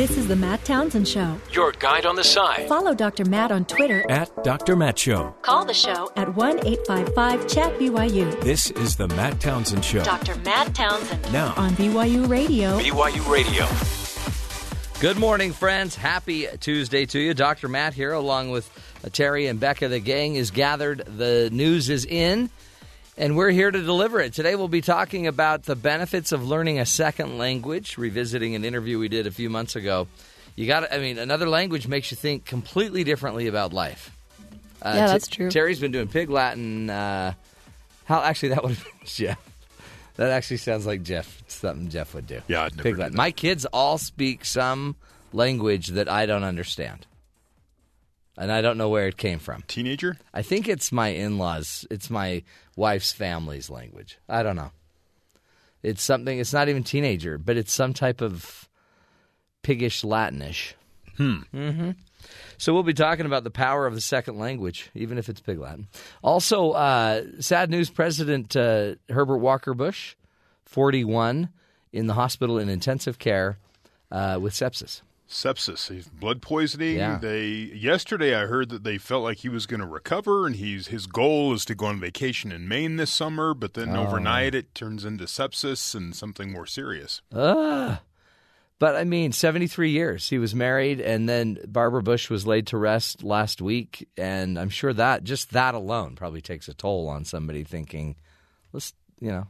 This is the Matt Townsend Show. Your guide on the side. Follow Dr. Matt on Twitter at Dr. Matt Show. Call the show at 1 855 Chat BYU. This is the Matt Townsend Show. Dr. Matt Townsend. Now on BYU Radio. BYU Radio. Good morning, friends. Happy Tuesday to you. Dr. Matt here, along with Terry and Becca. The gang is gathered. The news is in, and we're here to deliver it. Today, we'll be talking about the benefits of learning a second language, revisiting an interview we did a few months ago. You got I mean, another language makes you think completely differently about life. Uh, yeah, that's true. Terry's been doing Pig Latin. Uh, how actually that would have been Jeff. That actually sounds like Jeff. Something Jeff would do. Yeah, I'd never Pig Latin. My kids all speak some language that I don't understand, and I don't know where it came from. Teenager? I think it's my in-laws. It's my wife's family's language. I don't know. It's something. It's not even teenager, but it's some type of piggish Latinish. Hmm. Mm-hmm. So we'll be talking about the power of the second language, even if it's Pig Latin. Also, uh, sad news: President uh, Herbert Walker Bush, forty-one, in the hospital in intensive care uh, with sepsis. Sepsis, blood poisoning. Yeah. They yesterday I heard that they felt like he was going to recover, and he's his goal is to go on vacation in Maine this summer. But then Oh. overnight it turns into sepsis and something more serious. Ah. But I mean, 73 years. He was married, and then Barbara Bush was laid to rest last week. And I'm sure that, just that alone, probably takes a toll on somebody thinking, let's, you know,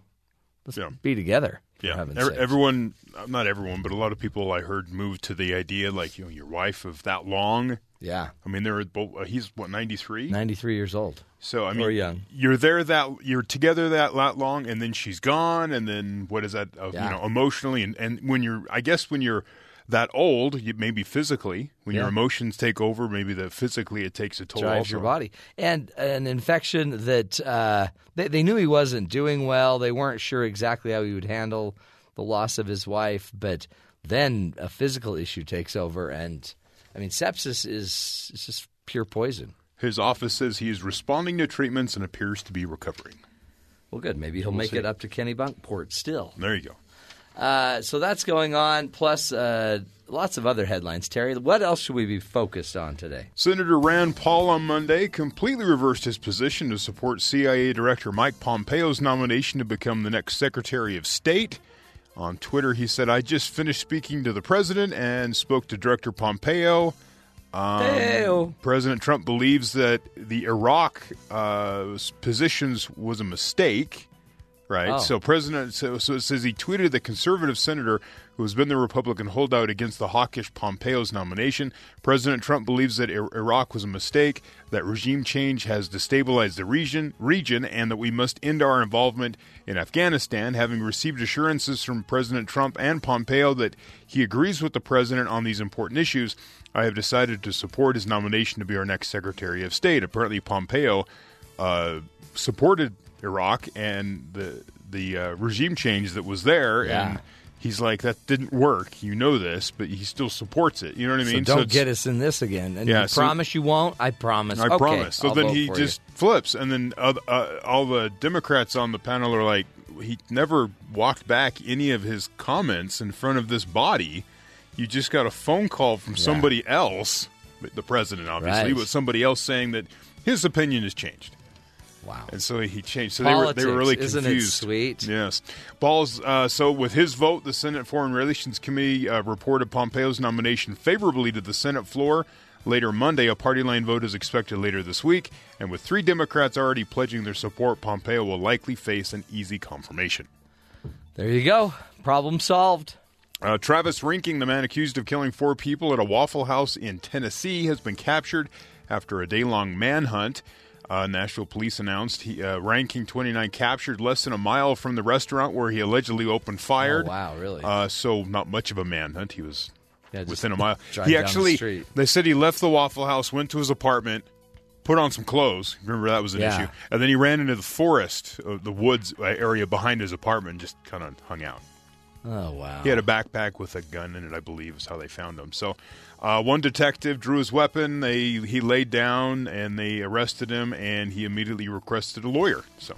let's Yeah. be together. Yeah, heaven's Ev- sakes. everyone, not everyone, but a lot of people I heard moved to the idea like you know your wife of that long. Yeah. I mean, they're both. Uh, he's what ninety three. 93 years old. So I mean, Or young. You're there that you're together that lot long, and then she's gone, and then what is that? Uh, Yeah. You know, emotionally, and and when you're, I guess when you're that old, maybe physically, when your emotions take over, maybe the physically it takes a toll. drives also. your body. And an infection that uh, they, they knew he wasn't doing well. They weren't sure exactly how he would handle the loss of his wife, but then a physical issue takes over. And I mean, sepsis is, just pure poison. His office says he is responding to treatments and appears to be recovering. Well, good. Maybe he'll We'll make see. it up to Kennebunkport still. There you go. Uh, so that's going on, plus uh, lots of other headlines. Terry, what else should we be focused on today? Senator Rand Paul on Monday completely reversed his position to support CIA Director Mike Pompeo's nomination to become the next Secretary of State. On Twitter, he said, I just finished speaking to the president and spoke to Director Pompeo. Um, President Trump believes that the Iraq uh, positions was a mistake, right? Oh. So President, so, so it says he tweeted the conservative senator who has been the Republican holdout against the hawkish Pompeo's nomination. President Trump believes that Ir- Iraq was a mistake, that regime change has destabilized the region, region, and that we must end our involvement in Afghanistan. Having received assurances from President Trump and Pompeo that he agrees with the president on these important issues, I have decided to support his nomination to be our next Secretary of State. Apparently, Pompeo uh, supported Iraq and the the uh, regime change that was there, Yeah. and he's like, "That didn't work. You know this, but he still supports it." You know what I mean? so don't it's- get us in this again. And Yeah, you so- promise you won't? I promise. I Okay, promise. So I'll then he for you. just flips, and then uh, uh, all the Democrats on the panel are like, he never walked back any of his comments in front of this body. You just got a phone call from somebody else, the president, obviously, Right. but somebody else saying that his opinion has changed. Wow. And so he changed. So they were they were really isn't it confused. sweet? Yes. Balls. Uh, so with his vote, the Senate Foreign Relations Committee uh, reported Pompeo's nomination favorably to the Senate floor. Later Monday, a party line vote is expected later this week, and with three Democrats already pledging their support, Pompeo will likely face an easy confirmation. There you go. Problem solved. Uh, Travis Reinking, the man accused of killing four people at a Waffle House in Tennessee, has been captured after a day long manhunt. Uh, Nashville police announced he, uh, Reinking 29 captured less than a mile from the restaurant where he allegedly opened fire. Oh, wow, really? Uh, so, not much of a manhunt. He was Yeah, within a mile. He down the actually, they said he left the Waffle House, went to his apartment, put on some clothes. Remember that was an Yeah. issue. And then he ran into the forest, uh, the woods uh, area behind his apartment, and just kind of hung out. Oh wow. He had a backpack with a gun in it, I believe, is how they found him. So, uh, one detective drew his weapon. They he laid down and they arrested him, and he immediately requested a lawyer. So,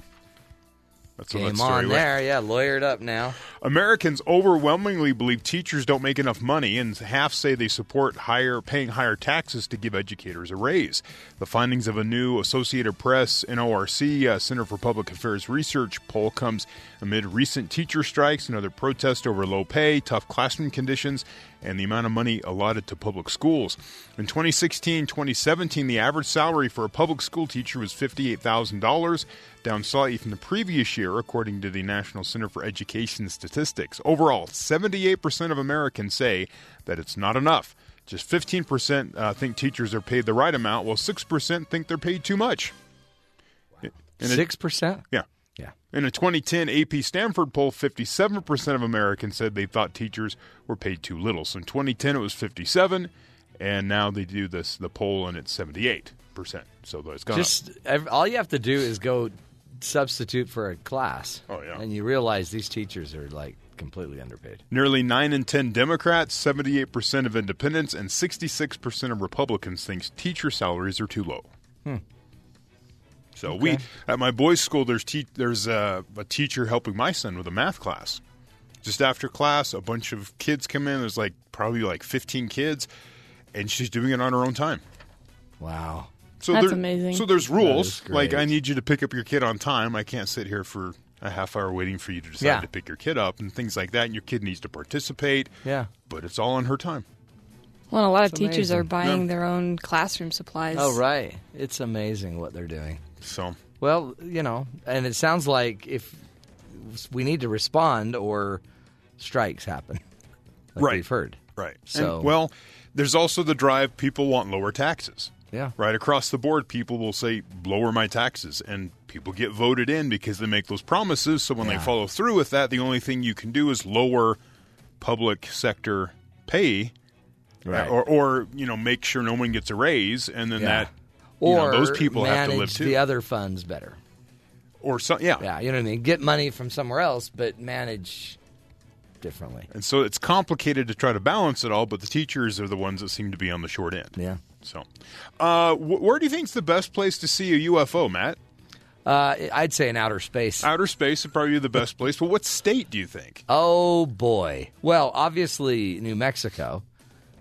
That's Game on there. Yeah, lawyered up now. Americans overwhelmingly believe teachers don't make enough money, and half say they support higher paying higher taxes to give educators a raise. The findings of a new Associated Press NORC uh, Center for Public Affairs Research poll comes amid recent teacher strikes and other protests over low pay, tough classroom conditions, and the amount of money allotted to public schools. In 2016 2017, the average salary for a public school teacher was $58,000, down slightly from the previous year, according to the National Center for Education Statistics. Overall, 78% of Americans say that it's not enough. Just 15% uh, think teachers are paid the right amount, while 6% think they're paid too much. A- Six percent. yeah. Yeah. In a 2010 AP Stanford poll, 57% of Americans said they thought teachers were paid too little. So in 2010 it was 57, and now they do this the poll and it's 78%. So it's gone. Just ev- all you have to do is go substitute for a class. Oh, yeah. and you realize these teachers are like completely underpaid. Nearly 9 in 10 Democrats, 78% of independents, and 66% of Republicans think teacher salaries are too low. Hmm. So we at my boys' school, there's te- there's a, a teacher helping my son with a math class. Just after class, a bunch of kids come in. There's like probably like 15 kids, and she's doing it on her own time. Wow. So That's there- amazing. So there's rules. Like. I need you to pick up your kid on time. I can't sit here for a half hour waiting for you to decide Yeah. to pick your kid up and things like that. And your kid needs to participate. Yeah. But it's all on her time. Well, a lot of teachers amazing. are buying Yeah. their own classroom supplies. Oh right, it's amazing what they're doing. So Well, you know, and it sounds like if we need to respond or strikes happen, like Right. we've heard. right. So- And, well, there's also the drive. People want lower taxes. Yeah. Right across the board, people will say lower my taxes, and people get voted in because they make those promises. So when Yeah. they follow through with that, the only thing you can do is lower public sector pay. Uh, right. Or, or you know, make sure no one gets a raise, and then Yeah. that you know, Or those people have to live manage too. the other funds better. or some, yeah. Yeah, you know what I mean. Get money from somewhere else, but manage differently. And so it's complicated to try to balance it all, but the teachers are the ones that seem to be on the short end. Yeah. So, uh, wh- where do you think's the best place to see a UFO, Matt? Uh, I'd say in outer space. Outer space would probably be the best place, but what state do you think? Oh boy. Well, obviously New Mexico,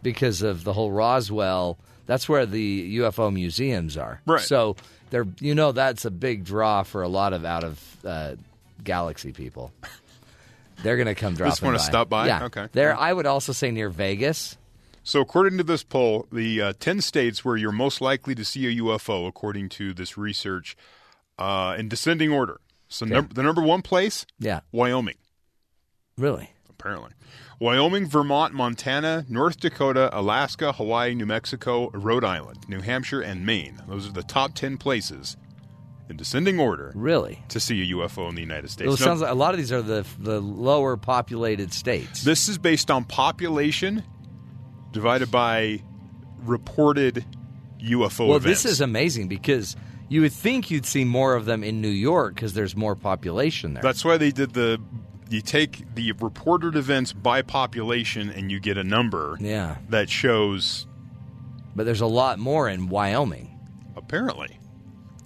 because of the whole Roswell. That's where the UFO museums are. Right. So they're you know that's a big draw for a lot of out of uh, galaxy people. They're going to come drop. Just wanna stop by? Yeah. Okay. There, I would also say near Vegas. So, according to this poll, the uh, 10 states where you're most likely to see a UFO, according to this research, uh, in descending order. So, num- the number one place, Yeah. Wyoming, Really. apparently. Wyoming, Vermont, Montana, North Dakota, Alaska, Hawaii, New Mexico, Rhode Island, New Hampshire, and Maine. Those are the top 10 places in descending order Really. to see a UFO in the United States. It Now, sounds like a lot of these are the the lower populated states. this is based on population divided by reported UFO well, events. this is amazing because you would think you'd see more of them in New York because there's more population there. That's why they did the. You take the reported events by population and you get a number yeah, that shows but there's a lot more in Wyoming apparently,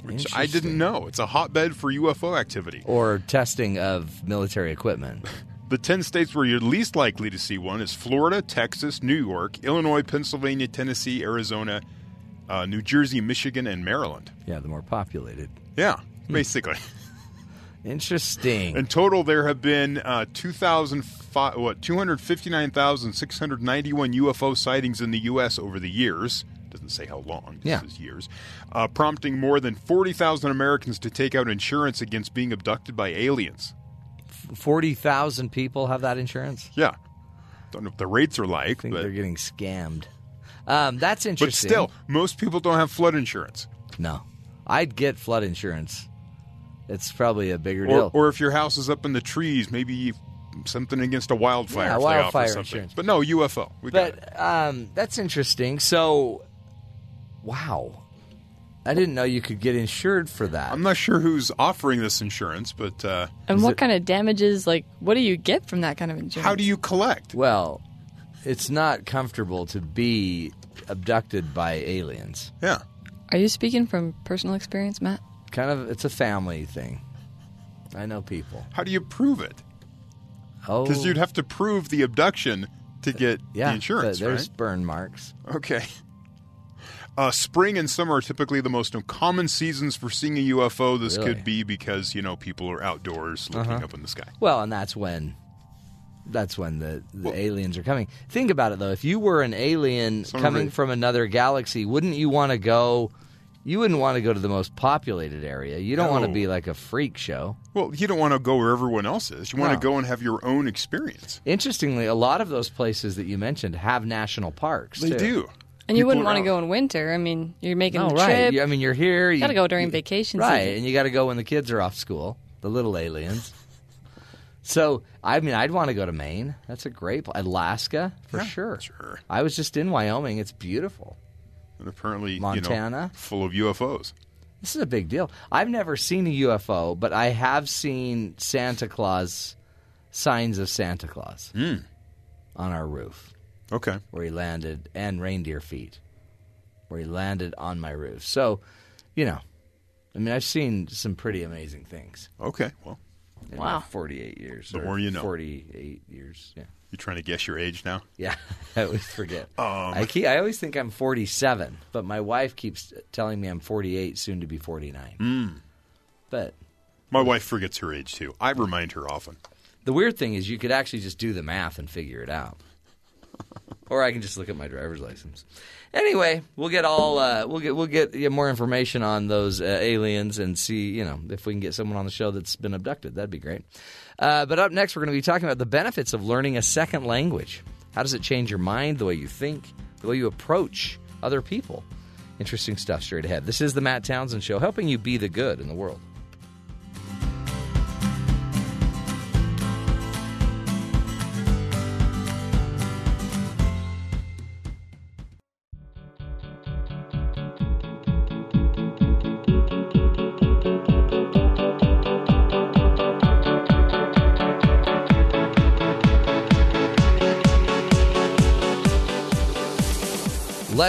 which I didn't know. It's a hotbed for UFO activity. or testing of military equipment. The 10 states where you're least likely to see one is Florida, Texas, New York, Illinois, Pennsylvania, Tennessee, Arizona, uh, New Jersey, Michigan, and Maryland. Yeah, the more populated. Yeah, Hmm. basically. Interesting. In total, there have been uh, 2,005 what 259,691 UFO sightings in the U.S. over the years. Doesn't say how long. This Yeah. is years, uh, prompting more than 40,000 Americans to take out insurance against being abducted by aliens. Forty thousand people have that insurance. Yeah, don't know what the rates are like, I think but, they're getting scammed. Um, that's interesting. but still, most people don't have flood insurance. no, I'd get flood insurance. It's probably a bigger Or, deal. or if your house is up in the trees, maybe something against a wildfire. Yeah, if they offer wildfire insurance. But no UFO. We. But um, that's interesting. So, wow, I didn't know you could get insured for that. I'm not sure who's offering this insurance, but uh, And what it- kind of damages, like, what do you get from that kind of insurance? how do you collect? well, it's not comfortable to be abducted by aliens. Yeah. Are you speaking from personal experience, Matt? Kind of, it's a family thing. I know people. How do you prove it? Oh, Because you'd have to prove the abduction to get yeah, the insurance, th- there's right? burn marks. Okay. Uh, spring and summer are typically the most common seasons for seeing a UFO. This Really? could be because you know people are outdoors looking Uh-huh. up in the sky. Well, and that's when that's when the, the aliens are coming. Think about it though. If you were an alien coming from another galaxy, wouldn't you want to go you wouldn't want to go to the most populated area. You don't want to be like a freak show. Well, you don't want to go where everyone else is. You want No. to go and have your own experience. Interestingly, a lot of those places that you mentioned have national parks. They too. do. And you wouldn't want to go in winter. I mean, you're making No, the right. trip. You- I mean, you're here. You Gotta go during vacation right? season. And you got to go when the kids are off school. The little aliens. So, I mean, I'd want to go to Maine. That's a great place. Alaska, for Yeah, sure. sure. I was just in Wyoming. It's beautiful. And apparently, you know, Montana? full of UFOs. This is a big deal. I've never seen a UFO, but I have seen Santa Claus, signs of Santa Claus Hmm. on our roof Okay. where he landed, and reindeer feet where he landed on my roof. So, you know, I mean, I've seen some pretty amazing things Okay. Well, in Wow. 48 years. The more you know. 48 years, yeah. you're trying to guess your age now. Yeah, I always forget. Um, I keep, I always think I'm 47, but my wife keeps telling me I'm 48, soon to be 49. Hmm. But My wife forgets her age too. I remind her often. the weird thing is, you could actually just do the math and figure it out, or I can just look at my driver's license. Anyway, we'll get all uh, we'll get we'll get yeah, more information on those uh, aliens and see you know if we can get someone on the show that's been abducted. That'd be great. Uh, but up next, we're going to be talking about the benefits of learning a second language. How does it change your mind, the way you think, the way you approach other people? Interesting stuff straight ahead. This is the Matt Townsend Show, helping you be the good in the world.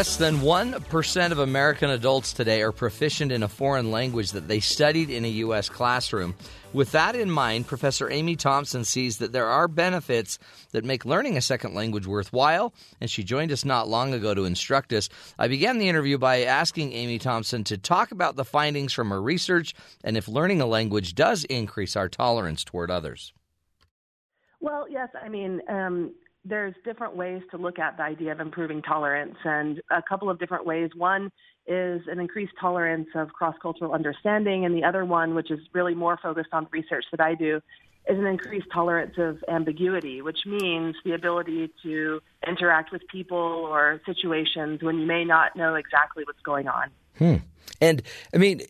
Less than 1% of American adults today are proficient in a foreign language that they studied in a U.S. classroom. With that in mind, Professor Amy Thompson sees that there are benefits that make learning a second language worthwhile, and she joined us not long ago to instruct us. I began the interview by asking Amy Thompson to talk about the findings from her research and if learning a language does increase our tolerance toward others. Well, yes. I mean, um, there's different ways to look at the idea of improving tolerance, and a couple of different ways. One is an increased tolerance of cross cultural understanding, and the other one, which is really more focused on research that I do, is an increased tolerance of ambiguity, which means the ability to interact with people or situations when you may not know exactly what's going on. Hmm. And I mean,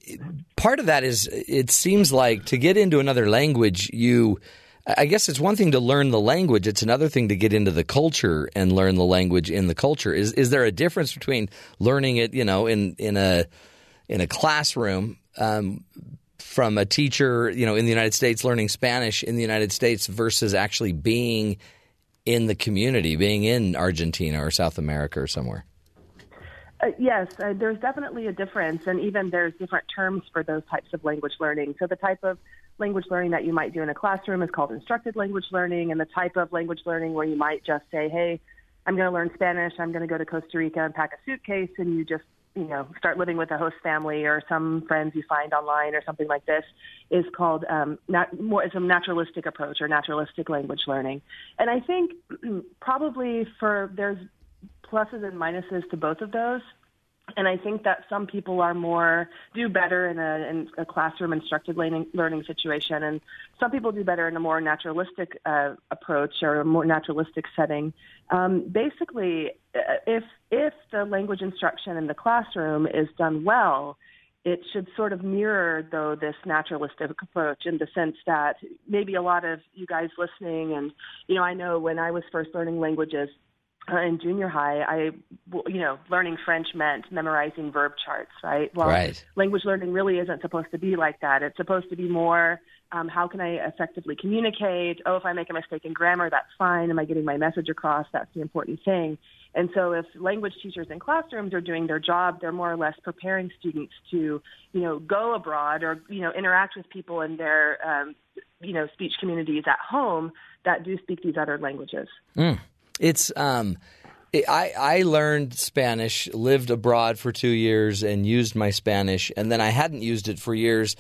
part of that is it seems like to get into another language, you. I guess it's one thing to learn the language; it's another thing to get into the culture and learn the language in the culture. Is is there a difference between learning it, you know, in in a in a classroom um, from a teacher, you know, in the United States, learning Spanish in the United States versus actually being in the community, being in Argentina or South America or somewhere? Uh, yes, uh, there's definitely a difference, and even there's different terms for those types of language learning. So the type of language learning that you might do in a classroom is called instructed language learning, and the type of language learning where you might just say, "Hey, I'm going to learn Spanish. I'm going to go to Costa Rica and pack a suitcase," and you just you know start living with a host family or some friends you find online or something like this is called um, nat- more it's a naturalistic approach or naturalistic language learning. And I think probably for there's pluses and minuses to both of those. And I think that some people are more do better in a, in a classroom instructed learning, learning situation, and some people do better in a more naturalistic uh, approach or a more naturalistic setting. Um, basically, uh, if if the language instruction in the classroom is done well, it should sort of mirror though this naturalistic approach in the sense that maybe a lot of you guys listening and you know I know when I was first learning languages uh, in junior high, I, you know, learning French meant memorizing verb charts, right? Well, Right. language learning really isn't supposed to be like that. It's supposed to be more, um, how can I effectively communicate? Oh, if I make a mistake in grammar, that's fine. Am I getting my message across? That's the important thing. And so if language teachers in classrooms are doing their job, they're more or less preparing students to, you know, go abroad or, you know, interact with people in their, um, you know, speech communities at home that do speak these other languages. It's um, it, I I learned Spanish, lived abroad for two years, and used my Spanish, and then I hadn't used it for years.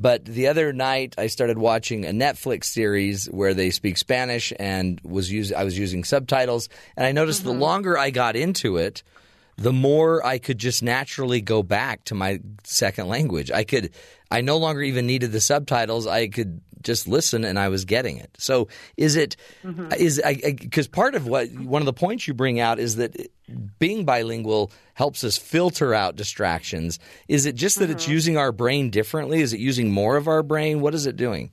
But the other night, I started watching a Netflix series where they speak Spanish, and was use, I was using subtitles, and I noticed the longer I got into it, the more I could just naturally go back to my second language. I could, I no longer even needed the subtitles. I could just listen and I was getting it. So is it, mm-hmm. is because part of what, one of the points you bring out is that being bilingual helps us filter out distractions. Is it just that it's mm-hmm. using our brain differently? Is it using more of our brain? What is it doing?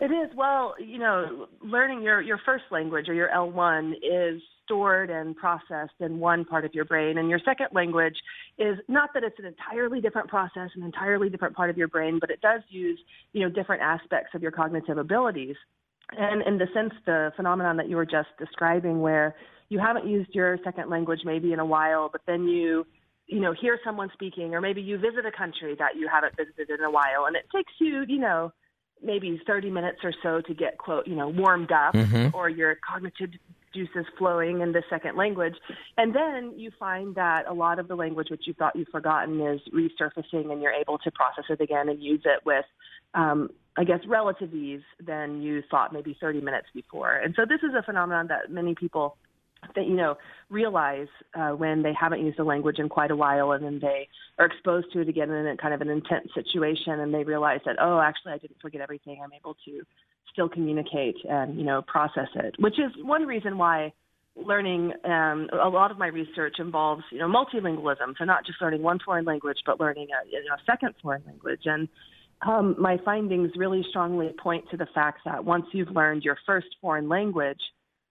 It is. Well, you know, learning your, your first language or your L1 is stored and processed in one part of your brain. And your second language is not that it's an entirely different process, an entirely different part of your brain, but it does use, you know, different aspects of your cognitive abilities. And in the sense, the phenomenon that you were just describing, where you haven't used your second language maybe in a while, but then you you know, hear someone speaking, or maybe you visit a country that you haven't visited in a while, and it takes you, you know, maybe 30 minutes or so to get quote, you know, warmed up, mm-hmm. or your cognitive juices flowing in the second language, and then you find that a lot of the language which you thought you've forgotten is resurfacing, and you're able to process it again and use it with. Um, I guess relative ease than you thought maybe 30 minutes before. And so this is a phenomenon that many people that you know realize uh, when they haven't used a language in quite a while, and then they are exposed to it again in a kind of an intense situation, and they realize that oh, actually, I didn't forget everything. I'm able to still communicate and you know process it, which is one reason why learning um, a lot of my research involves you know multilingualism, so not just learning one foreign language, but learning a, you know, a second foreign language and. Um, my findings really strongly point to the fact that once you've learned your first foreign language,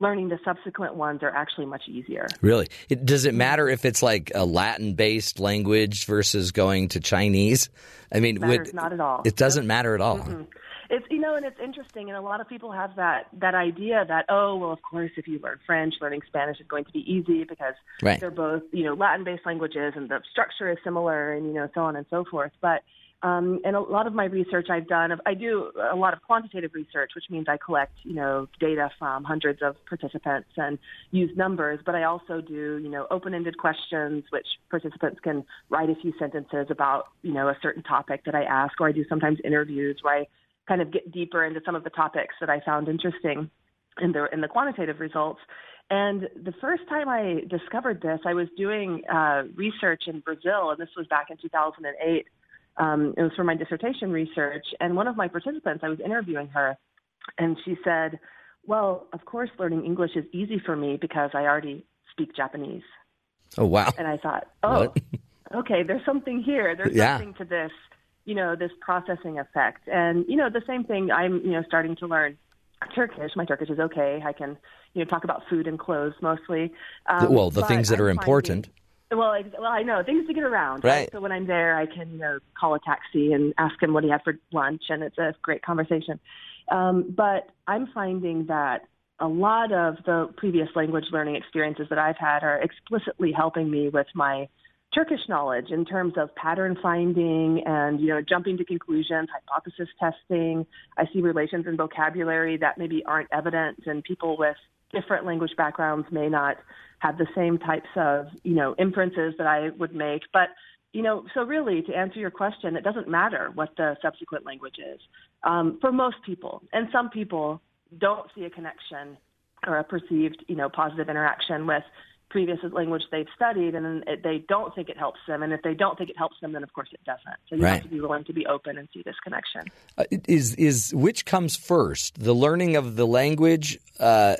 learning the subsequent ones are actually much easier. Really? It, does it matter if it's like a Latin based language versus going to Chinese? I mean, Matters would- not at all. It doesn't matter at all. It's you know, and it's interesting, and a lot of people have that that idea that oh, well, of course, if you learn French, learning Spanish is going to be easy because Right. they're both you know Latin-based languages, and the structure is similar, and you know, so on and so forth. But um, and a lot of my research I've done, I do a lot of quantitative research, which means I collect, you know, data from hundreds of participants and use numbers. But I also do, you know, open-ended questions, which participants can write a few sentences about, you know, a certain topic that I ask, or I do sometimes interviews where I kind of get deeper into some of the topics that I found interesting in the in the quantitative results. And the first time I discovered this, I was doing uh, research in Brazil, and this was back in 2008. Um, it was for my dissertation research, and one of my participants, I was interviewing her, and she said, "Well, of course, learning English is easy for me because I already speak Japanese." Oh, wow. And I thought, "Oh, okay, there's something here. There's Yeah. something to this, you know, this processing effect." And you know, the same thing. I'm, you know, starting to learn Turkish. My Turkish is okay. I can, you know, talk about food and clothes mostly. Um, well, the things that I'm are finding- important. well, ex- well, I know things to get around. Right. So when I'm there, I can you know call a taxi and ask him what he had for lunch, and it's a great conversation. Um, but I'm finding that a lot of the previous language learning experiences that I've had are explicitly helping me with my Turkish knowledge in terms of pattern finding and you know jumping to conclusions, hypothesis testing. I see relations in vocabulary that maybe aren't evident, and people with different language backgrounds may not have the same types of you know inferences that I would make. But you know, so really to answer your question, it doesn't matter what the subsequent language is um, for most people, and some people don't see a connection or a perceived you know positive interaction with previous language they've studied, and it, they don't think it helps them. And if they don't think it helps them, then of course it doesn't. So you Right. have to be willing to be open and see this connection. Uh, is is which comes first, the learning of the language, uh,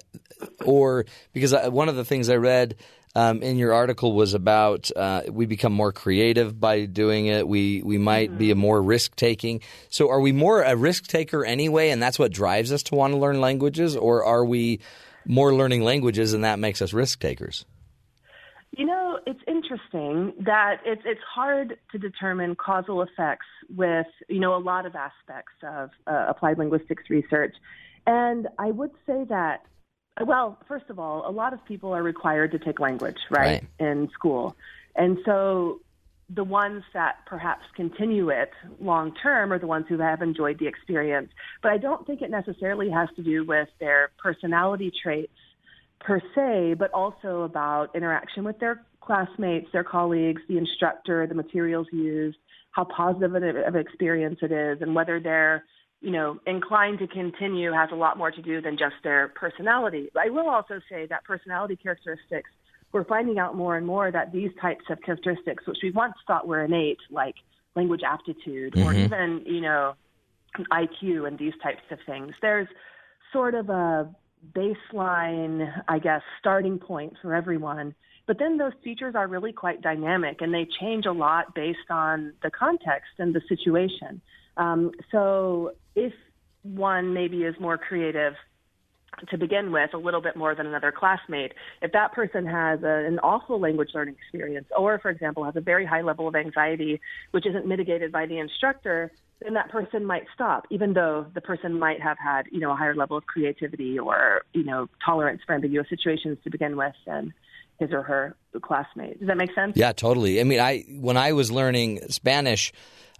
or because I, one of the things I read um, in your article was about uh, we become more creative by doing it. We we might be a more risk taking. So are we more a risk taker anyway, and that's what drives us to want to learn languages, or are we more learning languages and that makes us risk takers? You know, it's interesting that it's it's hard to determine causal effects with you know a lot of aspects of uh, applied linguistics research, and I would say that well, first of all, a lot of people are required to take language right, Right. in school, and so the ones that perhaps continue it long term are the ones who have enjoyed the experience. But I don't think it necessarily has to do with their personality traits per se, but also about interaction with their classmates, their colleagues, the instructor, the materials used, how positive of an experience it is, and whether they're you know inclined to continue has a lot more to do than just their personality. I will also say that personality characteristics. We're finding out more and more that these types of characteristics, which we once thought were innate, like language aptitude or mm-hmm. even, you know, IQ and these types of things. There's sort of a baseline, I guess, starting point for everyone. But then those features are really quite dynamic and they change a lot based on the context and the situation. Um, so if one maybe is more creative to begin with, a little bit more than another classmate, if that person has a, an awful language learning experience or, for example, has a very high level of anxiety, which isn't mitigated by the instructor, then that person might stop, even though the person might have had, you know, a higher level of creativity or, you know, tolerance for ambiguous situations to begin with than his or her classmate. Does that make sense? Yeah, totally. I mean, I when I was learning Spanish,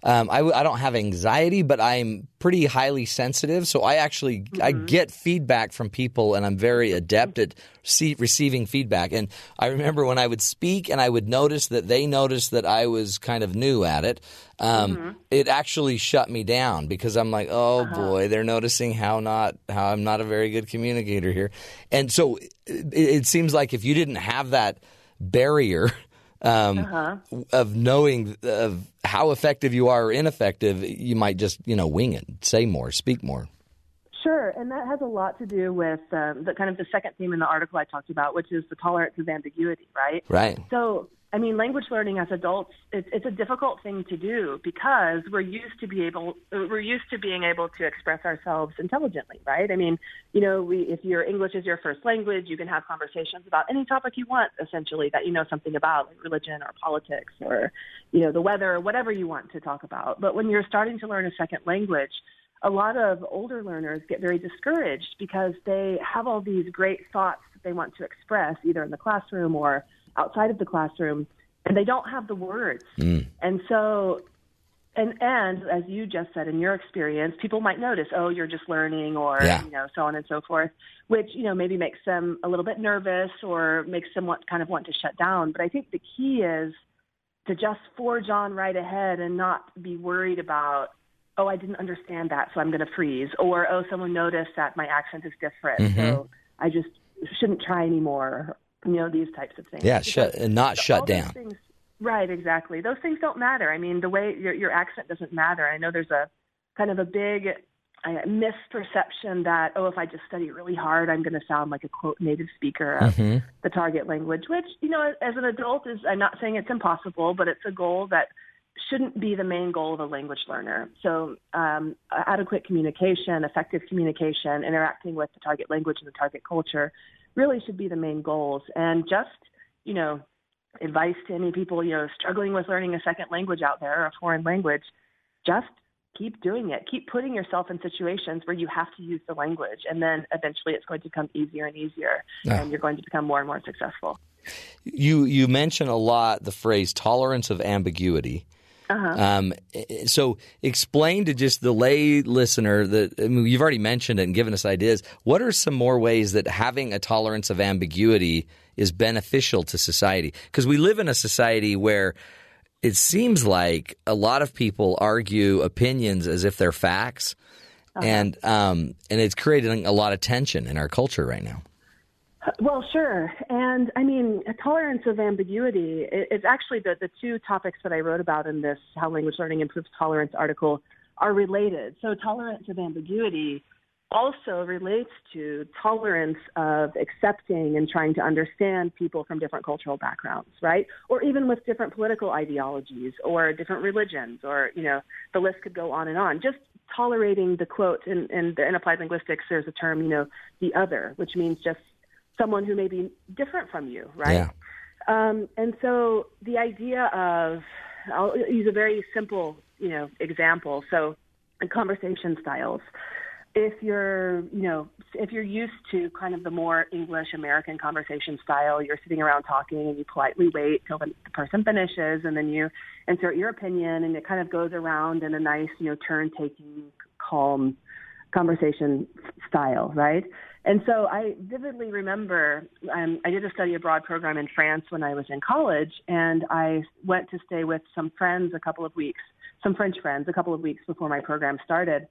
um, I, I don't have anxiety, but I'm pretty highly sensitive. So I actually I get feedback from people, and I'm very adept at see, receiving feedback. And I remember when I would speak, and I would notice that they noticed that I was kind of new at it. Um, It actually shut me down because I'm like, oh boy, they're noticing how not how I'm not a very good communicator here. And so it, it seems like if you didn't have that barrier um, of knowing of how effective you are or ineffective, you might just you know wing it, say more, speak more. Sure, and that has a lot to do with um, the kind of the second theme in the article I talked about, which is the tolerance of ambiguity, right? Right. So, I mean, language learning as adults, it's, it's a difficult thing to do because we're used to be able, we're used to being able to express ourselves intelligently, right? I mean, you know, we, if your English is your first language, you can have conversations about any topic you want, essentially, that you know something about, like religion or politics or, you know, the weather or whatever you want to talk about. But when you're starting to learn a second language, a lot of older learners get very discouraged because they have all these great thoughts that they want to express either in the classroom or outside of the classroom and they don't have the words. Hmm. And so and and as you just said in your experience, people might notice, oh, you're just learning or Yeah. you know, so on and so forth, which, you know, maybe makes them a little bit nervous or makes them want kind of want to shut down. But I think the key is to just forge on right ahead and not be worried about, oh, I didn't understand that, so I'm going to freeze, or oh, someone noticed that my accent is different, mm-hmm. so I just shouldn't try anymore. You know, these types of things. Yeah, shut and not shut down. things- right, exactly. Those things don't matter. I mean, the way your your accent doesn't matter. I know there's a kind of a big uh, misperception that oh, if I just study really hard, I'm going to sound like a quote native speaker of Mm-hmm. the target language. Which you know, as an adult, is I'm not saying it's impossible, but it's a goal that shouldn't be the main goal of a language learner. So, um, adequate communication, effective communication, interacting with the target language and the target culture really should be the main goals. And just, you know, advice to any people, you know, struggling with learning a second language out there or a foreign language, just keep doing it. Keep putting yourself in situations where you have to use the language. And then eventually it's going to become easier and easier. And you're going to become more and more successful. You you mention a lot the phrase tolerance of ambiguity. Um, so explain to just the lay listener that I mean, you've already mentioned it and given us ideas. What are some more ways that having a tolerance of ambiguity is beneficial to society? Because we live in a society where it seems like a lot of people argue opinions as if they're facts, and um, and it's creating a lot of tension in our culture right now. Well, sure. And I mean, tolerance of ambiguity is actually the, the two topics that I wrote about in this How Language Learning Improves Tolerance article are related. So, tolerance of ambiguity also relates to tolerance of accepting and trying to understand people from different cultural backgrounds, right? Or even with different political ideologies or different religions, or, you know, the list could go on and on. Just tolerating the quote in, in, in applied linguistics, there's a term, you know, the other, which means just someone who may be different from you, right? Yeah. Um, and so the idea of, I'll use a very simple, you know, example. So, conversation styles. If you're, you know, if you're used to kind of the more English American conversation style, you're sitting around talking and you politely wait till the, the person finishes, and then you insert your opinion, and it kind of goes around in a nice, you know, turn-taking, calm conversation style, right? And so I vividly remember um, I did a study abroad program in France when I was in college, and I went to stay with some friends a couple of weeks, some French friends, a couple of weeks before my program started.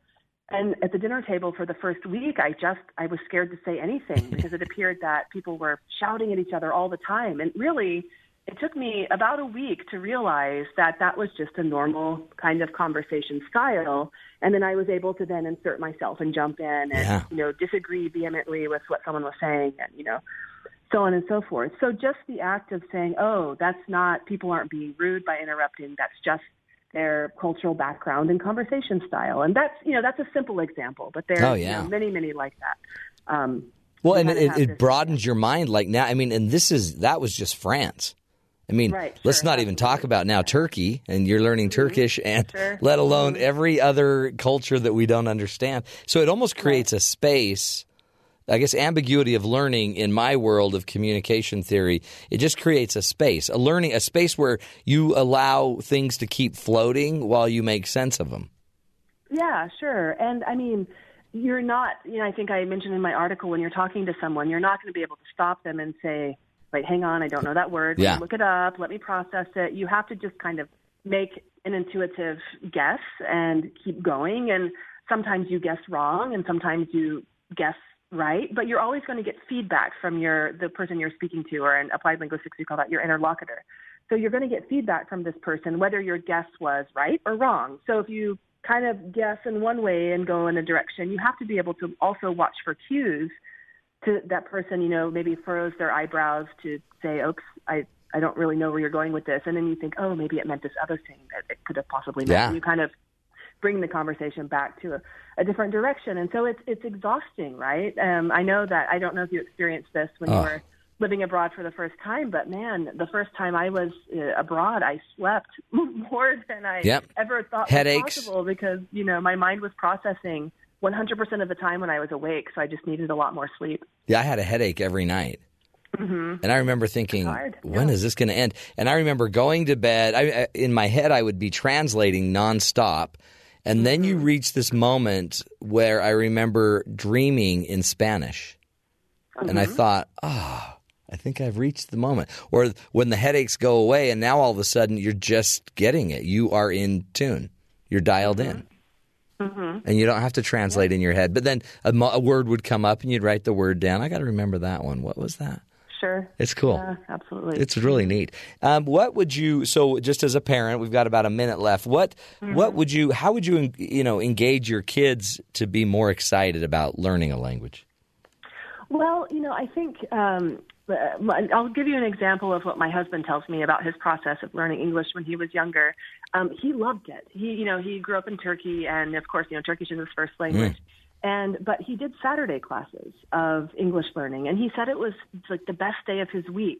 And at the dinner table for the first week, I just I was scared to say anything because it appeared that people were shouting at each other all the time, and really it took me about a week to realize that that was just a normal kind of conversation style and then i was able to then insert myself and jump in and Yeah. you know disagree vehemently with what someone was saying and you know so on and so forth so just the act of saying oh that's not people aren't being rude by interrupting that's just their cultural background and conversation style and that's you know that's a simple example but there's Oh, you know, many many like that um Well, and it, it broadens your mind. Like now, I mean, and this is that was just France. I mean, Right, let's sure, not even talk about now Turkey, and you're learning Turkish, and Sure. Mm-hmm. let alone every other culture that we don't understand. So it almost creates a space. I guess ambiguity of learning in my world of communication theory, it just creates a space, a learning, a space where you allow things to keep floating while you make sense of them. Yeah, sure. And I mean, you're not, you know, I think I mentioned in my article when you're talking to someone, you're not going to be able to stop them and say, wait, hang on, I don't know that word. Yeah. Look it up. Let me process it. You have to just kind of make an intuitive guess and keep going. And sometimes you guess wrong and sometimes you guess right, but you're always going to get feedback from your, the person you're speaking to, or in applied linguistics, we call that your interlocutor. So you're going to get feedback from this person, whether your guess was right or wrong. So if you kind of guess in one way and go in a direction, you have to be able to also watch for cues to that person, you know, maybe furrows their eyebrows to say, oops, I, I don't really know where you're going with this. And then you think, oh, maybe it meant this other thing that it could have possibly meant. Yeah. And you kind of bring the conversation back to a, a different direction. And so it's, it's exhausting, right? Um, I know that, I don't know if you experienced this when you were living abroad for the first time, but man, the first time I was uh, abroad, I slept more than I Yep. ever thought Headaches. was possible because, you know, my mind was processing 100% of the time when I was awake. So I just needed a lot more sleep. Yeah, I had a headache every night. Mm-hmm. And I remember thinking, when is this going to end? And I remember going to bed. I, in my head, I would be translating nonstop. And then you mm-hmm. reach this moment where I remember dreaming in Spanish. And I mm-hmm. thought, ah, I think I've reached the moment. Or when the headaches go away, and now all of a sudden you're just getting it. You are in tune, you're dialed in. And you don't have to translate in your head. But then a, a word would come up and you'd write the word down. I got to remember that one. What was that? Sure. It's cool. Yeah, absolutely. It's really neat. Um, what would you? So, just as a parent, we've got about a minute left. What What would you? How would you? You know, engage your kids to be more excited about learning a language? Well, you know, I think um, uh, I'll give you an example of what my husband tells me about his process of learning English when he was younger. Um, he loved it. He, you know, he grew up in Turkey, and of course, you know, Turkish is his first language. And but he did Saturday classes of English learning, and he said it was like the best day of his week.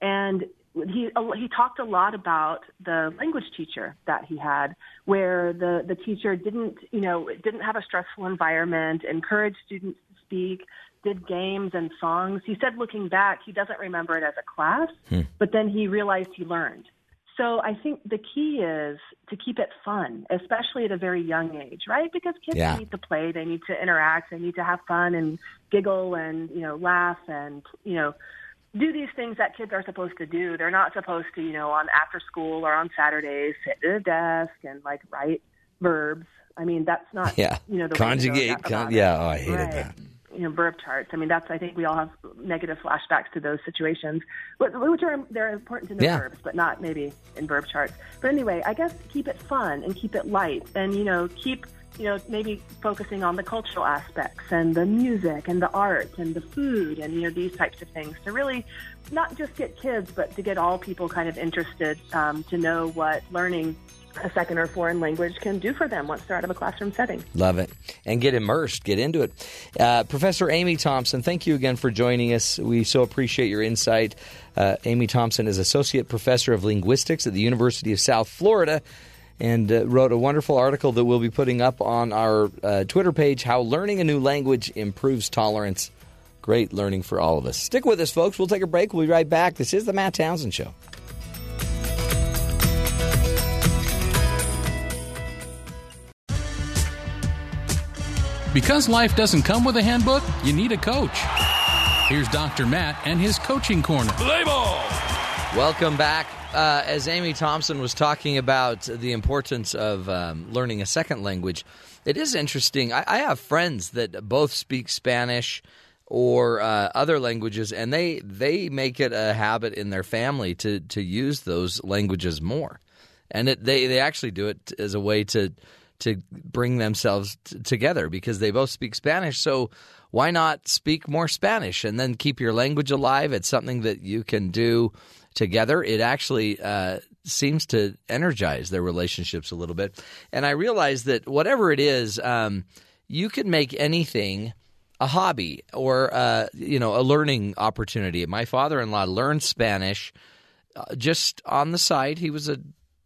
And he he talked a lot about the language teacher that he had, where the the teacher didn't you know didn't have a stressful environment, encouraged students to speak, did games and songs. He said looking back, he doesn't remember it as a class, but then he realized he learned. So I think the key is to keep it fun, especially at a very young age, right? Because kids Yeah. need to play, they need to interact, they need to have fun and giggle and you know laugh and you know do these things that kids are supposed to do. They're not supposed to, you know, on after school or on Saturdays sit at a desk and like write verbs. I mean, that's not Yeah, you know the way to go conjugate. Con- yeah, oh, I hated Right. that. You know, verb charts. I mean, that's. I think we all have negative flashbacks to those situations, which are they're important to know Yeah. verbs, but not maybe in verb charts. But anyway, I guess keep it fun and keep it light, and you know, keep you know, maybe focusing on the cultural aspects and the music and the art and the food and, you know, these types of things to really not just get kids, but to get all people kind of interested um, to know what learning a second or foreign language can do for them once they're out of a classroom setting. Love it. And get immersed, get into it. Uh, Professor Amy Thompson, thank you again for joining us. We so appreciate your insight. Uh, Amy Thompson is Associate Professor of Linguistics at the University of South Florida and uh, wrote a wonderful article that we'll be putting up on our uh, Twitter page How Learning a New Language Improves Tolerance. Great learning for all of us. Stick with us, folks. We'll take a break. We'll be right back. This is the Matt Townsend Show. Because life doesn't come with a handbook, you need a coach. Here's Dr. Matt and his coaching corner. Play ball. Welcome back. Uh, as Amy Thompson was talking about the importance of um, learning a second language, it is interesting. I, I have friends that both speak Spanish or uh, other languages, and they they make it a habit in their family to to use those languages more, and it, they they actually do it as a way to to bring themselves t- together because they both speak Spanish. So why not speak more Spanish and then keep your language alive? It's something that you can do together. It actually uh, seems to energize their relationships a little bit. And I realize that whatever it is, um, you can make anything a hobby or uh, you know a learning opportunity. My father-in-law learned Spanish uh, just on the side. He was a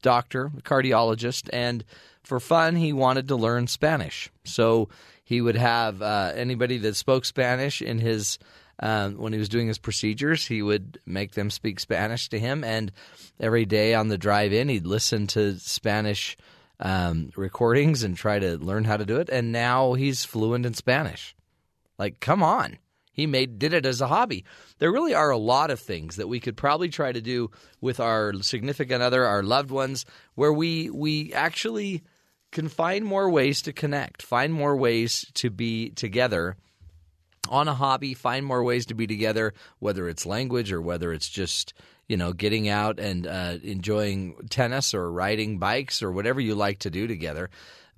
doctor, a cardiologist, and for fun, he wanted to learn Spanish. So he would have uh, anybody that spoke Spanish in his um, when he was doing his procedures, he would make them speak Spanish to him, and every day on the drive in, he'd listen to Spanish um, recordings and try to learn how to do it. And now he's fluent in Spanish. Like, come on. He made did it as a hobby. There really are a lot of things that we could probably try to do with our significant other, our loved ones, where we we actually can find more ways to connect, find more ways to be together on a hobby, find more ways to be together, whether it's language or whether it's just you know getting out and uh, enjoying tennis or riding bikes or whatever you like to do together.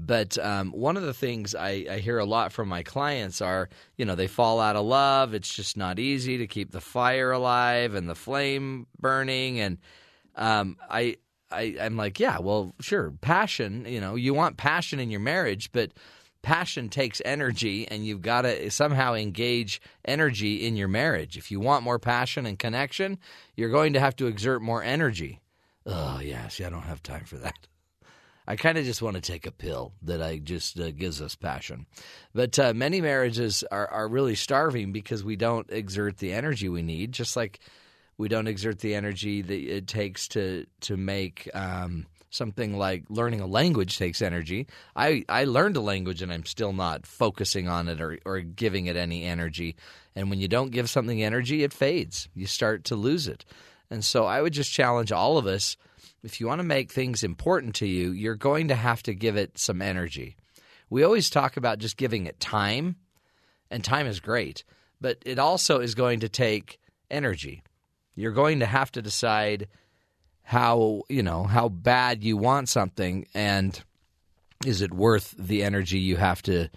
But um, one of the things I, I hear a lot from my clients are, you know, they fall out of love. It's just not easy to keep the fire alive and the flame burning. And um, I, I, I'm like, yeah, well, sure, passion. You know, you want passion in your marriage, but passion takes energy and you've got to somehow engage energy in your marriage. If you want more passion and connection, you're going to have to exert more energy. Oh, yeah, see, I don't have time for that. I kind of just want to take a pill that I just uh, gives us passion. But uh, many marriages are, are really starving because we don't exert the energy we need, just like we don't exert the energy that it takes to to make um, something like learning a language takes energy. I, I learned a language and I'm still not focusing on it or, or giving it any energy. And when you don't give something energy, it fades. You start to lose it. And so I would just challenge all of us if you want to make things important to you, you're going to have to give it some energy. We always talk about just giving it time, and time is great, but it also is going to take energy. You're going to have to decide how, you know, how bad you want something and is it worth the energy you have to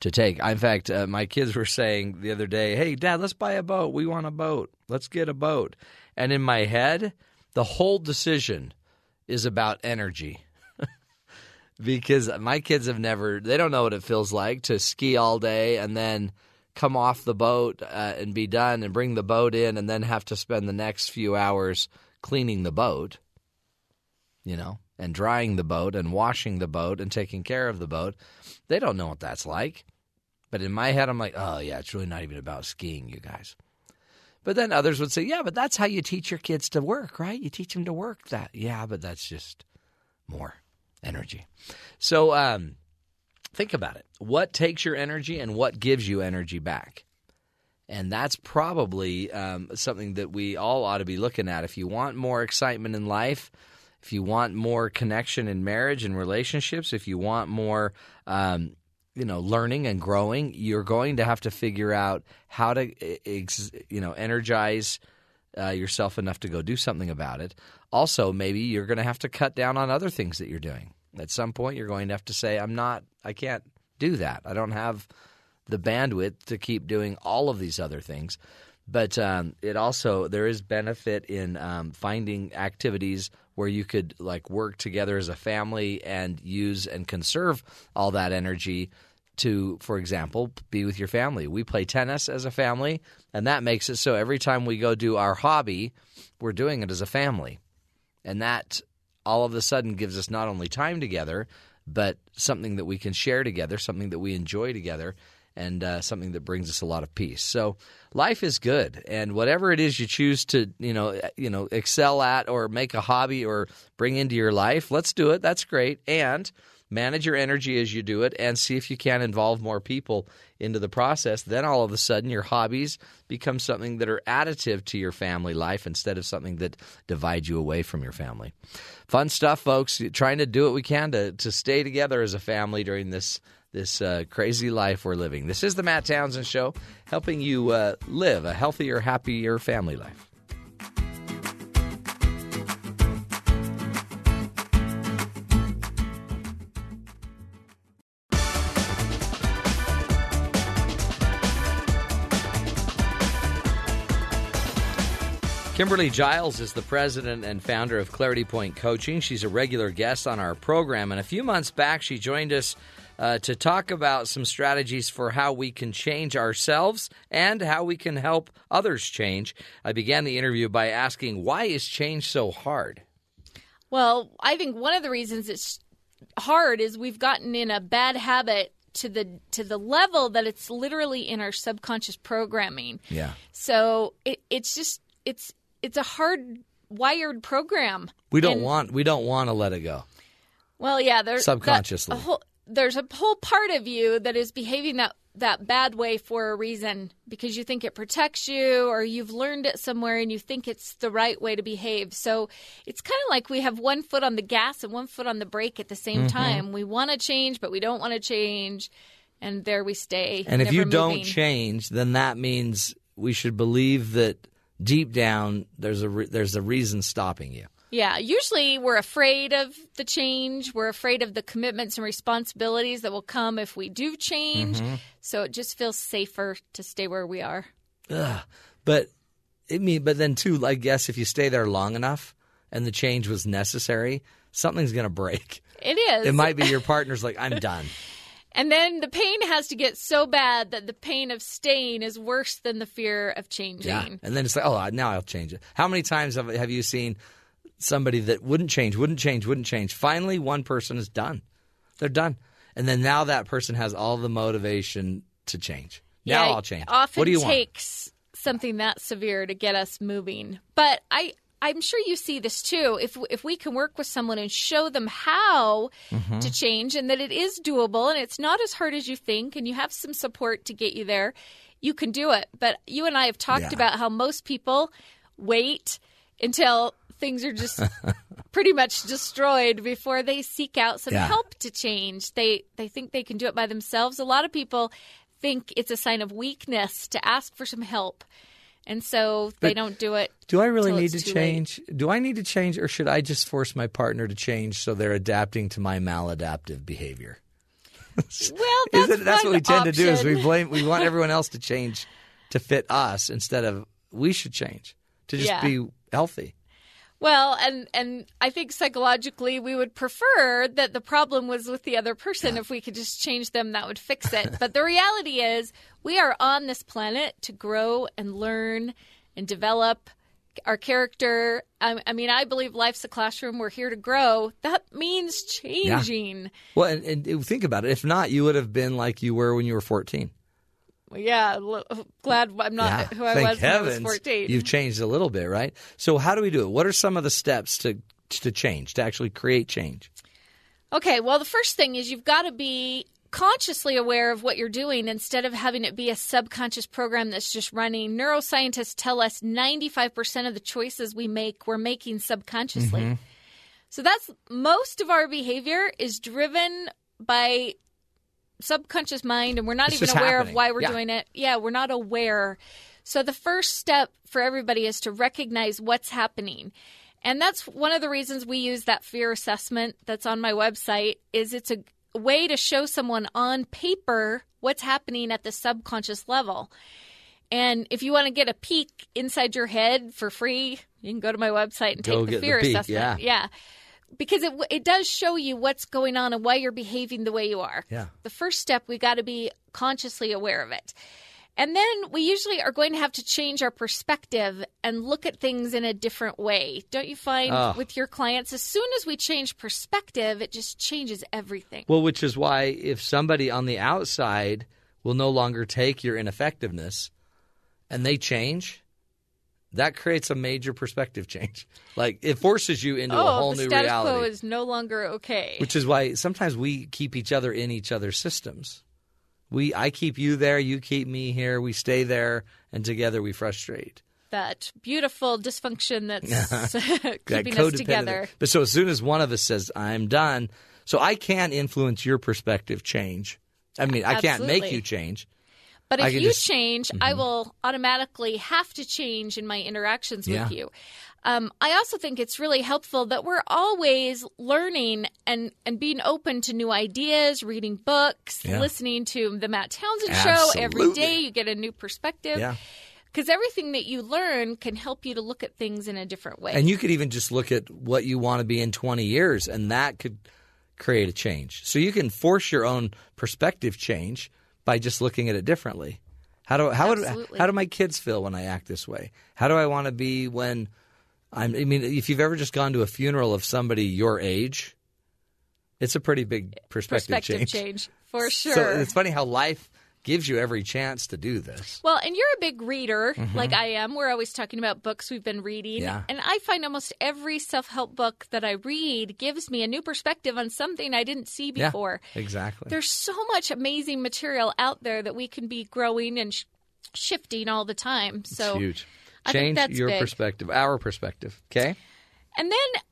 to take. In fact, uh, my kids were saying the other day, "Hey, dad, let's buy a boat. We want a boat. Let's get a boat." And in my head, the whole decision is about energy. because my kids have never, they don't know what it feels like to ski all day and then come off the boat uh, and be done and bring the boat in and then have to spend the next few hours cleaning the boat, you know, and drying the boat and washing the boat and taking care of the boat. They don't know what that's like. But in my head, I'm like, oh, yeah, it's really not even about skiing, you guys. But then others would say, yeah, but that's how you teach your kids to work, right? You teach them to work that. Yeah, but that's just more energy. So um, think about it. What takes your energy and what gives you energy back? And that's probably um, something that we all ought to be looking at. If you want more excitement in life, if you want more connection in marriage and relationships, if you want more um, you know learning and growing you're going to have to figure out how to you know energize uh, yourself enough to go do something about it also maybe you're going to have to cut down on other things that you're doing At some point, you're going to have to say, I'm not, I can't do that. I don't have the bandwidth to keep doing all of these other things. But um, it also, there is benefit in um, finding activities where you could like work together as a family and use and conserve all that energy to, for example, be with your family. We play tennis as a family, and that makes it so every time we go do our hobby, we're doing it as a family. And that all of a sudden gives us not only time together, but something that we can share together, something that we enjoy together, and uh, something that brings us a lot of peace. So life is good, and whatever it is you choose to, you know, you know, excel at or make a hobby or bring into your life, let's do it. That's great, and manage your energy as you do it and see if you can involve more people into the process. Then all of a sudden your hobbies become something that are additive to your family life instead of something that divides you away from your family. Fun stuff folks. Trying to do what we can to, to stay together as a family during this this uh, crazy life we're living. This is the matt townsend show helping you uh, live a healthier happier family life Kimberly Giles is the president and founder of Clarity Point Coaching. She's a regular guest on our program. And a few months back, she joined us uh, to talk about some strategies for how we can change ourselves and how we can help others change. I began the interview by asking, why is change so hard? Well, I think one of the reasons it's hard is we've gotten in a bad habit to the to the level that it's literally in our subconscious programming. Yeah. So it, it's just it's it's a hard wired program. We don't And- want we don't want to let it go. Well, yeah, there's Subconsciously. a whole, there's a whole part of you that is behaving that that bad way for a reason because you think it protects you or you've learned it somewhere and you think it's the right way to behave. So it's kind of like we have one foot on the gas and one foot on the brake at the same Mm-hmm. time. We want to change, but we don't want to change, and there we stay. And if you don't change, then that means we should believe that deep down there's a re- there's a reason stopping you. Yeah, usually we're afraid of the change. We're afraid of the commitments and responsibilities that will come if we do change. Mm-hmm. So it just feels safer to stay where we are. But it mean, but then too, I guess if you stay there long enough and the change was necessary, something's going to break. It is. It might be your partner's like, I'm done. And then the pain has to get so bad that the pain of staying is worse than the fear of changing. Yeah. And then it's like, oh, now I'll change it. How many times have, have you seen somebody that wouldn't change, wouldn't change, wouldn't change? Finally, one person is done. They're done. And then now that person has all the motivation to change. Now Yeah, I'll change. Often what do you want? takes something that severe to get us moving. But I I'm sure you see this too. If if we can work with someone and show them how Mm-hmm. to change and that it is doable and it's not as hard as you think and you have some support to get you there, you can do it. But you and I have talked Yeah. about how most people wait until things are just pretty much destroyed before they seek out some Yeah. help to change. They they think they can do it by themselves. A lot of people think it's a sign of weakness to ask for some help. And so they But don't do it. Do I really need to too late. change? Do I need to change, or should I just force my partner to change so they're adapting to my maladaptive behavior? Well, that's, it- that's what we tend to do. Is we blame? We want everyone else to change to fit us instead of we should change to just Yeah. be healthy. Well, and and I think psychologically we would prefer that the problem was with the other person. If we could just change them, that would fix it. but the reality is, we are on this planet to grow and learn and develop our character. I, I mean, I believe life's a classroom. We're here to grow. That means changing. Well, and, and think about it. If not, you would have been like you were when you were fourteen. Yeah, lo- glad I'm not yeah. who I Thank was when I was 14. You've changed a little bit, right? So how do we do it? What are some of the steps to to change to actually create change? Okay, well, the first thing is you've got to be consciously aware of what you're doing instead of having it be a subconscious program that's just running. Neuroscientists tell us 95% of the choices we make, we're making subconsciously. Mm-hmm. So that's most of our behavior is driven by subconscious mind, and we're not It's even aware happening. of why we're Yeah. doing it. Yeah, we're not aware. So the first step for everybody is to recognize what's happening. And that's one of the reasons we use that fear assessment that's on my website is it's a way to show someone on paper what's happening at the subconscious level. And if you want to get a peek inside your head for free, you can go to my website and Go take the the fear peek, assessment. yeah. Because it it does show you what's going on and why you're behaving the way you are. Yeah. The first step we got to be consciously aware of it. And then we usually are going to have to change our perspective and look at things in a different way. Don't you find Oh. with your clients as soon as we change perspective, it just changes everything. Well, which is why if somebody on the outside will no longer take your ineffectiveness and they change, that creates a major perspective change. Like it forces you into a oh, whole the new status reality. quo is no longer okay. which is why sometimes we keep each other in each other's systems. We I keep you there, you keep me here, we stay there, and together we frustrate. that beautiful dysfunction that's That keeping us together. But so as soon as one of us says, I'm done, so I can't influence your perspective change. I mean, I can't make you change. But if you just- Mm-hmm. change, I will automatically have to change in my interactions Yeah. with you. Um, I also think it's really helpful that we're always learning and, and being open to new ideas, reading books, Yeah. listening to the Matt Townsend show every day. You get a new perspective. Yeah. Because everything that you learn can help you to look at things in a different way. And you could even just look at what you want to be in 20 years, and that could create a change. So you can force your own perspective change by just looking at it differently. How do how would, how do my kids feel when I act this way? How do I want to be when I'm? I mean, if you've ever just gone to a funeral of somebody your age, it's a pretty big perspective, perspective change. change. for sure. So it's funny how life gives you every chance to do this. Well, and you're a big reader like I am. We're always talking about books we've been reading. Mm-hmm. Yeah. And I find almost every self help book that I read gives me a new perspective on something I didn't see before. Yeah, exactly. There's so much amazing material out there that we can be growing and sh- shifting all the time. So it's huge. I think Change that's your big. perspective, our perspective. Okay. And then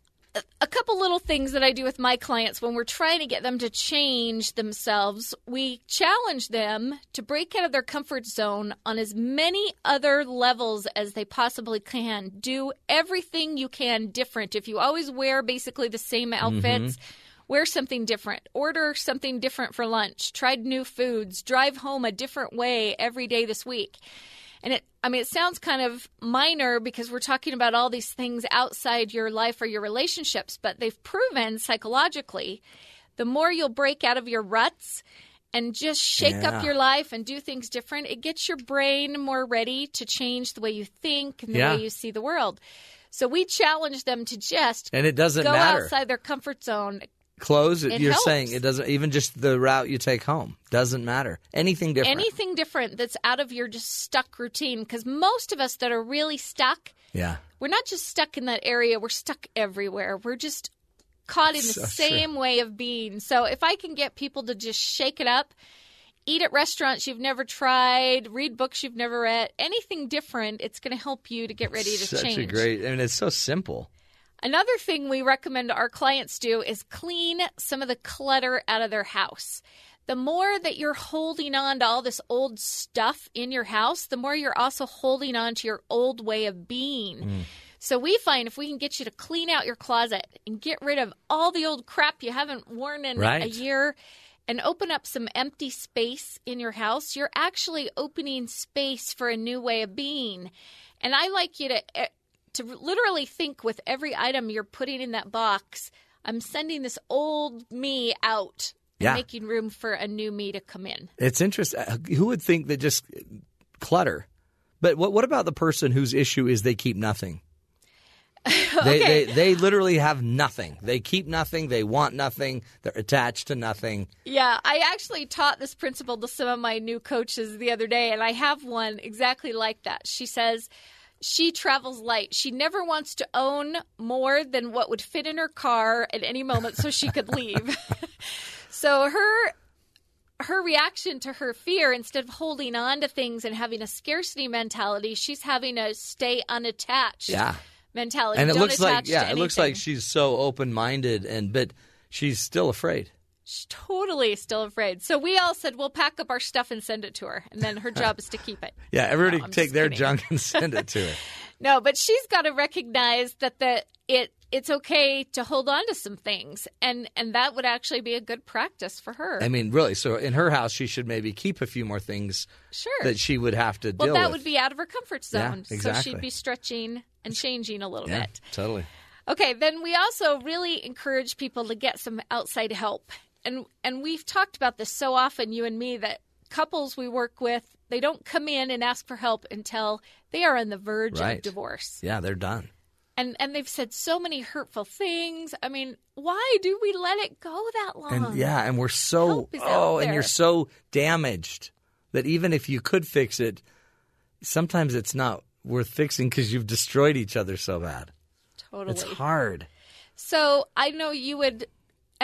a- couple little things that I do with my clients when we're trying to get them to change themselves, we challenge them to break out of their comfort zone on as many other levels as they possibly can. Do everything you can different. If you always wear basically the same outfits, mm-hmm. wear something different. Order something different for lunch. Try new foods. Drive home a different way every day this week. And it, I mean, it sounds kind of minor because we're talking about all these things outside your life or your relationships, but they've proven psychologically the more you'll break out of your ruts and just shake Yeah. up your life and do things different, it gets your brain more ready to change the way you think and the Yeah. way you see the world. So we challenge them to just And it doesn't go matter. outside their comfort zone. Clothes, It you're helps. saying it doesn't even just the route you take home doesn't matter. Anything different. Anything different that's out of your just stuck routine. Because most of us that are really stuck, yeah. we're not just stuck in that area, we're stuck everywhere. We're just caught in the So true. same way of being. So if I can get people to just shake it up, eat at restaurants you've never tried, read books you've never read, anything different, it's going to help you to get ready to Such change. a great. I mean, it's so simple. Another thing we recommend our clients do is clean some of the clutter out of their house. The more that you're holding on to all this old stuff in your house, the more you're also holding on to your old way of being. So we find if we can get you to clean out your closet and get rid of all the old crap you haven't worn in a year and open up some empty space in your house, you're actually opening space for a new way of being. And I like you to eh, to literally think with every item you're putting in that box, I'm sending this old me out and Yeah. making room for a new me to come in. It's interesting. Uh, Who would think that just clutter? But what what about the person whose issue is they keep nothing? They, Okay. they they literally have nothing. They keep nothing. They want nothing. They're attached to nothing. Yeah, I actually taught this principle to some of my new coaches the other day, and I have one exactly like that. She says she travels light. She never wants to own more than what would fit in her car at any moment so she could leave. so her her reaction to her fear instead of holding on to things and having a scarcity mentality she's having a stay unattached Yeah. mentality And it Don't looks like yeah, it looks like she's so open minded and but she's still afraid. She's totally still afraid. So we all said we'll pack up our stuff and send it to her, and then her job is to keep it. Yeah, everybody No, take their kidding. junk and send it to her. No, but she's got to recognize that the it it's okay to hold on to some things, and and that would actually be a good practice for her. I mean, really. So in her house, she should maybe keep a few more things sure. that she would have to well, that with. would be out of her comfort Yeah, zone, so she'd be stretching and changing a little yeah, bit. totally. Okay, then we also really encourage people to get some outside help. And and we've talked about this so often you and me that couples we work with, they don't come in and ask for help until they are on the verge Right. of divorce. Yeah, they're done. And and they've said so many hurtful things. I mean, why do we let it go that long? And yeah, and we're so Help is out oh, and you're so damaged that even if you could fix it, sometimes it's not worth fixing because you've destroyed each other so bad. totally. It's hard. So I know you would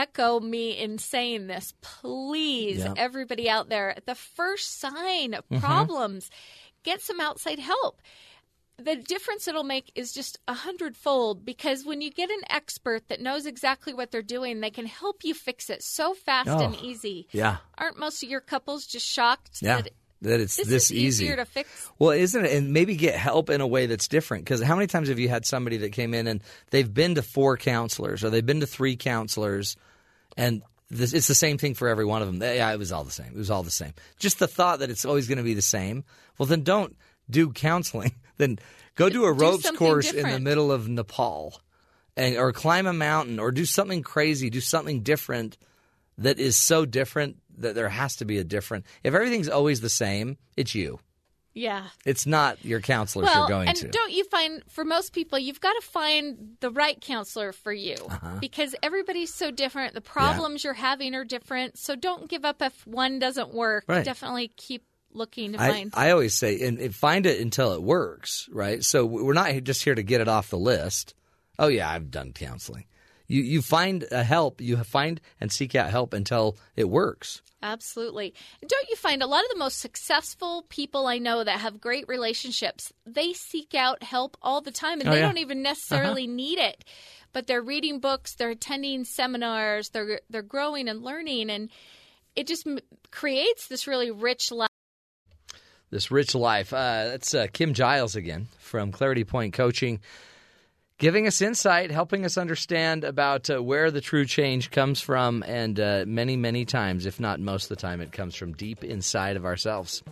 echo me in saying this. Please, Yeah. everybody out there, the first sign of Mm-hmm. problems, get some outside help. The difference it'll make is just a hundredfold because when you get an expert that knows exactly what they're doing, they can help you fix it so fast and Oh, easy. Yeah, Aren't most of your couples just shocked yeah. that That it's this, this, is easy. easier to fix? Well, isn't it? And maybe get help in a way that's different. Because how many times have you had somebody that came in and they've been to four counselors or they've been to three counselors, and this, it's the same thing for every one of them? Yeah, it was all the same. It was all the same. Just the thought that it's always going to be the same. Well, then don't do counseling. then go do a Do ropes course in the middle of Nepal, and or climb a mountain or do something crazy. Do something different that is so different that there has to be a different. If everything's always the same, it's you. Yeah. It's not your counselors well, you're going and to. And don't you find for most people you've got to find the right counselor for you Uh-huh. because everybody's so different. The problems you're having are different. So don't give up if one doesn't work. Right. Definitely keep looking to I, find. I always say, and, and find it until it works, right? So we're not just here to get it off the list. Oh yeah, I've done counseling. You you find a help, you find and seek out help until it works. Absolutely. Don't you find a lot of the most successful people I know that have great relationships, they seek out help all the time and Oh, they yeah. don't even necessarily need it. But they're reading books, they're attending seminars, they're they're growing and learning and it just m- creates this really rich life. This rich life. Uh, that's uh, Kim Giles again from Clarity Point Coaching, giving us insight, helping us understand about uh, where the true change comes from, and uh, many, many times, if not most of the time, it comes from deep inside of ourselves.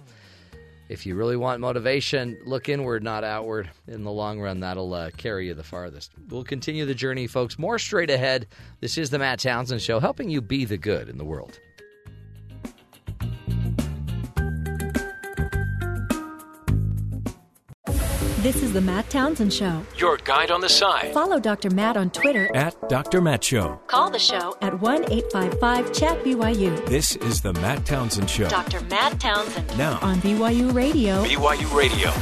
If you really want motivation, look inward, not outward. In the long run, that'll uh, carry you the farthest. We'll continue the journey, folks. More straight ahead. This is the Matt Townsend Show, helping you be the good in the world. This is the Matt Townsend Show. Your guide on the side Follow Dr. Matt on Twitter at Dr. Matt Show. Call the show at 1 855 Chat BYU This is the Matt Townsend Show. Dr. Matt Townsend Now, on BYU Radio. BYU Radio.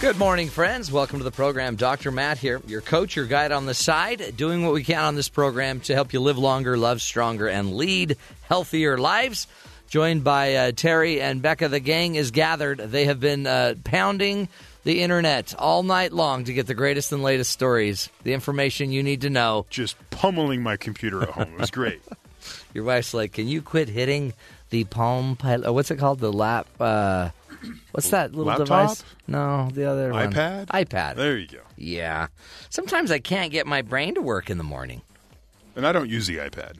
Good morning, friends. Welcome to the program. Dr. Matt here, your coach, your guide on the side, doing what we can on this program to help you live longer, love stronger, and lead healthier lives. Joined by uh, Terry and Becca, the gang is gathered. They have been uh, pounding the internet all night long to get the greatest and latest stories, the information you need to know. Just pummeling my computer at home. It was great. Your wife's like, "Can you quit hitting the Palm Pilot? What's it called? The lap? Uh, what's that little Laptop? device? No, the other one. iPad? iPad. There you go. Yeah. Sometimes I can't get my brain to work in the morning. And I don't use the iPad.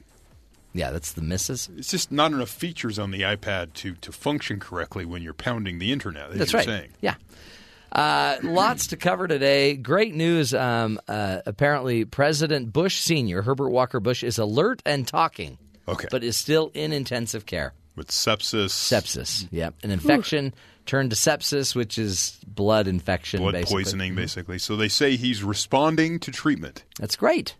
Yeah, that's the misses. It's just not enough features on the iPad to, to function correctly when you're pounding the internet. That's you're right. saying. Yeah. Uh, lots to cover today. Great news. Um, uh, apparently, President Bush Sr., Herbert Walker Bush, is alert and talking, Okay. but is still in intensive care. With sepsis, Sepsis. Yep. An infection turned to sepsis, which is blood infection, blood basically. poisoning, basically. So they say he's responding to treatment. That's great.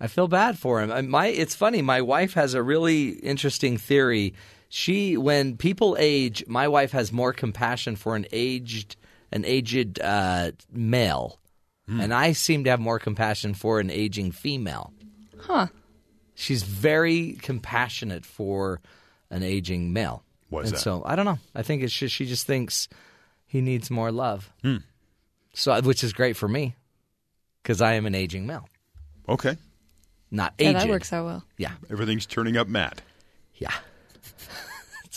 I feel bad for him. My, it's funny. My wife has a really interesting theory. She, when people age, my wife has more compassion for an aged, an aged uh, male, and I seem to have more compassion for an aging female. Huh. She's very compassionate for an aging male. Why and that? So I don't know. I think it's just, she just thinks he needs more love. So, which is great for me because I am an aging male, Okay. not aging. Yeah, that works out well. Yeah, Everything's turning up Matt. yeah.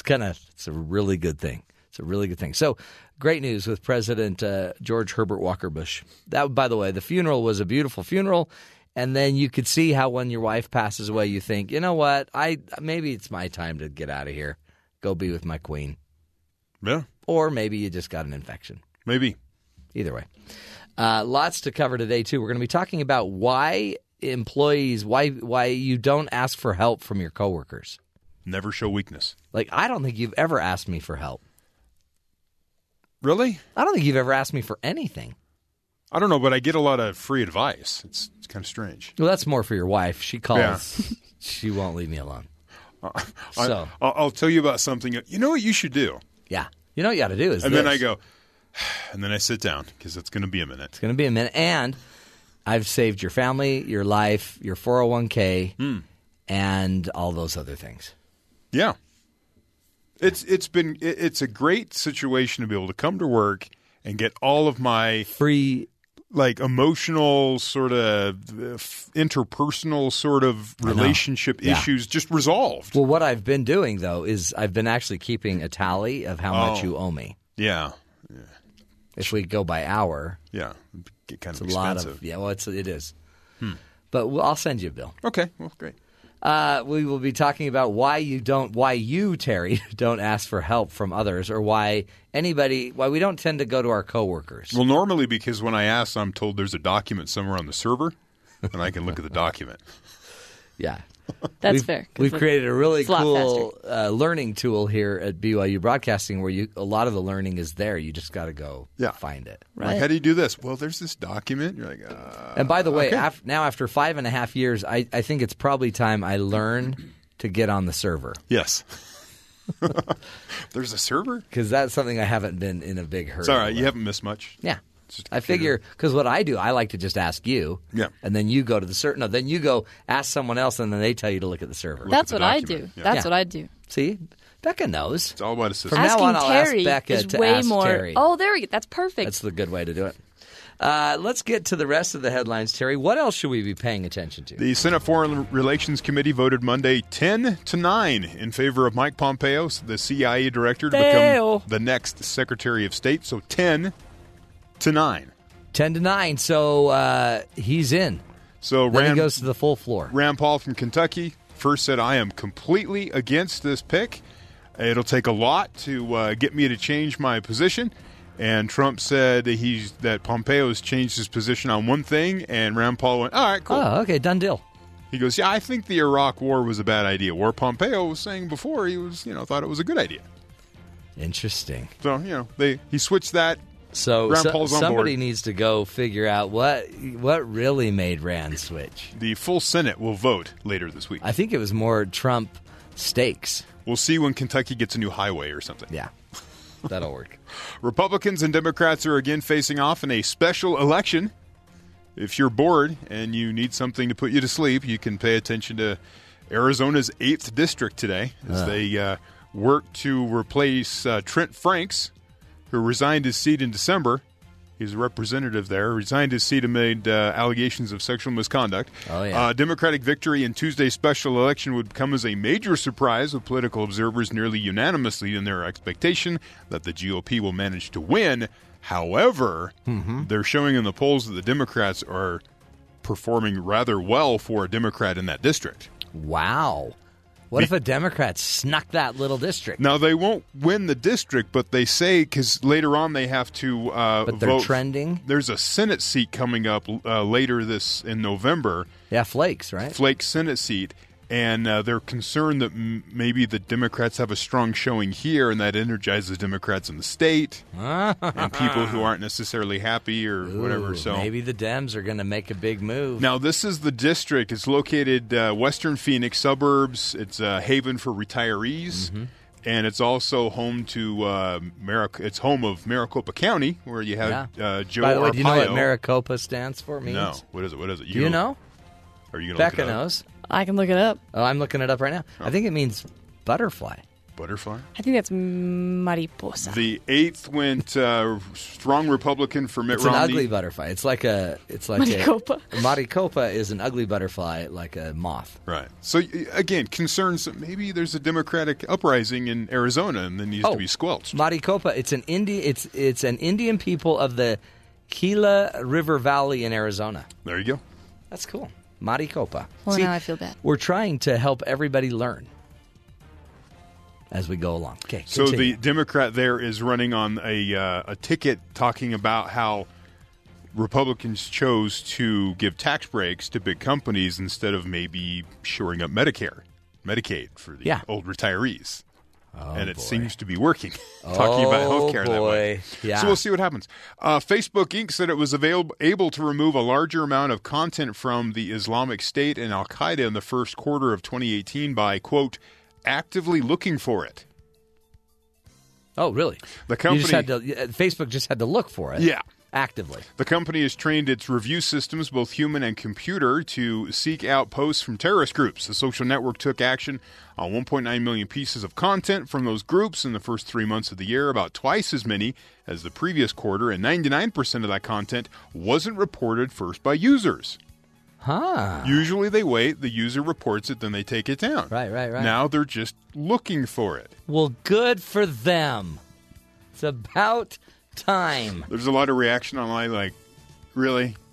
It's kind of it's a really good thing. It's a really good thing. So, great news with President uh, George Herbert Walker Bush. That, by the way, the funeral was a beautiful funeral, and then you could see how when your wife passes away, you think, you know what, I maybe it's my time to get out of here, go be with my queen, Yeah, or maybe you just got an infection. maybe. Either way, uh, lots to cover today too. We're going to be talking about why employees, why why you don't ask for help from your coworkers. Never show weakness. Like I don't think you've ever asked me for help. Really? I don't think you've ever asked me for anything. I don't know, but I get a lot of free advice. It's it's kind of strange. Well, that's more for your wife. She calls. Yeah. she won't leave me alone. I, So I'll, I'll tell you about something. You know what you should do? yeah, you know what you got to do is And then. I go, and then I sit down because it's going to be a minute. It's going to be a minute, and I've saved your family, your life, your four hundred one k, Hmm. and all those other things. Yeah, it's it's been it, it's a great situation to be able to come to work and get all of my Free. like emotional sort of interpersonal sort of relationship Yeah. issues just resolved. Well, what I've been doing though is I've been actually keeping a tally of how much Oh. you owe me. Yeah, If we go by hour, yeah, kind it's of a lot expensive. of yeah. Well, it's it is. Hmm. But we'll, I'll send you a bill. Okay, well, great. Uh, we will be talking about why you don't, why you Terry don't ask for help from others, or why anybody, why we don't tend to go to our coworkers. Well, normally because when I ask, I'm told there's a document somewhere on the server, and I can look at the document. Yeah, That's we've, fair. 'cause We've created a really it's a lot cool uh, learning tool here at BYU Broadcasting, where you a lot of the learning is there. You just got to go Yeah. find it. Right? Like, how do you do this? Well, there's this document. You're like, uh, And by the way, okay. af- now after five and a half years, I, I think it's probably time I learn to get on the server yes. there's a server. because that's something I haven't been in a big hurry. It's all right. You haven't missed much. Yeah. It's just a I computer. figure because what I do, I like to just ask you, Yeah. and then you go to the server. No, then you go ask someone else, and then they tell you to look at the server. That's the what I do. Yeah. That's Yeah. what I do. See, Becca knows. It's all about a system. From now on, I'll ask Terry Becca is to way ask more. Terry. Oh, there we go. That's perfect. That's the good way to do it. Uh, let's get to the rest of the headlines, Terry. What else should we be paying attention to? The Senate Foreign Relations Committee voted Monday 10 to 9 in favor of Mike Pompeo, the CIA director, to Pompeo. become the next Secretary of State. So 10 to 9. Ten to nine, so uh, he's in. So Then Rand, he goes to the full floor. Rand Paul from Kentucky first said, I am completely against this pick. It'll take a lot to uh, get me to change my position. And Trump said that he's that Pompeo has changed his position on one thing, and Rand Paul went, "All right, cool." Oh, okay, done deal. He goes, "Yeah, I think the Iraq War was a bad idea." Where Pompeo was saying before, he was, you know, thought it was a good idea. Interesting. So, you know, they he switched that. So, so- somebody needs to go figure out what what really made Rand switch. The full Senate will vote later this week. I think it was more Trump stakes. We'll see when Kentucky gets a new highway or something. Yeah, that'll work. Republicans and Democrats are again facing off in a special election. If you're bored and you need something to put you to sleep, you can pay attention to Arizona's 8th district today as they uh, work to replace uh, Trent Franks, who resigned his seat in December. He's a representative there. Resigned his seat amid uh, allegations of sexual misconduct. Oh, yeah. Uh, Democratic victory in Tuesday's special election would come as a major surprise, with political observers nearly unanimously in their expectation that the GOP will manage to win. However, Mm-hmm. they're showing in the polls that the Democrats are performing rather well for a Democrat in that district. Wow. What if a Democrat snuck that little district? Now they won't win the district, but they say because later on they have to uh, But they're vote. trending? There's a Senate seat coming up uh, later this in November, Yeah, Flake's, right? Flake Senate seat, and uh, they're concerned that m- maybe the Democrats have a strong showing here, and that energizes Democrats in the state and people who aren't necessarily happy or whatever. So maybe the Dems are going to make a big move. Now, this is the district. It's located uh, western Phoenix suburbs. It's a haven for retirees, Mm-hmm. and it's also home to uh, Maric- It's home of Maricopa County, where you have Yeah. uh, Joe By the way, Arpaio. do you know what Maricopa stands for? Means? No, what is it? What is it? Do you know? Are you going to Becca knows. I can look it up. Oh, I'm looking it up right now. I think it means butterfly. Butterfly. I think that's mariposa. The eighth went uh, strong Republican for Mitt It's an Romney. ugly butterfly. It's like a. It's like Maricopa. a. Maricopa is an ugly butterfly, like a moth. Right. So y- again, concerns that maybe there's a Democratic uprising in Arizona and that needs Oh. to be squelched. Maricopa. It's an Indi- It's it's an Indian people of the Gila River Valley in Arizona. There you go. That's cool. Maricopa. well, See, now I feel bad. We're trying to help everybody learn as we go along. Okay. So the. Democrat there is running on a uh, a ticket talking about how Republicans chose to give tax breaks to big companies instead of maybe shoring up Medicare, Medicaid for the Yeah. old retirees. And it boy. seems to be working. Talking about Oh, healthcare that way. Yeah. So we'll see what happens. Uh, Facebook Inc. said it was available, able to remove a larger amount of content from the Islamic State and Al Qaeda in the first quarter of 2018 by, quote, actively looking for it. oh, really? The just company- had to, uh, Facebook just had to look for it. Yeah. Actively. The company has trained its review systems, both human and computer, to seek out posts from terrorist groups. The social network took action on 1.9 million pieces of content from those groups in the first three months of the year, about twice as many as the previous quarter, and 99% of that content wasn't reported first by users. Huh. Usually they wait, the user reports it, then they take it down. Right, right, right. Now they're just looking for it. Well, good for them. It's about time. There's a lot of reaction online like, really?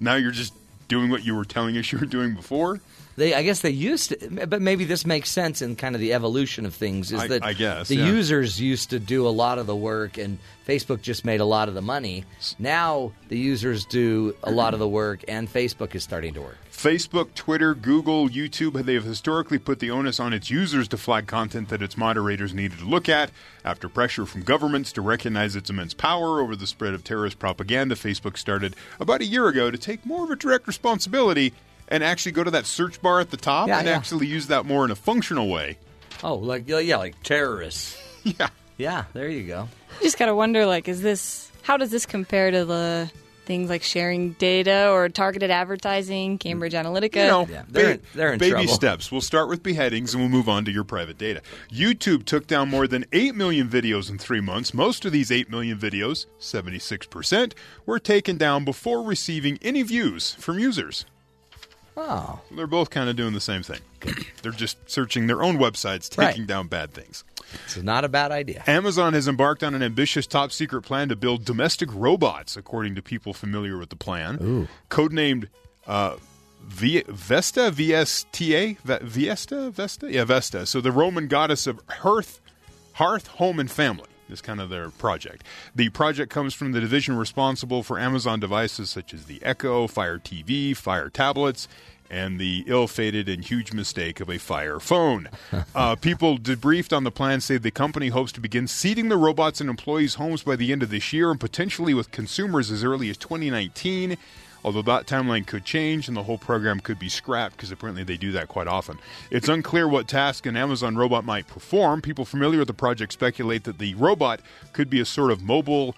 Now you're just doing what you were telling us you were doing before? They, I guess they used to, but maybe this makes sense in kind of the evolution of things. Is I- that I guess, the yeah. users used to do a lot of the work, and Facebook just made a lot of the money. Now the users do a lot of the work, and Facebook is starting to work. Facebook, Twitter, Google, YouTube, they have historically put the onus on its users to flag content that its moderators needed to look at. After pressure from governments to recognize its immense power over the spread of terrorist propaganda, Facebook started about a year ago to take more of a direct responsibility and actually go to that search bar at the top Yeah, and yeah. actually use that more in a functional way. Oh, like yeah, like terrorists. Yeah. Yeah, there you go. You just gotta wonder, like, is this how does this compare to the things like sharing data or targeted advertising, Cambridge Analytica? You know, Yeah, they're in- they're in baby trouble. steps. We'll start with beheadings and we'll move on to your private data. YouTube took down more than 8 million videos in three months. Most of these 8 million videos, 76%, were taken down before receiving any views from users. Oh, They're both kind of doing the same thing. They're just searching their own websites, taking Right. down bad things. it's not a bad idea. Amazon has embarked on an ambitious top secret plan to build domestic robots, according to people familiar with the plan. Codenamed uh, v- Vesta, VSTA, V- Viesta, Vesta? Yeah, Vesta. So the Roman goddess of hearth, hearth, home, and family is kind of their project. The project comes from the division responsible for Amazon devices such as the Echo, Fire TV, Fire tablets, and the ill-fated and huge mistake of a Fire phone. uh, people debriefed on the plan say the company hopes to begin seeding the robots in employees' homes by the end of this year and potentially with consumers as early as 2019. Although that timeline could change and the whole program could be scrapped because apparently they do that quite often. It's unclear what task an Amazon robot might perform. People familiar with the project speculate that the robot could be a sort of mobile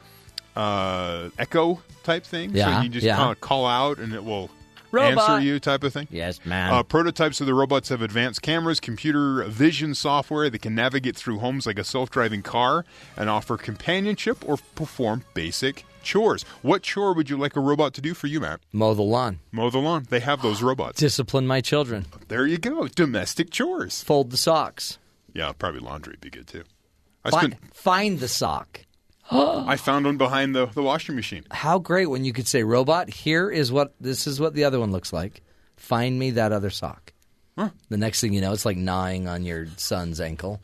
uh, echo type thing. Yeah, so you just yeah. kind of call out and it will Robot. answer you type of thing. Yes, man. Uh, prototypes of the robots have advanced cameras, computer vision software that can navigate through homes like a self driving car and offer companionship or perform basic chores. What chore would you like a robot to do for you, Matt? Mow the lawn. Mow the lawn. They have those robots. Discipline my children. There you go. Domestic chores. Fold the socks. Yeah, probably laundry would be good too. I Fi- spent, find the sock. I found one behind the, the washing machine. How great when you could say, "Robot, here is what this is what the other one looks like. Find me that other sock." The next thing you know, it's like gnawing on your son's ankle,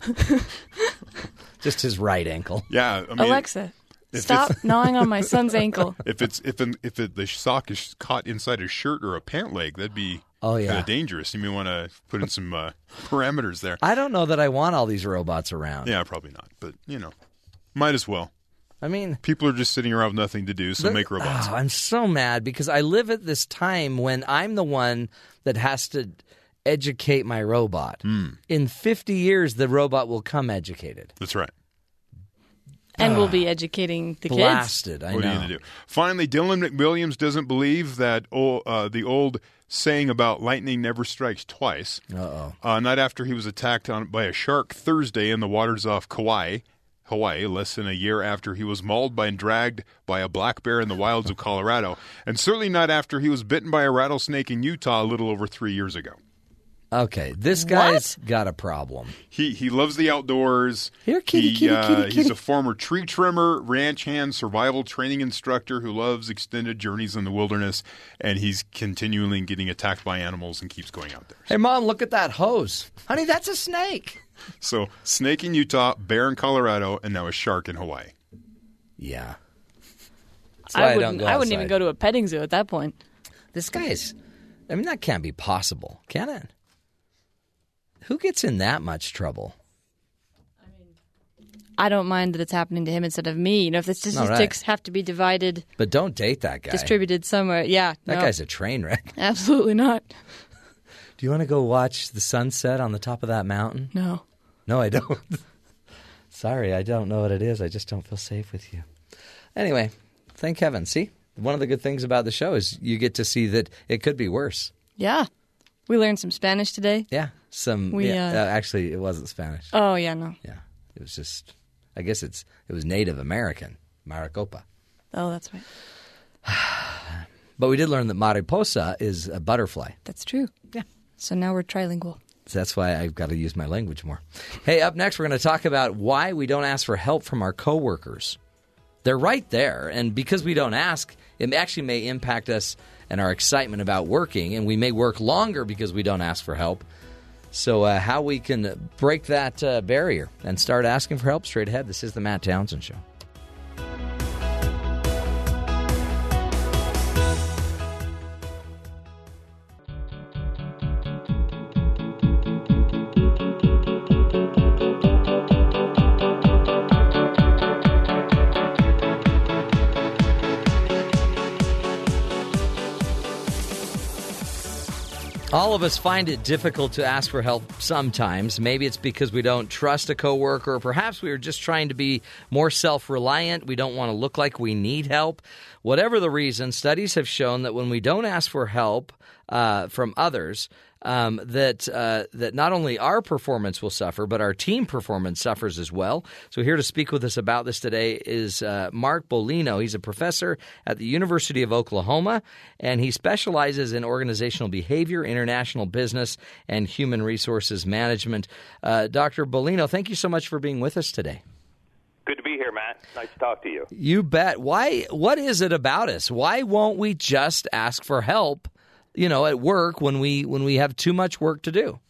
just his right ankle. Yeah, I mean, Alexa, if stop gnawing on my son's ankle. If it's if an, if it, the sock is caught inside a shirt or a pant leg, that'd be Oh, yeah. kind of dangerous. You may want to put in some uh, parameters there. I don't know that I want all these robots around. Yeah, probably not. But you know, might as well. I mean, People are just sitting around with nothing to do, so make robots. Oh, I'm so mad because I live at this time when I'm the one that has to educate my robot. Hmm. In 50 years, the robot will come educated. That's right. And we'll be educating the kids. Blasted. I What are you know. going to do? Finally, Dylan McWilliams doesn't believe that old, uh, the old saying about lightning never strikes twice. Uh-oh. Uh, not after he was attacked on by a shark Thursday in the waters off Kauai, Hawaii, less than a year after he was mauled by and dragged by a black bear in the wilds of Colorado, and certainly not after he was bitten by a rattlesnake in Utah a little over three years ago. Okay, this guy's got a problem. He he loves the outdoors. Here, kitty, he, kitty, uh, kitty, He's a former tree trimmer, ranch hand, survival training instructor who loves extended journeys in the wilderness, and he's continually getting attacked by animals and keeps going out there. Hey, mom, look at that hose. Honey, that's a snake. So, snake in Utah, bear in Colorado, and now a shark in Hawaii. Yeah. That's why I I, wouldn't, don't go I wouldn't even go to a petting zoo at that point. This guy's. I mean, that can't be possible, can it? Who gets in that much trouble? I mean, I don't mind that it's happening to him instead of me. You know, if the All right. statistics have to be divided, But don't date that guy. distributed somewhere, yeah, that no, guy's a train wreck. absolutely not. Do you want to go watch the sunset on the top of that mountain? No. No, I don't. Sorry, I don't know what it is. I just don't feel safe with you. Anyway, thank heaven. See, one of the good things about the show is you get to see that it could be worse. Yeah, we learned some Spanish today. Yeah, some. We, yeah, uh, uh, actually, it wasn't Spanish. Oh yeah, no. Yeah, it was just. I guess it's it was Native American Maricopa, Oh, that's right. but we did learn that mariposa is a butterfly. That's true. Yeah. So now we're trilingual. So that's why I've got to use my language more. Hey, up next, we're going to talk about why we don't ask for help from our coworkers. They're right there, and because we don't ask, it actually may impact us and our excitement about working, and we may work longer because we don't ask for help. So, uh, how we can break that uh, barrier and start asking for help straight ahead. This is the Matt Townsend Show. All of us find it difficult to ask for help sometimes. Maybe it's because we don't trust a coworker, or perhaps we are just trying to be more self reliant. We don't want to look like we need help. Whatever the reason, studies have shown that when we don't ask for help uh, from others, um, that uh, that not only our performance will suffer, but our team performance suffers as well. So here to speak with us about this today is uh, Mark Bolino. He's a professor at the University of Oklahoma, and he specializes in organizational behavior, international business, and human resources management. Uh, Dr. Bolino, thank you so much for being with us today. Good to be here, Matt. Nice to talk to you. You bet. Why? What is it about us? Why won't we just ask for help? You know, at work when we when we have too much work to do.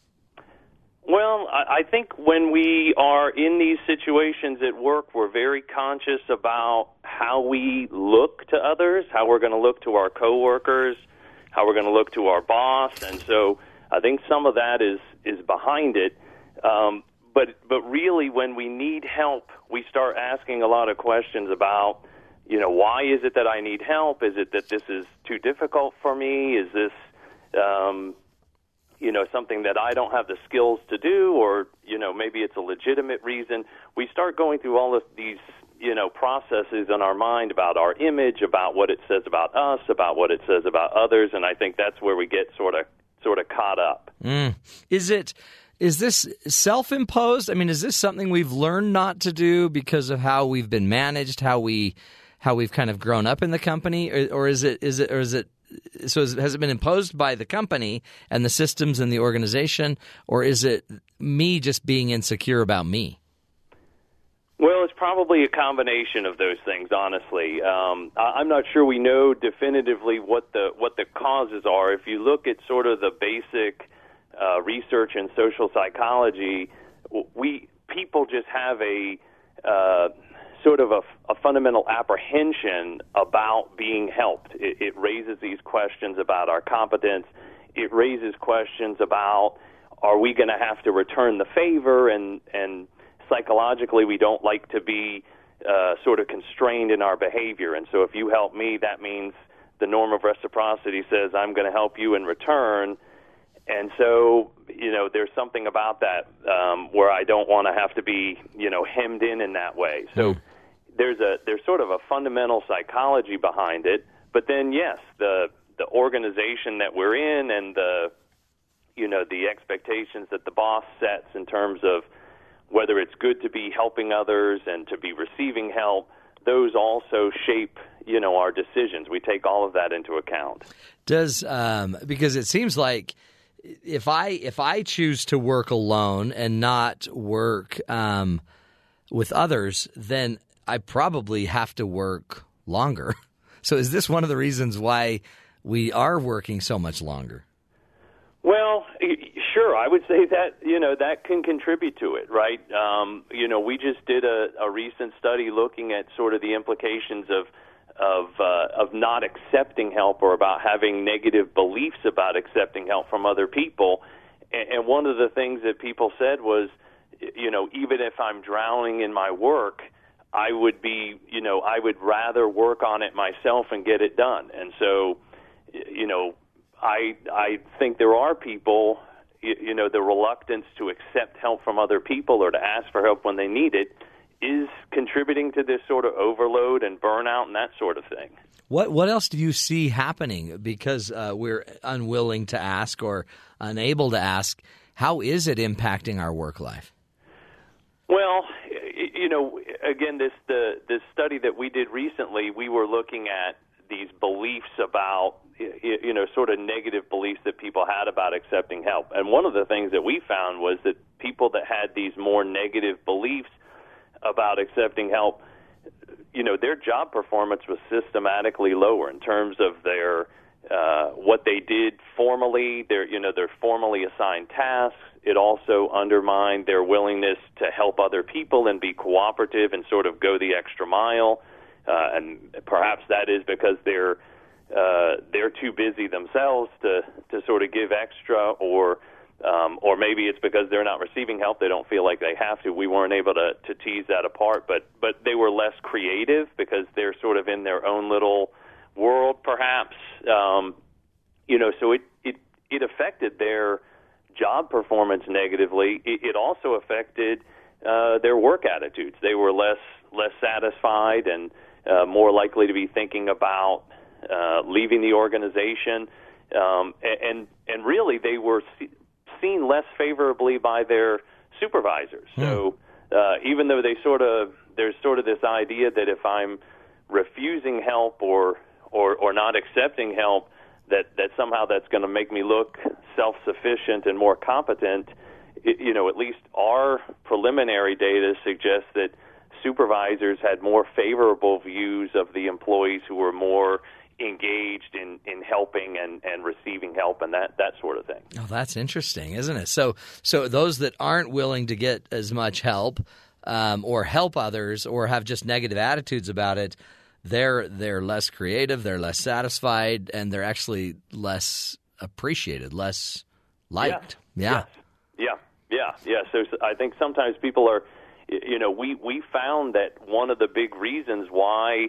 Well, I think when we are in these situations at work, we're very conscious about how we look to others, how we're going to look to our coworkers, how we're going to look to our boss, and so I think some of that is is behind it. Um, but but really, when we need help, we start asking a lot of questions about you know, why is it that I need help? Is it that this is too difficult for me? Is this, um, you know, something that I don't have the skills to do, or you know, maybe it's a legitimate reason? We start going through all of these, you know, processes in our mind about our image, about what it says about us, about what it says about others, and I think that's where we get sort of sort of caught up. Mm. Is it? Is this self-imposed? I mean, is this something we've learned not to do because of how we've been managed, how we, how we've kind of grown up in the company, or, or is it? Is it? Or is it? So is, has it been imposed by the company and the systems and the organization, or is it me just being insecure about me? Well, it's probably a combination of those things. Honestly, um, I- I'm not sure we know definitively what the what the causes are. If you look at sort of the basic uh, research in social psychology, we people just have a uh, sort of a, a fundamental apprehension about being helped. It, it raises these questions about our competence. It raises questions about are we going to have to return the favor and and psychologically we don't like to be uh, sort of constrained in our behavior and so if you help me that means the norm of reciprocity says I'm going to help you in return and so you know there's something about that um, where I don't want to have to be you know hemmed in in that way so there's a there's sort of a fundamental psychology behind it. But then, yes, the the organization that we're in and the you know the expectations that the boss sets in terms of whether it's good to be helping others and to be receiving help those also shape you know our decisions we take all of that into account Does um, because it seems like if I if I choose to work alone and not work um, with others, then I probably have to work longer. So is this one of the reasons why we are working so much longer? Well, sure. I would say that you know that can contribute to it, right? Um, you know, we just did a, a recent study looking at sort of the implications of of uh, of not accepting help or about having negative beliefs about accepting help from other people. And, and one of the things that people said was, you know, even if I'm drowning in my work, I would be, you know, I would rather work on it myself and get it done. And so, you know, I I think there are people, you, you know, the reluctance to accept help from other people or to ask for help when they need it is contributing to this sort of overload and burnout and that sort of thing. What what else do you see happening because uh, we're unwilling to ask or unable to ask? How is it impacting our work life? Well, you know, again, this the this study that we did recently, we were looking at these beliefs about you know sort of negative beliefs that people had about accepting help. And one of the things that we found was that people that had these more negative beliefs about accepting help, you know, their job performance was systematically lower in terms of their uh, what they did formally, their you know their formally assigned tasks. It also undermined their willingness to help other people and be cooperative and sort of go the extra mile. Uh, and perhaps that is because they're uh, they're too busy themselves to to sort of give extra, or um, or maybe it's because they're not receiving help. They don't feel like they have to. We weren't able to to tease that apart, but but they were less creative because they're sort of in their own little world, perhaps. Um, you know, so it it it affected their job performance negatively. It, it also affected uh, their work attitudes. They were less less satisfied and uh, more likely to be thinking about uh, leaving the organization, um, and and really they were seen less favorably by their supervisors. Hmm. So uh, even though they sort of there's sort of this idea that if I'm refusing help or or or not accepting help, that that somehow that's going to make me look self-sufficient and more competent. It, you know, at least our preliminary data suggests that supervisors had more favorable views of the employees who were more engaged in, in helping and, and receiving help and that, that sort of thing. Oh, that's interesting, isn't it? So, so those that aren't willing to get as much help um, or help others or have just negative attitudes about it, they're they're less creative, they're less satisfied, and they're actually less appreciated, less liked. Yeah. Yeah. Yeah. Yeah. So I think sometimes people are, you know, we we found that one of the big reasons why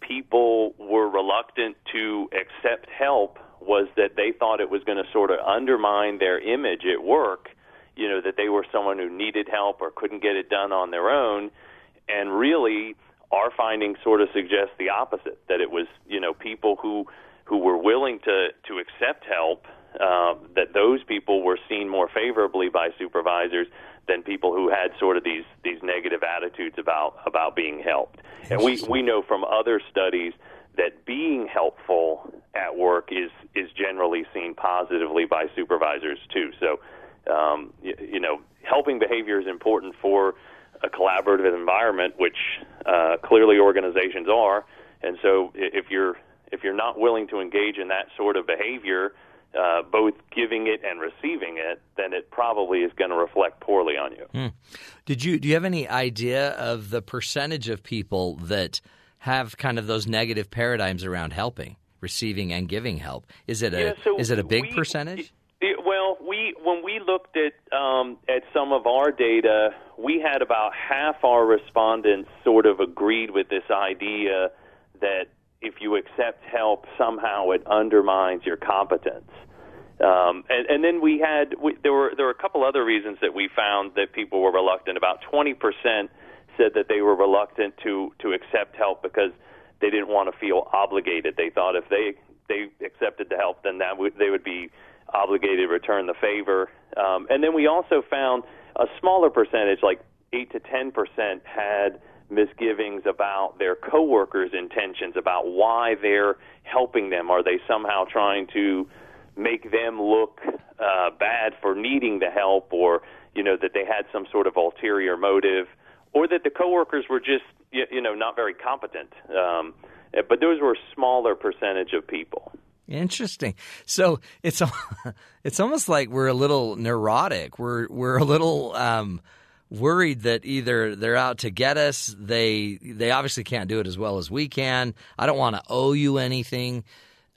people were reluctant to accept help was that they thought it was going to sort of undermine their image at work, you know, that they were someone who needed help or couldn't get it done on their own. And really, our findings sort of suggest the opposite that it was, you know, people who who were willing to to accept help uh, that those people were seen more favorably by supervisors than people who had sort of these these negative attitudes about about being helped. And we we know from other studies that being helpful at work is is generally seen positively by supervisors too. So, um, you, you know, helping behavior is important for a collaborative environment, which uh, clearly organizations are. And so, if you're if you're not willing to engage in that sort of behavior, uh, both giving it and receiving it, then it probably is going to reflect poorly on you. Hmm. Did you do you have any idea of the percentage of people that have kind of those negative paradigms around helping, receiving, and giving help? Is it a Yeah, so is it a big we- percentage? Well, we when we looked at um, at some of our data, we had about half our respondents sort of agreed with this idea that if you accept help, somehow it undermines your competence. Um, and, and then we had we, there were there were a couple other reasons that we found that people were reluctant. About twenty percent said that they were reluctant to to accept help because they didn't want to feel obligated. They thought if they they accepted the help, then that would, they would be obligated to return the favor. Um, and then we also found a smaller percentage, like eight to ten percent, had misgivings about their coworkers' intentions, about why they're helping them. Are they somehow trying to make them look uh, bad for needing the help, or you know that they had some sort of ulterior motive, or that the coworkers were just you, you know not very competent. Um, but those were a smaller percentage of people. Interesting. So it's it's almost like we're a little neurotic. We're we're a little um, worried that either they're out to get us. They they obviously can't do it as well as we can. I don't want to owe you anything.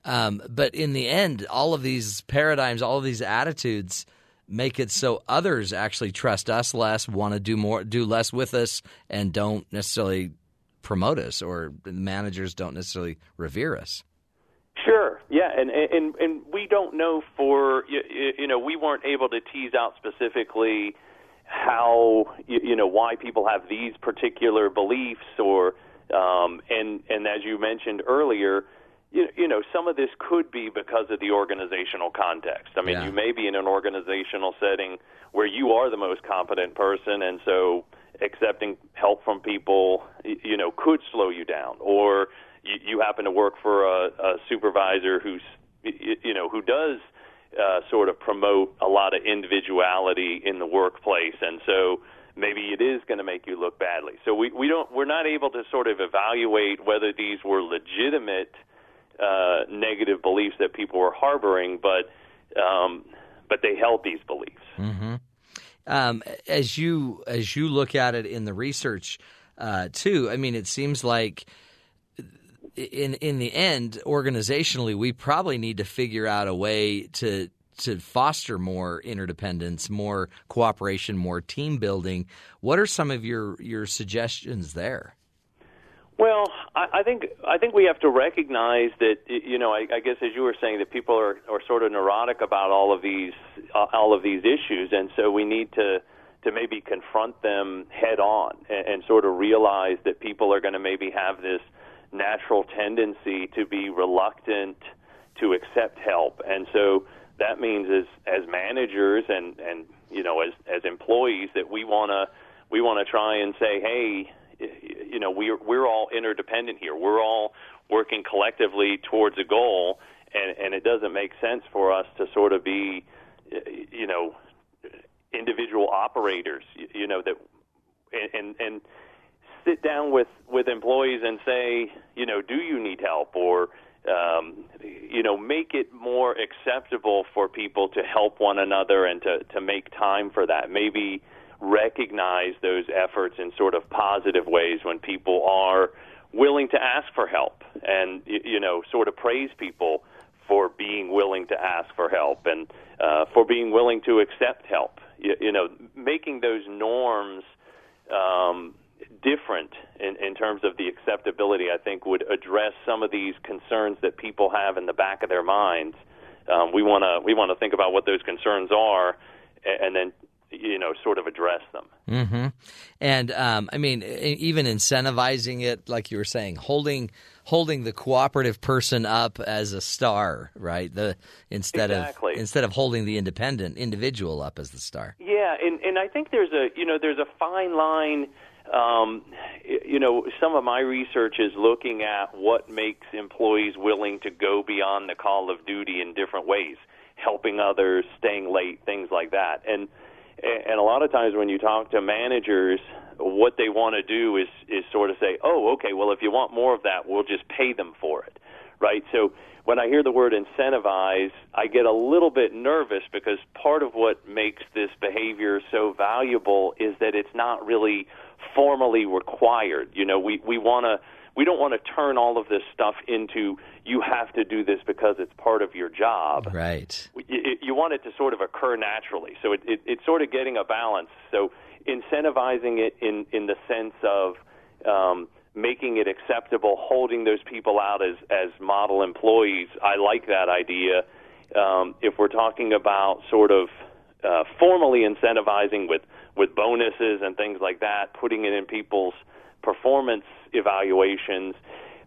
Um, but in the end, all of these paradigms, all of these attitudes make it so others actually trust us less, want to do more, do less with us, and don't necessarily promote us, or managers don't necessarily revere us. Sure. Yeah, and and and we don't know for you, you know we weren't able to tease out specifically how you, you know why people have these particular beliefs or um, and and as you mentioned earlier you, you know some of this could be because of the organizational context i mean Yeah. you may be in an organizational setting where you are the most competent person and so accepting help from people you know could slow you down or happen to work for a, a supervisor who's you know who does uh, sort of promote a lot of individuality in the workplace, and so maybe it is going to make you look badly. So we we don't we're not able to sort of evaluate whether these were legitimate uh, negative beliefs that people were harboring, but um, but they held these beliefs. Mm-hmm. Um, as you as you look at it in the research uh, too, I mean, it seems like in in the end, organizationally, we probably need to figure out a way to to foster more interdependence, more cooperation, more team building. What are some of your your suggestions there? Well, I, I think I think we have to recognize that you know I, I guess as you were saying that people are, are sort of neurotic about all of these uh, all of these issues, and so we need to to maybe confront them head on and, and sort of realize that people are going to maybe have this natural tendency to be reluctant to accept help, and so that means as as managers and and you know as as employees that we want to we want to try and say hey you know we're we're all interdependent here. We're all working collectively towards a goal. And and it doesn't make sense for us to sort of be you know individual operators you, you know that and and sit down with with employees and say you know do you need help or um, you know, make it more acceptable for people to help one another and to, to make time for that. Maybe recognize those efforts in sort of positive ways when people are willing to ask for help and, you know, sort of praise people for being willing to ask for help and uh, for being willing to accept help. You, you know, making those norms um, different in, in terms of the acceptability, I think, would address some of these concerns that people have in the back of their minds. Um, we want to we want to think about what those concerns are, a- and then you know sort of address them. Mm-hmm. And um, I mean, even incentivizing it, like you were saying, holding holding the cooperative person up as a star, right? The instead Exactly. of instead of holding the independent individual up as the star. Yeah, and and I think there's a you know there's a fine line. Um, you know, some of my research is looking at what makes employees willing to go beyond the call of duty in different ways, helping others, staying late, things like that. And and a lot of times when you talk to managers, what they want to do is is sort of say, "Oh, okay, well if you want more of that, we'll just pay them for it." Right? So when I hear the word incentivize, I get a little bit nervous because part of what makes this behavior so valuable is that it's not really formally required. You know, we we want to we don't want to turn all of this stuff into you have to do this because it's part of your job Right. you, you want it to sort of occur naturally. So it, it, it's sort of getting a balance. So incentivizing it in, in the sense of um, making it acceptable, holding those people out as, as model employees. I like that idea. Um, if we're talking about sort of uh, formally incentivizing with with bonuses and things like that, putting it in people's performance evaluations,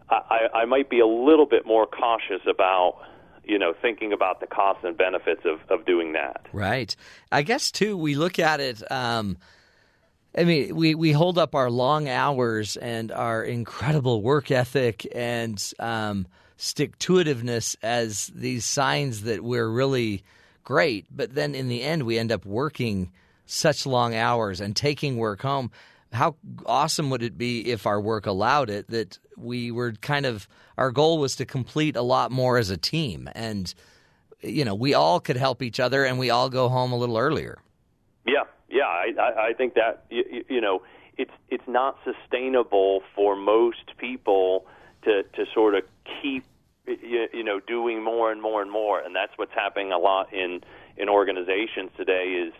I, I might be a little bit more cautious about you know thinking about the costs and benefits of, of doing that. Right. I guess too we look at it. Um, I mean, we, we hold up our long hours and our incredible work ethic and um, stick to itiveness as these signs that we're really great. But then in the end, we end up working such long hours and taking work home. How awesome would it be if our work allowed it that we were kind of our goal was to complete a lot more as a team and you know we all could help each other and we all go home a little earlier yeah yeah i i, think that you, you know it's it's not sustainable for most people to to sort of keep you, you know doing more and more and more and that's what's happening a lot in in organizations today is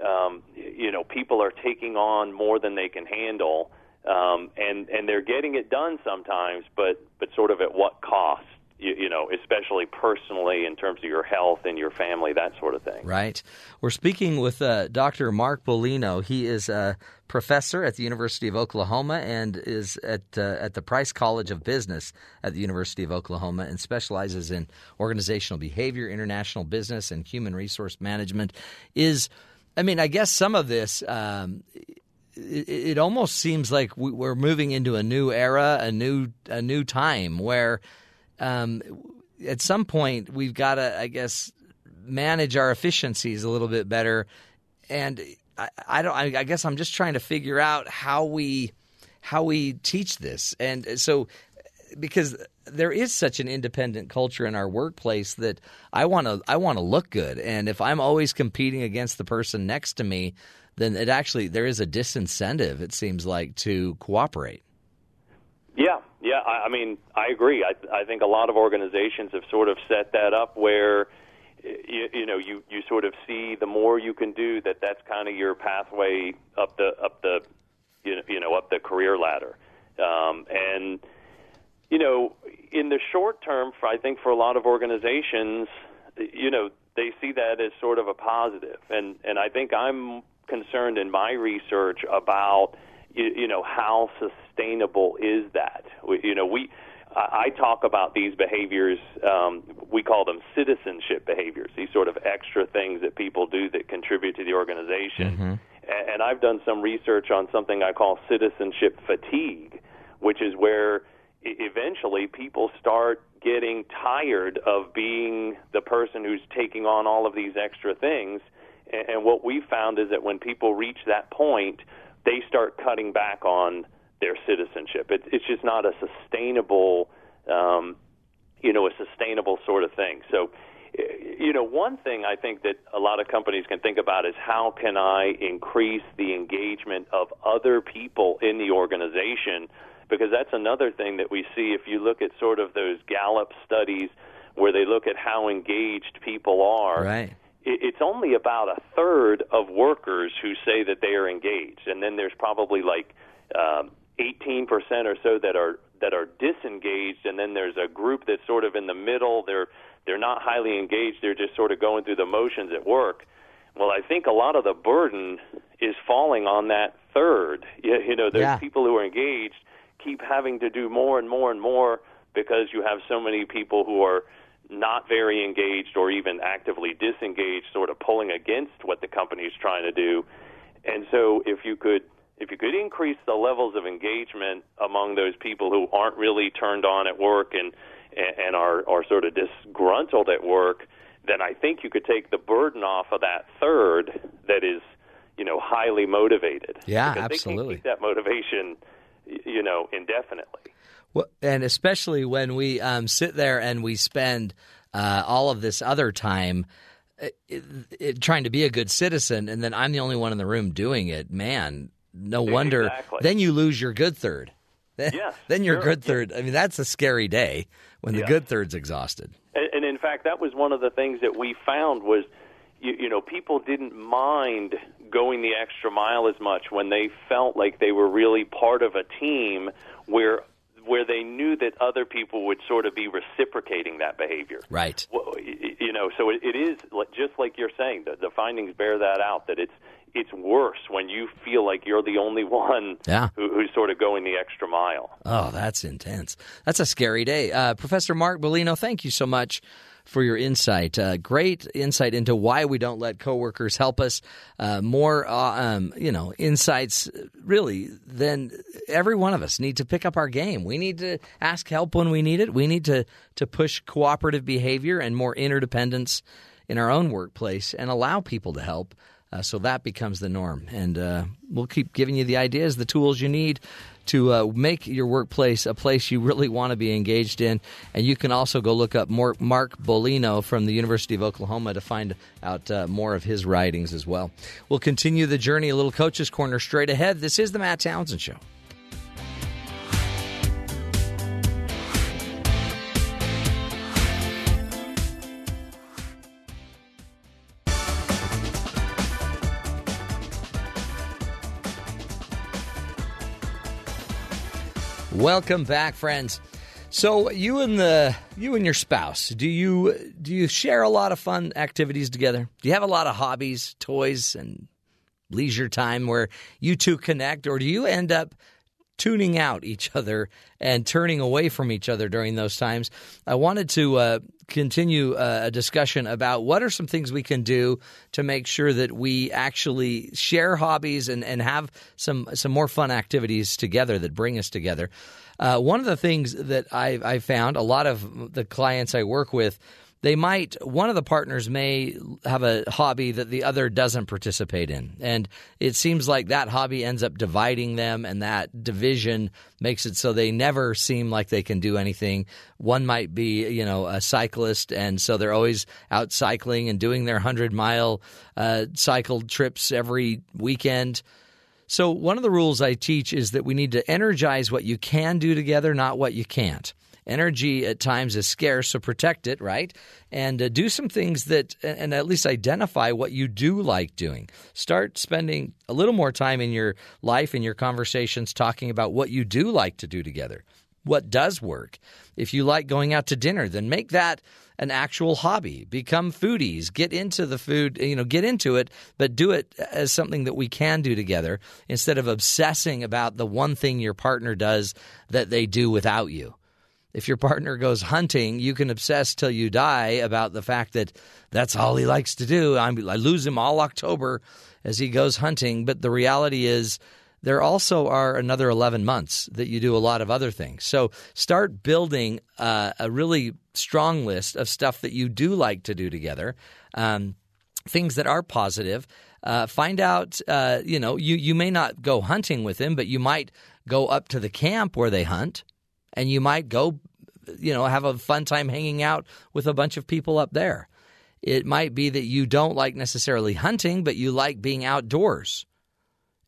um, you know people are taking on more than they can handle um, and and they're getting it done sometimes, but but sort of at what cost? You, you, know, especially personally in terms of your health and your family, that sort of thing. Right. We're speaking with uh, Dr. Mark Bolino. He is a professor at the University of Oklahoma and is at uh, at the Price College of Business at the University of Oklahoma and specializes in organizational behavior, international business, and human resource management. Is I mean, I guess some of this um, it, it almost seems like we're moving into a new era, a new a new time where um, at some point we've got to, I guess, manage our efficiencies a little bit better. And I, I don't. I, I guess I'm just trying to figure out how we how we teach this. And so because there is such an independent culture in our workplace that I want to I want to look good and if I'm always competing against the person next to me then it actually there is a disincentive. It seems like to cooperate. Yeah, yeah. I, I mean, I agree. I, I think a lot of organizations have sort of set that up where you, you know you you sort of see the more you can do that that's kind of your pathway up the up the you know, you know up the career ladder um, and you know in the short term I think for a lot of organizations you know they see that as sort of a positive. positive and and I think I'm concerned in my research about you, you know how sustainable is that. We, you know, we I talk about these behaviors. Um, we call them citizenship behaviors. These sort of extra things that people do that contribute to the organization. Mm-hmm. And I've done some research on something I call citizenship fatigue, which is where eventually people start getting tired of being the person who's taking on all of these extra things and what we found is that when people reach that point, they start cutting back on their citizenship. It, it's just not a sustainable, um, you know, a sustainable sort of thing. So, you know, one thing I think that a lot of companies can think about is how can I increase the engagement of other people in the organization? Because that's another thing that we see if you look at sort of those Gallup studies where they look at how engaged people are. Right it's only about a third of workers who say that they are engaged, and then there's probably like um, 18% or so that are that are disengaged, and then there's a group that's sort of in the middle. They're they're not highly engaged. They're just sort of going through the motions at work. Well, I think a lot of the burden is falling on that third. You, you know, there's yeah. people who are engaged keep having to do more and more and more because you have so many people who are not very engaged or even actively disengaged, sort of pulling against what the company is trying to do. And so, if you could if you could increase the levels of engagement among those people who aren't really turned on at work and and are are sort of disgruntled at work, then I think you could take the burden off of that third that is, you know, highly motivated. Yeah, because absolutely. They can keep that motivation, you know, indefinitely. Well, and especially when we um, sit there and we spend uh, all of this other time it, uh, it, trying to be a good citizen, and then I'm the only one in the room doing it. Man, no wonder. Exactly. Then you lose your good third. Yes, then your sure. good third. I mean, that's a scary day when the good third's exhausted. And, and in fact, that was one of the things that we found was, you, you know, people didn't mind going the extra mile as much when they felt like they were really part of a team where where they knew that other people would sort of be reciprocating that behavior. Right. Well, you know, so it, it is just like you're saying. The, the findings bear that out. That it's it's worse when you feel like you're the only one Yeah. who, who's sort of going the extra mile. Oh, that's intense. That's a scary day. Uh, Professor Mark Bolino, thank you so much for your insight. Uh, great insight into why we don't let coworkers help us. Uh, more, uh, um, you know, insights really Then every one of us need to pick up our game. We need to ask help when we need it. We need to to push cooperative behavior and more interdependence in our own workplace and allow people to help. Uh, so that becomes the norm. And uh, we'll keep giving you the ideas, the tools you need to uh, make your workplace a place you really want to be engaged in. And you can also go look up Mark Bolino from the University of Oklahoma to find out uh, more of his writings as well. We'll continue the journey, a little Coach's Corner straight ahead. This is the Matt Townsend Show. Welcome back, friends. So you and the you and your spouse, do you do you share a lot of fun activities together? Do you have a lot of hobbies, toys, and leisure time where you two connect, or do you end up tuning out each other and turning away from each other during those times? I wanted to uh, continue uh, a discussion about what are some things we can do to make sure that we actually share hobbies and, and have some some more fun activities together that bring us together. Uh, one of the things that I, I found, a lot of the clients I work with, they might one of the partners may have a hobby that the other doesn't participate in. And it seems like that hobby ends up dividing them and that division makes it so they never seem like they can do anything. One might be you know a cyclist and so they're always out cycling and doing their 100 mile uh, cycle trips every weekend. So, one of the rules I teach is that we need to energize what you can do together, not what you can't. Energy at times is scarce, so protect it, right? And uh, do some things that, and at least identify what you do like doing. Start spending a little more time in your life, in your conversations, talking about what you do like to do together, what does work. If you like going out to dinner, then make that an actual hobby. Become foodies. Get into the food, you know, get into it, but do it as something that we can do together instead of obsessing about the one thing your partner does that they do without you. If your partner goes hunting, you can obsess till you die about the fact that that's all he likes to do. I'm, I lose him all October as he goes hunting, but the reality is there also are another 11 months that you do a lot of other things. So start building uh, a really strong list of stuff that you do like to do together, um, things that are positive. Uh, find out, uh, you know, you, you may not go hunting with him, but you might go up to the camp where they hunt, and you might go, you know, have a fun time hanging out with a bunch of people up there. It might be that you don't like necessarily hunting, but you like being outdoors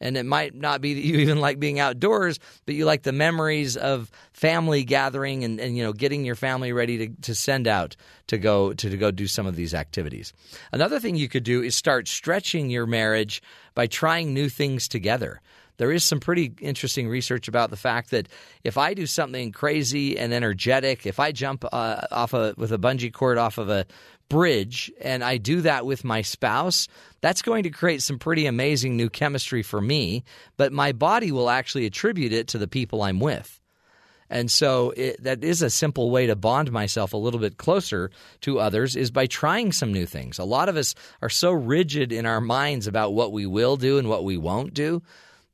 and it might not be that you even like being outdoors, but you like the memories of family gathering and, and you know getting your family ready to, to send out to go to, to go do some of these activities. Another thing you could do is start stretching your marriage by trying new things together. There is some pretty interesting research about the fact that if I do something crazy and energetic, if I jump uh, off a with a bungee cord off of a bridge and I do that with my spouse, that's going to create some pretty amazing new chemistry for me, but my body will actually attribute it to the people I'm with. And so it, that is a simple way to bond myself a little bit closer to others is by trying some new things. A lot of us are so rigid in our minds about what we will do and what we won't do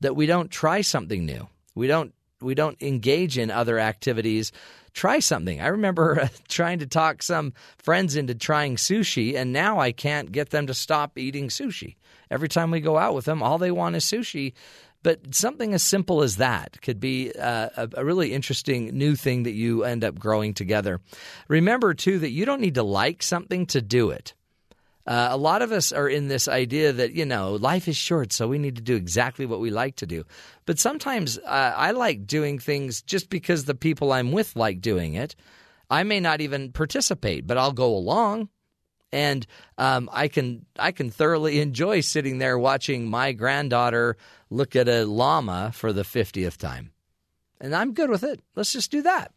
that we don't try something new. We don't we don't engage in other activities try something. I remember trying to talk some friends into trying sushi, and now I can't get them to stop eating sushi. Every time we go out with them, all they want is sushi. But something as simple as that could be uh, a really interesting new thing that you end up growing together. Remember, too, that you don't need to like something to do it. Uh, a lot of us are in this idea that, you know, life is short, so we need to do exactly what we like to do. But sometimes uh, I like doing things just because the people I'm with like doing it. I may not even participate, but I'll go along. And um, I can I can thoroughly enjoy sitting there watching my granddaughter look at a llama for the fiftieth time. And I'm good with it. Let's just do that.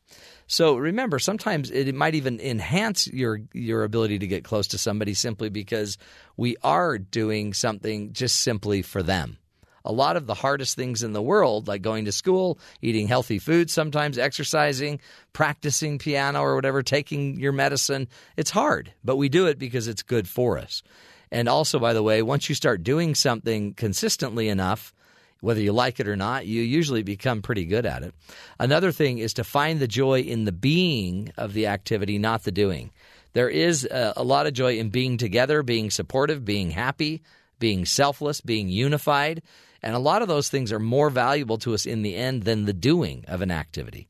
So remember, sometimes it might even enhance your your ability to get close to somebody simply because we are doing something just simply for them. A lot of the hardest things in the world, like going to school, eating healthy food, sometimes exercising, practicing piano or whatever, taking your medicine, it's hard, but we do it because it's good for us. And also, by the way, once you start doing something consistently enough, whether you like it or not, you usually become pretty good at it. Another thing is to find the joy in the being of the activity, not the doing. There is a, a lot of joy in being together, being supportive, being happy, being selfless, being unified. And a lot of those things are more valuable to us in the end than the doing of an activity.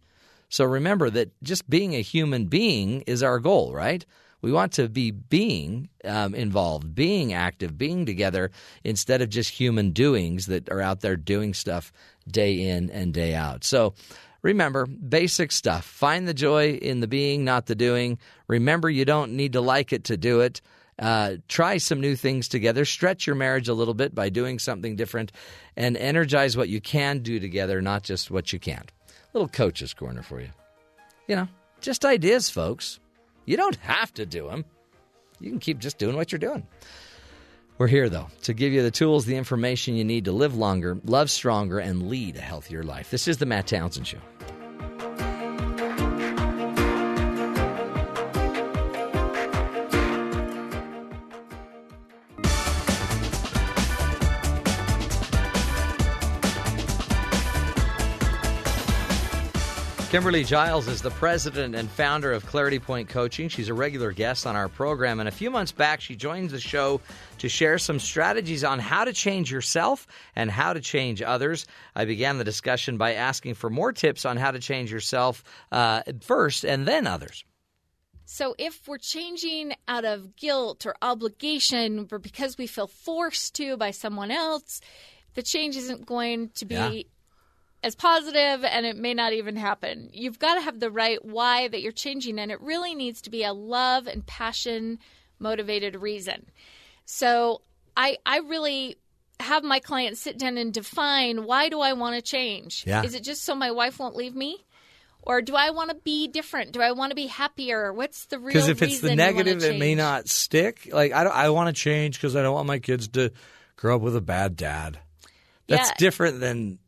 So remember that just being a human being is our goal, right? We want to be being um, involved, being active, being together instead of just human doings that are out there doing stuff day in and day out. So remember, basic stuff. Find the joy in the being, not the doing. Remember, you don't need to like it to do it. Uh, try some new things together. Stretch your marriage a little bit by doing something different and energize what you can do together, not just what you can't. Little coach's corner for you. You know, just ideas, folks. You don't have to do them. You can keep just doing what you're doing. We're here, though, to give you the tools, the information you need to live longer, love stronger, and lead a healthier life. This is the Matt Townsend Show. Kimberly Giles is the president and founder of Clarity Point Coaching. She's a regular guest on our program. And a few months back, she joined the show to share some strategies on how to change yourself and how to change others. I began the discussion by asking for more tips on how to change yourself uh, first and then others. So, if we're changing out of guilt or obligation or because we feel forced to by someone else, the change isn't going to be Yeah. As positive and it may not even happen. You've got to have the right why that you're changing, and it really needs to be a love and passion motivated reason. So, I, I really have my clients sit down and define why do I want to change? Yeah. Is it just so my wife won't leave me? Or do I want to be different? Do I want to be happier? What's the real Because if it's the reason you wanna negative, it may not stick. Like I, don't, I want to change because I don't want my kids to grow up with a bad dad. That's Yeah. different than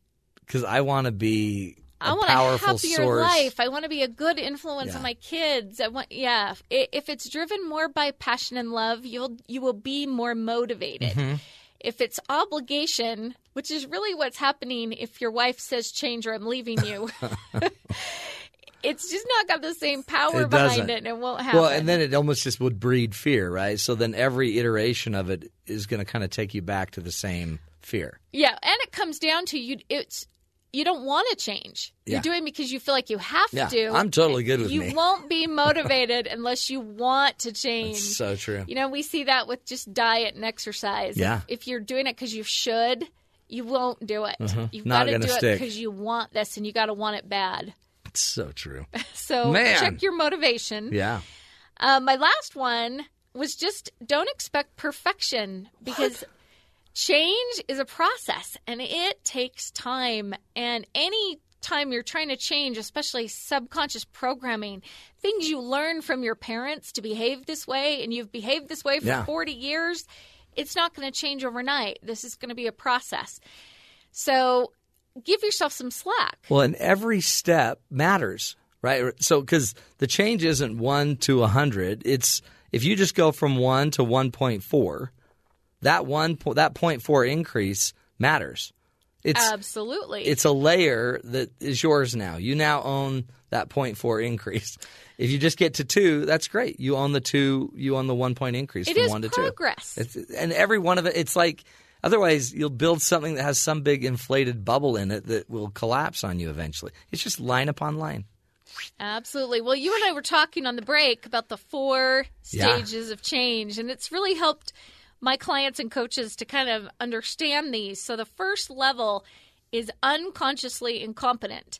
because I want to be a I want powerful a happier source. life. I want to be a good influence Yeah. on my kids. I want, yeah. If it's driven more by passion and love, you'll you will be more motivated. Mm-hmm. If it's obligation, which is really what's happening if your wife says change or I'm leaving you, it's just not got the same power It behind doesn't. it, and it won't happen. Well, and then it almost just would breed fear, right? So then every iteration of it is going to kind of take you back to the same fear. Yeah, and it comes down to you. It's you don't want to change. You're Yeah. doing because you feel like you have Yeah, to. I'm totally good with you me. won't be motivated unless you want to change. It's so true. You know, we see that with just diet and exercise. Yeah. If, if you're doing it because you should, you won't do it. You've Mm-hmm. Not got to do it because you want this, and you got to want it bad. It's so true. So Man. check your motivation. Yeah. Uh, my last one was just don't expect perfection because change is a process and it takes time. And any time you're trying to change, especially subconscious programming, things you learn from your parents to behave this way, and you've behaved this way for Yeah. 40 years, it's not going to change overnight. This is going to be a process. So give yourself some slack. Well, and every step matters, right? So, because the change isn't one to a hundred. It's if you just go from one to one point four, that one po- that point four increase matters. It's Absolutely. it's a layer that is yours now. You now own that point four increase. If you just get to two, that's great. You own the two. You own the one point increase It from one to progress. two. It's, and every one of it, it's like otherwise you'll build something that has some big inflated bubble in it that will collapse on you eventually. It's just line upon line. Absolutely. Well, you and I were talking on the break about the four Yeah. stages of change, and it's really helped my clients and coaches to kind of understand these. So, the first level is unconsciously incompetent.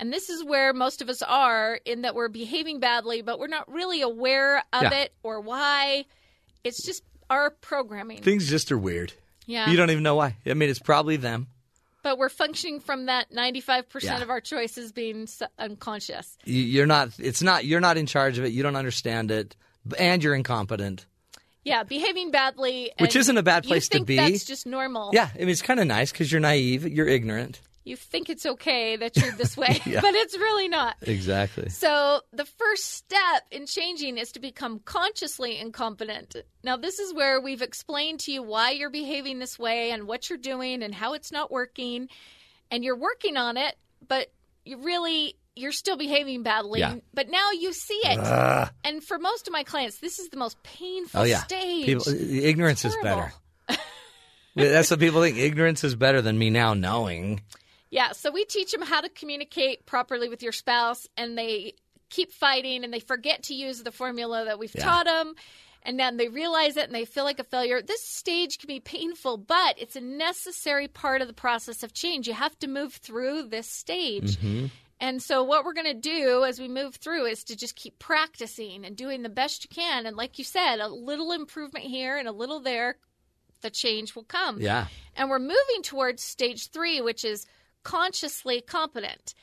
And this is where most of us are in that we're behaving badly, but we're not really aware of Yeah. it or why. It's just our programming. Things just are weird. Yeah. You don't even know why. I mean, it's probably them. But we're functioning from that 95% Yeah. of our choices being unconscious. You're not. It's not. You're not in charge of it. You don't understand it, and you're incompetent. Yeah, behaving badly. Which isn't a bad place to think be. That's just normal. Yeah, I mean it's kind of nice because you're naive. You're ignorant. You think it's okay that you're this way, Yeah. but it's really not. Exactly. So, the first step in changing is to become consciously incompetent. Now, this is where we've explained to you why you're behaving this way and what you're doing and how it's not working. And you're working on it, but you really you're still behaving badly. Yeah. But now you see it. Ugh. And for most of my clients, this is the most painful Oh yeah. stage. People, ignorance is better. That's what people think. Ignorance is better than me now knowing. Yeah, so we teach them how to communicate properly with your spouse, and they keep fighting and they forget to use the formula that we've Yeah. taught them. And then they realize it and they feel like a failure. This stage can be painful, but it's a necessary part of the process of change. You have to move through this stage. Mm-hmm. And so, what we're going to do as we move through is to just keep practicing and doing the best you can. And, like you said, a little improvement here and a little there, the change will come. Yeah. And we're moving towards stage three, which is consciously competent.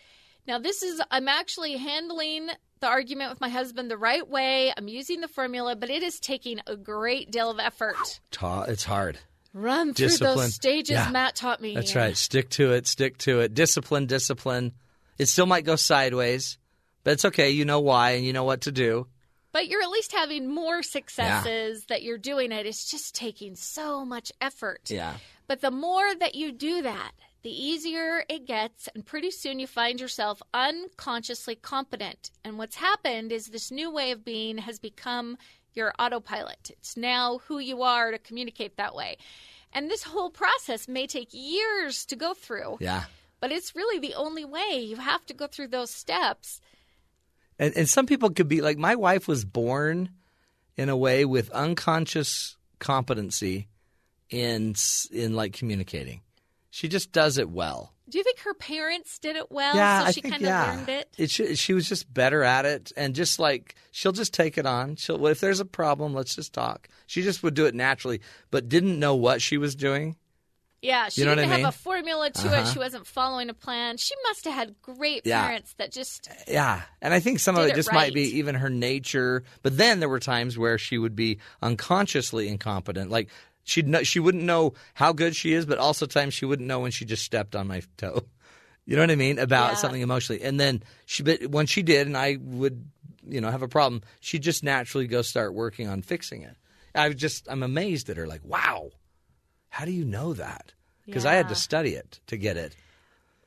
Now, this is, I'm actually handling the argument with my husband the right way. I'm using the formula, but it is taking a great deal of effort. It's hard. Run through Discipline. those stages Yeah. Matt taught me. That's right. Stick to it. Stick to it. Discipline. Discipline. It still might go sideways, but it's okay. You know why, and you know what to do. But you're at least having more successes that you're doing it. It's just taking so much effort. Yeah. But the more that you do that, the easier it gets, and pretty soon you find yourself unconsciously competent. And what's happened is this new way of being has become your autopilot. It's now who you are to communicate that way. And this whole process may take years to go through, Yeah. But it's really the only way. You have to go through those steps. And, and some people could be like, my wife was born in a way with unconscious competency in in like communicating. She just does it well. Do you think her parents did it well? yeah, so I she think kind of yeah. learned it? It sh- she was just better at it, and just like she'll just take it on. She'll well, if there's a problem, let's just talk. She just would do it naturally, but didn't know what she was doing. Yeah, she You know didn't I have a formula to Uh-huh. it. She wasn't following a plan. She must have had great Yeah. parents that just Yeah, and I think some of it it just might be even her nature. But then there were times where she would be unconsciously incompetent. Like she'd know, she wouldn't know how good she is, but also times she wouldn't know when she just stepped on my toe. You know what I mean about Yeah. something emotionally. And then she, but when she did, and I would, you know, have a problem, she'd just naturally go start working on fixing it. I was just, I'm amazed at her. Like, wow, how do you know that? Because I had to study it to get it.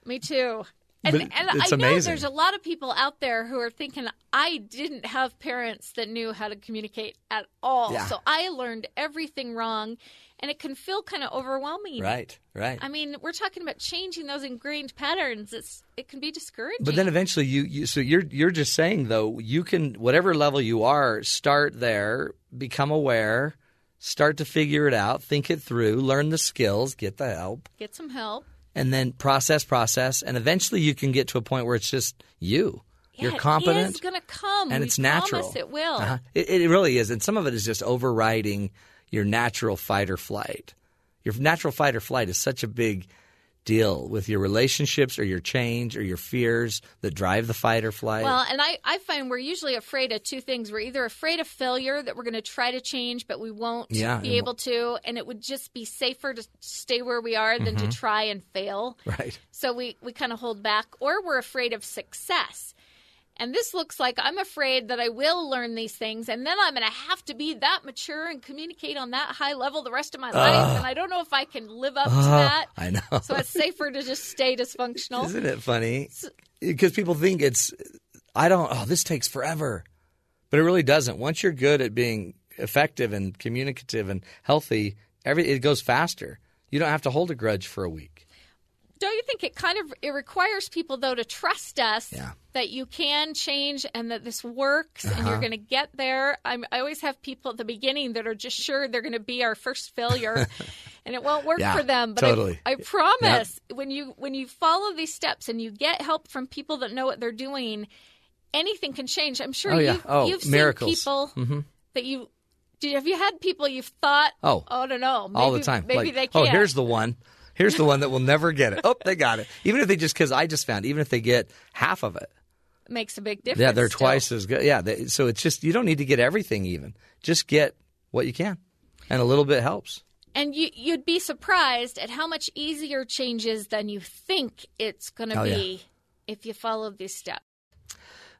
Me too. And, and it's I know amazing. there's a lot of people out there who are thinking, I didn't have parents that knew how to communicate at all. Yeah. So I learned everything wrong. And it can feel kind of overwhelming. Right, right. I mean, we're talking about changing those ingrained patterns. It's it can be discouraging. But then eventually you, you so you're you're just saying though you can whatever level you are start there become aware start to figure it out think it through learn the skills get the help get some help. and then process process and eventually you can get to a point where it's just you you're competent It's going to come. and We it's natural it will. Uh-huh. it, it really is and some of it is just overriding your natural fight or flight your natural fight or flight is such a big deal with your relationships or your change or your fears that drive the fight or flight Well, and I, I find we're usually afraid of two things. We're either afraid of failure that we're going to try to change, but we won't Yeah, be able to, and it would just be safer to stay where we are than to mm-hmm. try and fail. right So we, we kind of hold back, or we're afraid of success. And this looks like I'm afraid that I will learn these things, and then I'm going to have to be that mature and communicate on that high level the rest of my life. And I don't know if I can live up to that. I know. So it's safer to just stay dysfunctional. Isn't it funny? Because people think it's, I don't, oh, this takes forever. But it really doesn't. Once you're good at being effective and communicative and healthy, every it goes faster. You don't have to hold a grudge for a week. Don't you think it kind of it requires people though to trust us Yeah. that you can change and that this works and Uh-huh. you're going to get there I'm, i always have people at the beginning that are just sure they're going to be our first failure and it won't work Yeah, for them but I- totally. I, promise when you when you follow these steps and you get help from people that know what they're doing anything can change i'm sure Oh, yeah. you've, Oh, you've miracles. seen people that you do, have you had people you've thought Oh. oh, I don't know maybe, All the time. maybe like, they oh, can't here's the one. Here's the one that will never get it. Oh, they got it. Even if they just because I just found, even if they get half of it, Makes a big difference. yeah, they're still. twice as good. Yeah, they, so it's just you don't need to get everything. Even just get what you can, and a little bit helps. And you, you'd be surprised at how much easier change is than you think it's going to Oh, yeah. be if you follow these steps.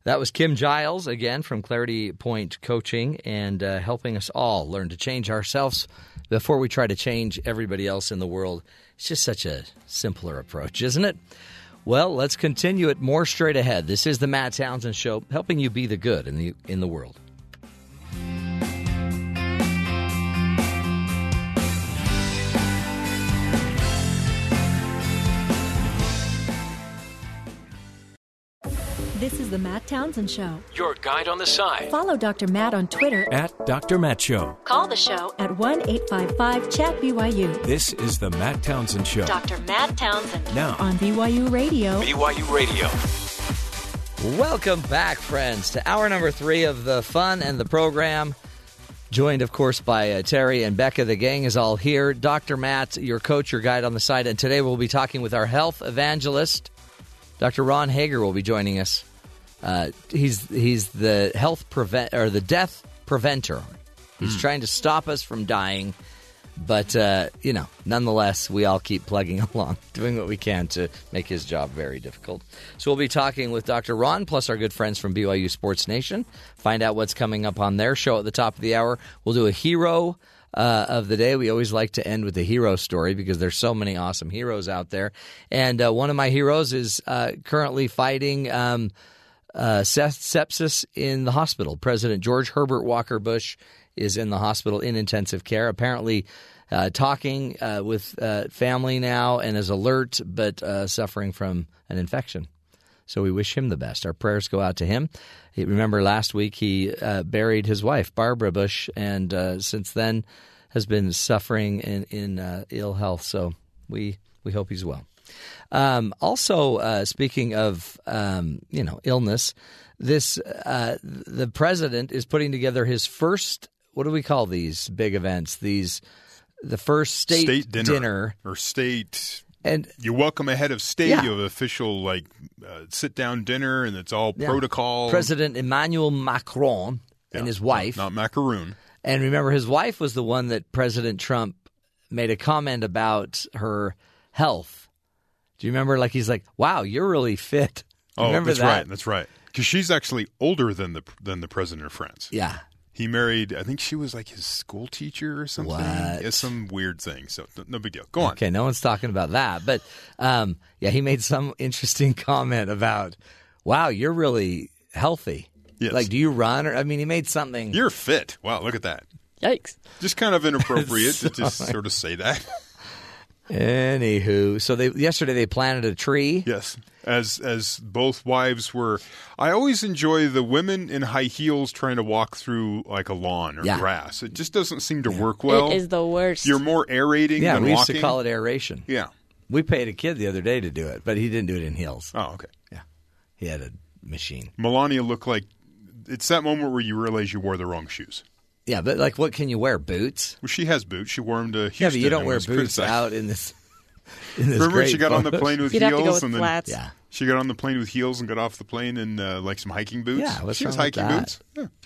That was Kim Giles again from Clarity Point Coaching and uh, helping us all learn to change ourselves before we try to change everybody else in the world. It's just such a simpler approach, isn't it? Well, let's continue it more straight ahead. This is the Matt Townsend Show, helping you be the good in the in the world. This is the Matt Townsend Show. Your guide on the side. Follow Dr. Matt on Twitter. At Dr. Matt Show. Call the show at 1 855 Chat BYU. This is the Matt Townsend Show. Dr. Matt Townsend Now, on BYU Radio. BYU Radio. Welcome back, friends, to hour number three of the fun and the program. Joined, of course, by uh, Terry and Becca. The gang is all here. Dr. Matt, your coach, your guide on the side. And today we'll be talking with our health evangelist, Dr. Ron Hager, will be joining us. Uh, he's he's the health prevent or the death preventer. He's trying to stop us from dying, but uh, you know, nonetheless, we all keep plugging along, doing what we can to make his job very difficult. So we'll be talking with Dr. Ron plus our good friends from BYU Sports Nation. Find out what's coming up on their show at the top of the hour. We'll do a hero uh, of the day. We always like to end with a hero story because there's so many awesome heroes out there. And uh, one of my heroes is uh, currently fighting um, uh, sepsis in the hospital. President George Herbert Walker Bush is in the hospital in intensive care. Apparently, uh, talking uh, with uh, family now and is alert, but uh, suffering from an infection. So we wish him the best. Our prayers go out to him. Remember last week he uh, buried his wife Barbara Bush, and since then has been suffering in in ill health. So we we hope he's well. Um, also, uh, speaking of um, you know illness, this uh, the president is putting together his first. What do we call these big events? These the first state, State dinner, dinner. or state. and You welcome ahead of state. Yeah. You have official like uh, sit down dinner, and it's all Yeah. protocol. President Emmanuel Macron Yeah, and his wife. not macaroon. And remember, his wife was the one that President Trump made a comment about her health. Do you remember? Like he's like, "Wow, you're really fit." Do you Oh, remember that's that? right. That's right. Because she's actually older than the than the president of France. Yeah. He married. I think she was like his school teacher or something. What? It's some weird thing. So no, no big deal. Go on. Okay, no one's talking about that, but um, yeah, he made some interesting comment about, "Wow, you're really healthy." Yes. Like, do you run? Or I mean, he made something. You're fit. Wow, look at that. Yikes. Just kind of inappropriate to just So- sort of say that. Anywho, so they yesterday they planted a tree. Yes, as as both wives were. I always enjoy the women in high heels trying to walk through like a lawn or Yeah. grass. It just doesn't seem to work well. it is the worst. You're more aerating Yeah, than we used walking. to call it aeration. Yeah. We paid a kid the other day to do it, but he didn't do it in heels. Oh, okay. Yeah, he had a machine. Melania looked like it's that moment where you realize you wore the wrong shoes. Yeah, but like, what can you wear? Boots? Well, she has boots. She wore them to Houston. yeah, but you don't wear boots out in this. In this Remember, she got on the plane with You'd heels, with and then flats. Yeah, she got on the plane with heels and got off the plane in uh, like some hiking boots. Yeah, what's she has wrong with hiking that? boots.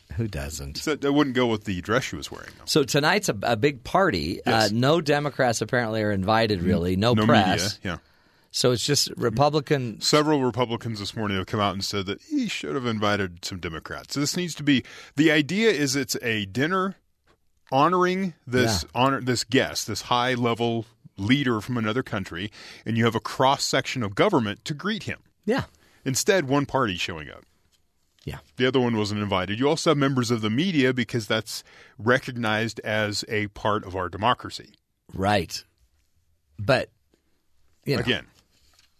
Yeah. who doesn't? So that wouldn't go with the dress she was wearing. Though. So tonight's a, a big party. Yes. Uh, no Democrats apparently are invited. Really, no, no press. media. Yeah. So it's just Republican. Several Republicans this morning have come out and said that he should have invited some Democrats. So this needs to be the idea is it's a dinner honoring this honor this guest, this high level leader from another country, and you have a cross section of government to greet him. Yeah, Instead, one party showing up. yeah. The other one wasn't invited. You also have members of the media because that's recognized as a part of our democracy. Right. But you know, Again,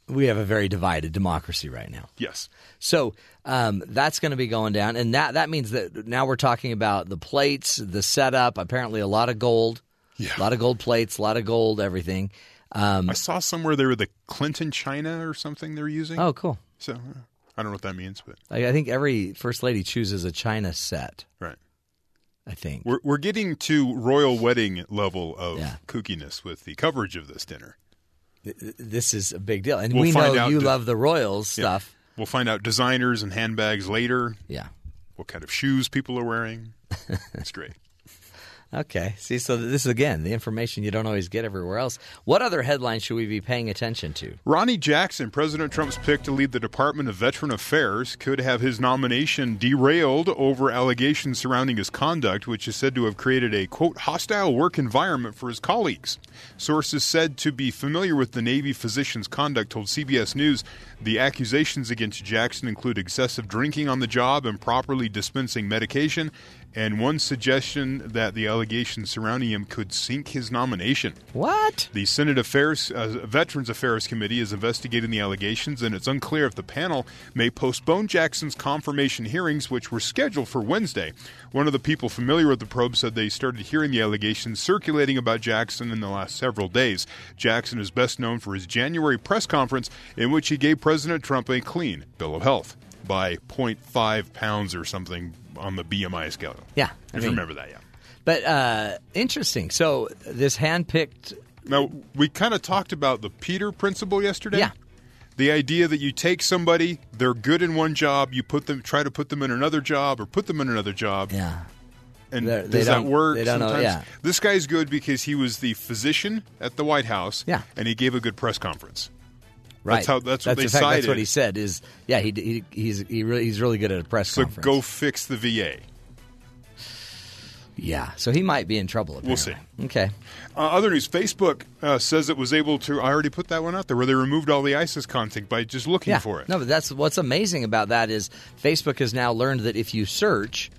we have a very divided democracy right now. yes. So um, that's going to be going down, and that that means that now we're talking about the plates, the setup. Apparently, a lot of gold, Yeah. a lot of gold plates, a lot of gold, everything. Um, I saw somewhere they were the Clinton China or something they're using. oh, cool. So uh, I don't know what that means, but I, I think every first lady chooses a china set. right. I think. We're we're getting to royal wedding level of Yeah. kookiness with the coverage of this dinner. Th- this is a big deal, and We'll we know you the- love the Royals Yeah. stuff. We'll find out designers and handbags later. Yeah. What kind of shoes people are wearing. It's great. Okay. See, so this is again the information you don't always get everywhere else. What other headlines should we be paying attention to? Ronny Jackson, President Trump's pick to lead the Department of Veteran Affairs, could have his nomination derailed over allegations surrounding his conduct, which is said to have created a, quote, hostile work environment for his colleagues. Sources said to be familiar with the Navy physician's conduct told CBS News the accusations against Jackson include excessive drinking on the job, and improperly dispensing medication, and one suggestion that the allegations surrounding him could sink his nomination. What? The Senate Affairs uh, Veterans Affairs Committee is investigating the allegations, and it's unclear if the panel may postpone Jackson's confirmation hearings, which were scheduled for Wednesday. One of the people familiar with the probe said they started hearing the allegations circulating about Jackson in the last several days. Jackson is best known for his January press conference in which he gave President Trump a clean bill of health by 0.5 pounds or something on the BMI scale. Yeah, I mean- remember that, yeah. But uh, interesting. So this handpicked. Now, we kind of talked about the Peter principle yesterday. Yeah. The idea that you take somebody, they're good in one job, you put them, try to put them in another job, or put them in another job. Yeah. And They're- they does that work? they don't know, yeah. This guy's good because he was the physician at the White House. Yeah. And he gave a good press conference. Right. That's how. That's what they fact, That's what he said. Is yeah. He, he he's he really he's really good at a press So conference. go fix the VA. Yeah. So he might be in trouble. We'll see. Okay. Uh, other news: Facebook uh, says it was able to. I already put that one out there, where they removed all the ISIS content by just looking Yeah. for it. No, but that's what's amazing about that is Facebook has now learned that if you search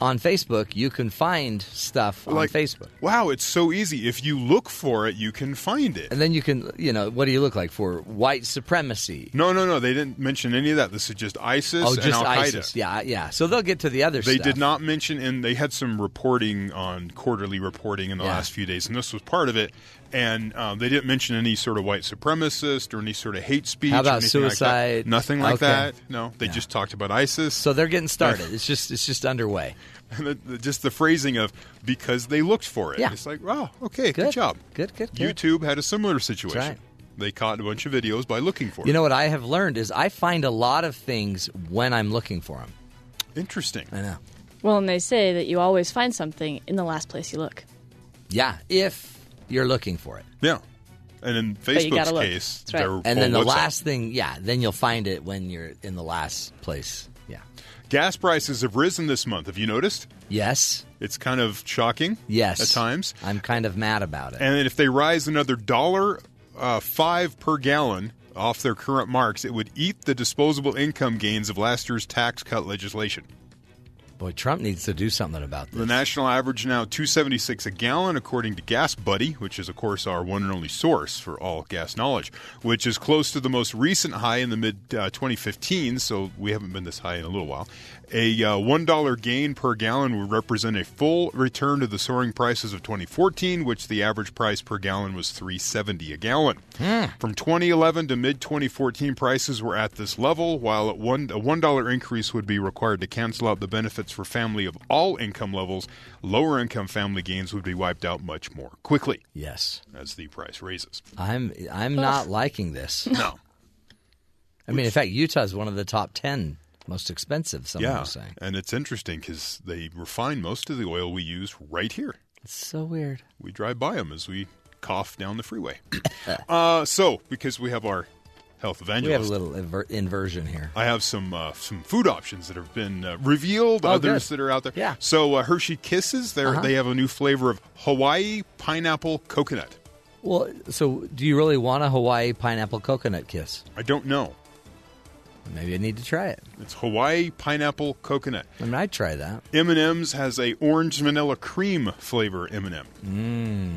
on Facebook, you can find stuff on Like Facebook. Wow, it's so easy. If you look for it, you can find it. And then you can, you know, what do you look like for white supremacy? No, no, no. They didn't mention any of that. This is just ISIS oh, and just Al Qaeda. ISIS. Yeah, yeah. So they'll get to the other They stuff. did not mention, and they had some reporting on quarterly reporting in the Yeah. last few days, and this was part of it. And um, they didn't mention any sort of white supremacist or any sort of hate speech. How or about anything like that. suicide? Nothing like Okay. that. No, they Yeah. just talked about ISIS. So they're getting started. It's just it's just underway. And the, the- just the phrasing of because they looked for it. Yeah. It's like, wow, okay, good, Good. job. Good, good, good. YouTube had a similar situation. right. They caught a bunch of videos by looking for You it. You know what I have learned is I find a lot of things when I'm looking for them. Interesting. I know. Well, and they say that you always find something in the last place you look. Yeah, if you're looking for it. Yeah. And in But you Facebook's gotta look. case, That's right. they're And then the what's up? last thing, yeah, then you'll find it when you're in the last place. Yeah. gas prices have risen this month. Have you noticed? Yes. It's kind of shocking. Yes. At times. I'm kind of mad about it. And if they rise another dollar uh, five per gallon off their current marks, it would eat the disposable income gains of last year's tax cut legislation. Boy, Trump needs to do something about this. The national average now 276 a gallon according to Gas Buddy, which is of course our one and only source for all gas knowledge, which is close to the most recent high in the mid uh, 2015, so we haven't been this high in a little while. A uh, $1 gain per gallon would represent a full return to the soaring prices of 2014, which the average price per gallon was 370 a gallon. From 2011 to mid 2014 prices were at this level, while at one, a $1 increase would be required to cancel out the benefits for family of all income levels, lower income family gains would be wiped out much more quickly Yes. as the price raises. I'm I'm not liking this. No. I mean, in fact, Utah is one of the top 10 most expensive, someone Yeah. saying. And it's interesting because they refine most of the oil we use right here. It's so weird. We drive by them as we cough down the freeway. uh, so, because we have our health We have a little inver- inversion here. I have some uh, some food options that have been uh, revealed, Oh, others good. that are out there. Yeah. So uh, Hershey Kisses, they Uh-huh. they have a new flavor of Hawaii pineapple coconut. Well, so do you really want a Hawaii pineapple coconut kiss? I don't know. Maybe I need to try it. It's Hawaii pineapple coconut. I mean, I'd try that. M&M's has a orange vanilla cream flavor M&M. Mmm.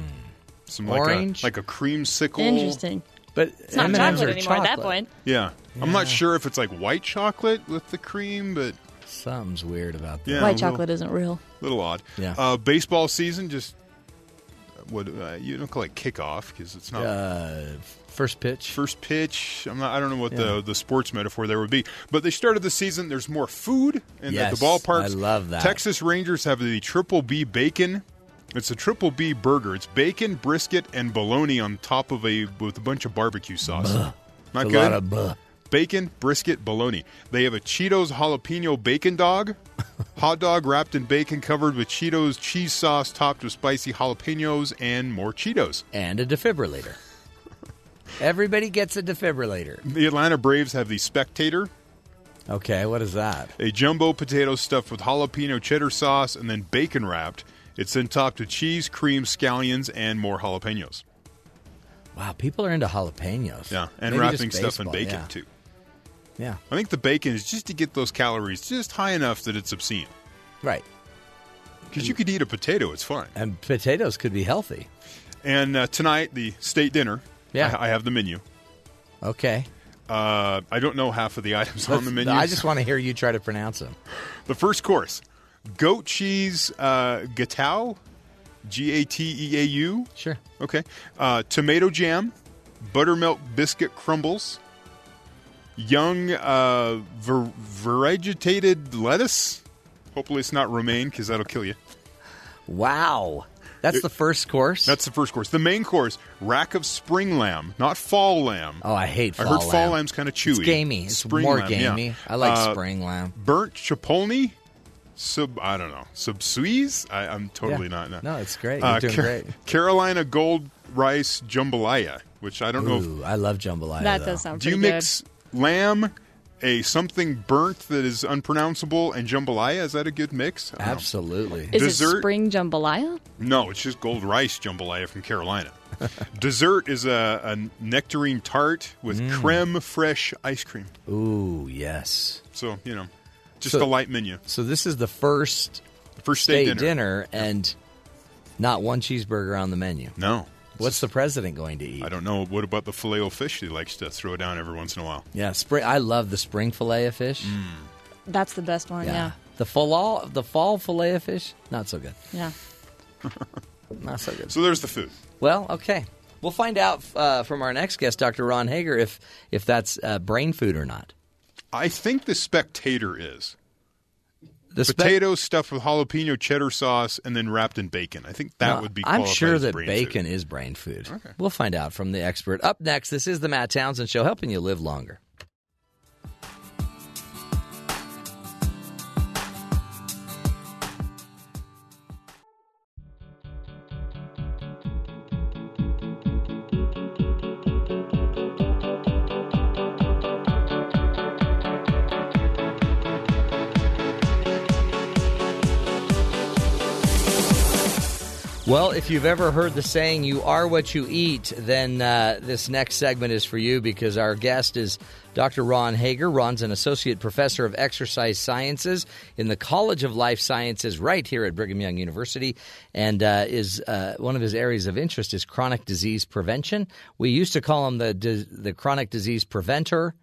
Some like Orange? a, like a creamsicle. Interesting. But It's not M&Ms chocolate are anymore at that point. Yeah. I'm not sure if it's like white chocolate with the cream, but Something's weird about that. yeah, a White little- chocolate isn't real. little odd. Yeah. Uh, baseball season just what uh, you don't call it kickoff because it's not Uh, first pitch. first pitch. I'm not. I don't know what Yeah. the the sports metaphor there would be. But they started the season. There's more food in, at Yes, the ballparks. I love that. Texas Rangers have the triple B bacon It's a triple B burger. It's bacon, brisket, and bologna on top of a with a bunch of barbecue sauce. Not It's a good. lot of buh. Bacon, brisket, bologna. They have a Cheetos jalapeno bacon dog, hot dog wrapped in bacon covered with Cheetos cheese sauce topped with spicy jalapenos and more Cheetos. And a defibrillator. Everybody gets a defibrillator. The Atlanta Braves have the Spectator, Okay, what is that? a jumbo potato stuffed with jalapeno cheddar sauce and then bacon wrapped. It's then topped with cheese, cream, scallions, and more jalapenos. Wow, people are into jalapenos. Yeah, and Maybe wrapping stuff in bacon yeah. too. Yeah, I think the bacon is just to get those calories just high enough that it's obscene. right. Because you could eat a potato, it's fine. And potatoes could be healthy. And uh, tonight, the state dinner. Yeah. I, I have the menu. Okay. Uh, I don't know half of the items on the menu. I just want to hear you try to pronounce them. the first course: goat cheese uh, gatau, G A T E A U. Sure. Okay. Uh, tomato jam, buttermilk biscuit crumbles, young uh, ver- variegated lettuce. Hopefully, it's not romaine because that'll kill you. Wow. That's the first course? That's the first course. The main course: rack of spring lamb, not fall lamb. oh, I hate I fall heard fall lamb's kind of chewy. It's gamey. It's Spring more lamb, yeah. gamey. I like Uh, spring lamb. burnt chipotle sub I don't know subsuise. I, I'm totally Yeah. not, not. No, it's great. You're Uh, doing Car- great. Carolina gold rice jambalaya, which I don't know. If, I love jambalaya. That though. does sound pretty good. do you pretty mix lamb, a something burnt that is unpronounceable, and jambalaya? Is that a good mix? I know. Absolutely. Is Dessert? it spring jambalaya? No, it's just gold rice jambalaya from Carolina. Dessert is a, a nectarine tart with Mm. creme fraiche ice cream. Ooh, yes. So you know, just So- a light menu. So this is the first First state state dinner. dinner. and not one cheeseburger on the menu. No, What's the president going to eat? I don't know. What about the filet o fish he likes to throw down every once in a while? Yeah, spring. I love the spring fillet of fish. Mm. That's the best one. Yeah. The fall, the fall fillet of fish, not so good. Yeah. Not so good. So there's the food. Well, okay. We'll find out uh, from our next guest, Dr. Ron Hager, if if that's uh, brain food or not. I think the Spectator is The spec- potato stuffed with jalapeno cheddar sauce and then wrapped in bacon. I think that No, would be. I'm sure that bacon food. is brain food. We'll find out from the expert. Up next, this is the Matt Townsend Show, helping you live longer. If you've ever heard the saying, you are what you eat, then uh, this next segment is for you because our guest is Dr. Ron Hager. Ron's an associate professor of exercise sciences in the College of Life Sciences right here at Brigham Young University. And uh, is uh, one of his areas of interest is chronic disease prevention. We used to call him the, the chronic disease preventer,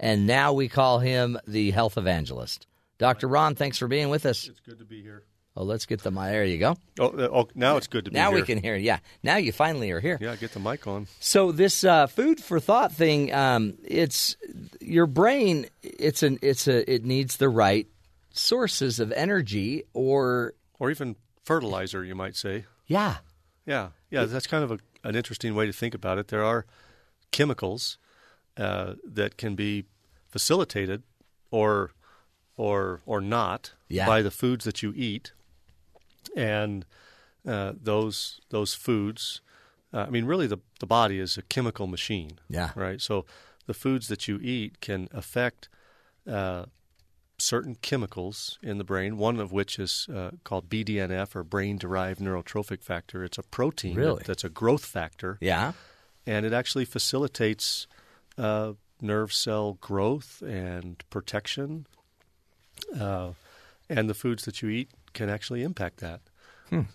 and now we call him the health evangelist. Dr. Ron, thanks for being with us. It's good to be here. Oh, let's get the mic. There you go. Oh, uh, oh now it's good to be here. Now here. we can hear. Yeah, now you finally are here. Yeah, get the mic on. So this uh, food for thought thing, um, it's your brain. It's an it's a it needs the right sources of energy, or Or even fertilizer, you might say. yeah, Yeah, yeah, that's kind of a, an interesting way to think about it. There are chemicals uh, that can be facilitated or or or not Yeah. by the foods that you eat, and uh, those those foods. Uh, I mean, really, the the body is a chemical machine. Yeah. Right. So the foods that you eat can affect uh, certain chemicals in the brain. One of which is uh, called BDNF or brain-derived neurotrophic factor. It's a protein that- that's a growth factor yeah. and it actually facilitates uh, nerve cell growth and protection. Uh, and the foods that you eat can actually impact that.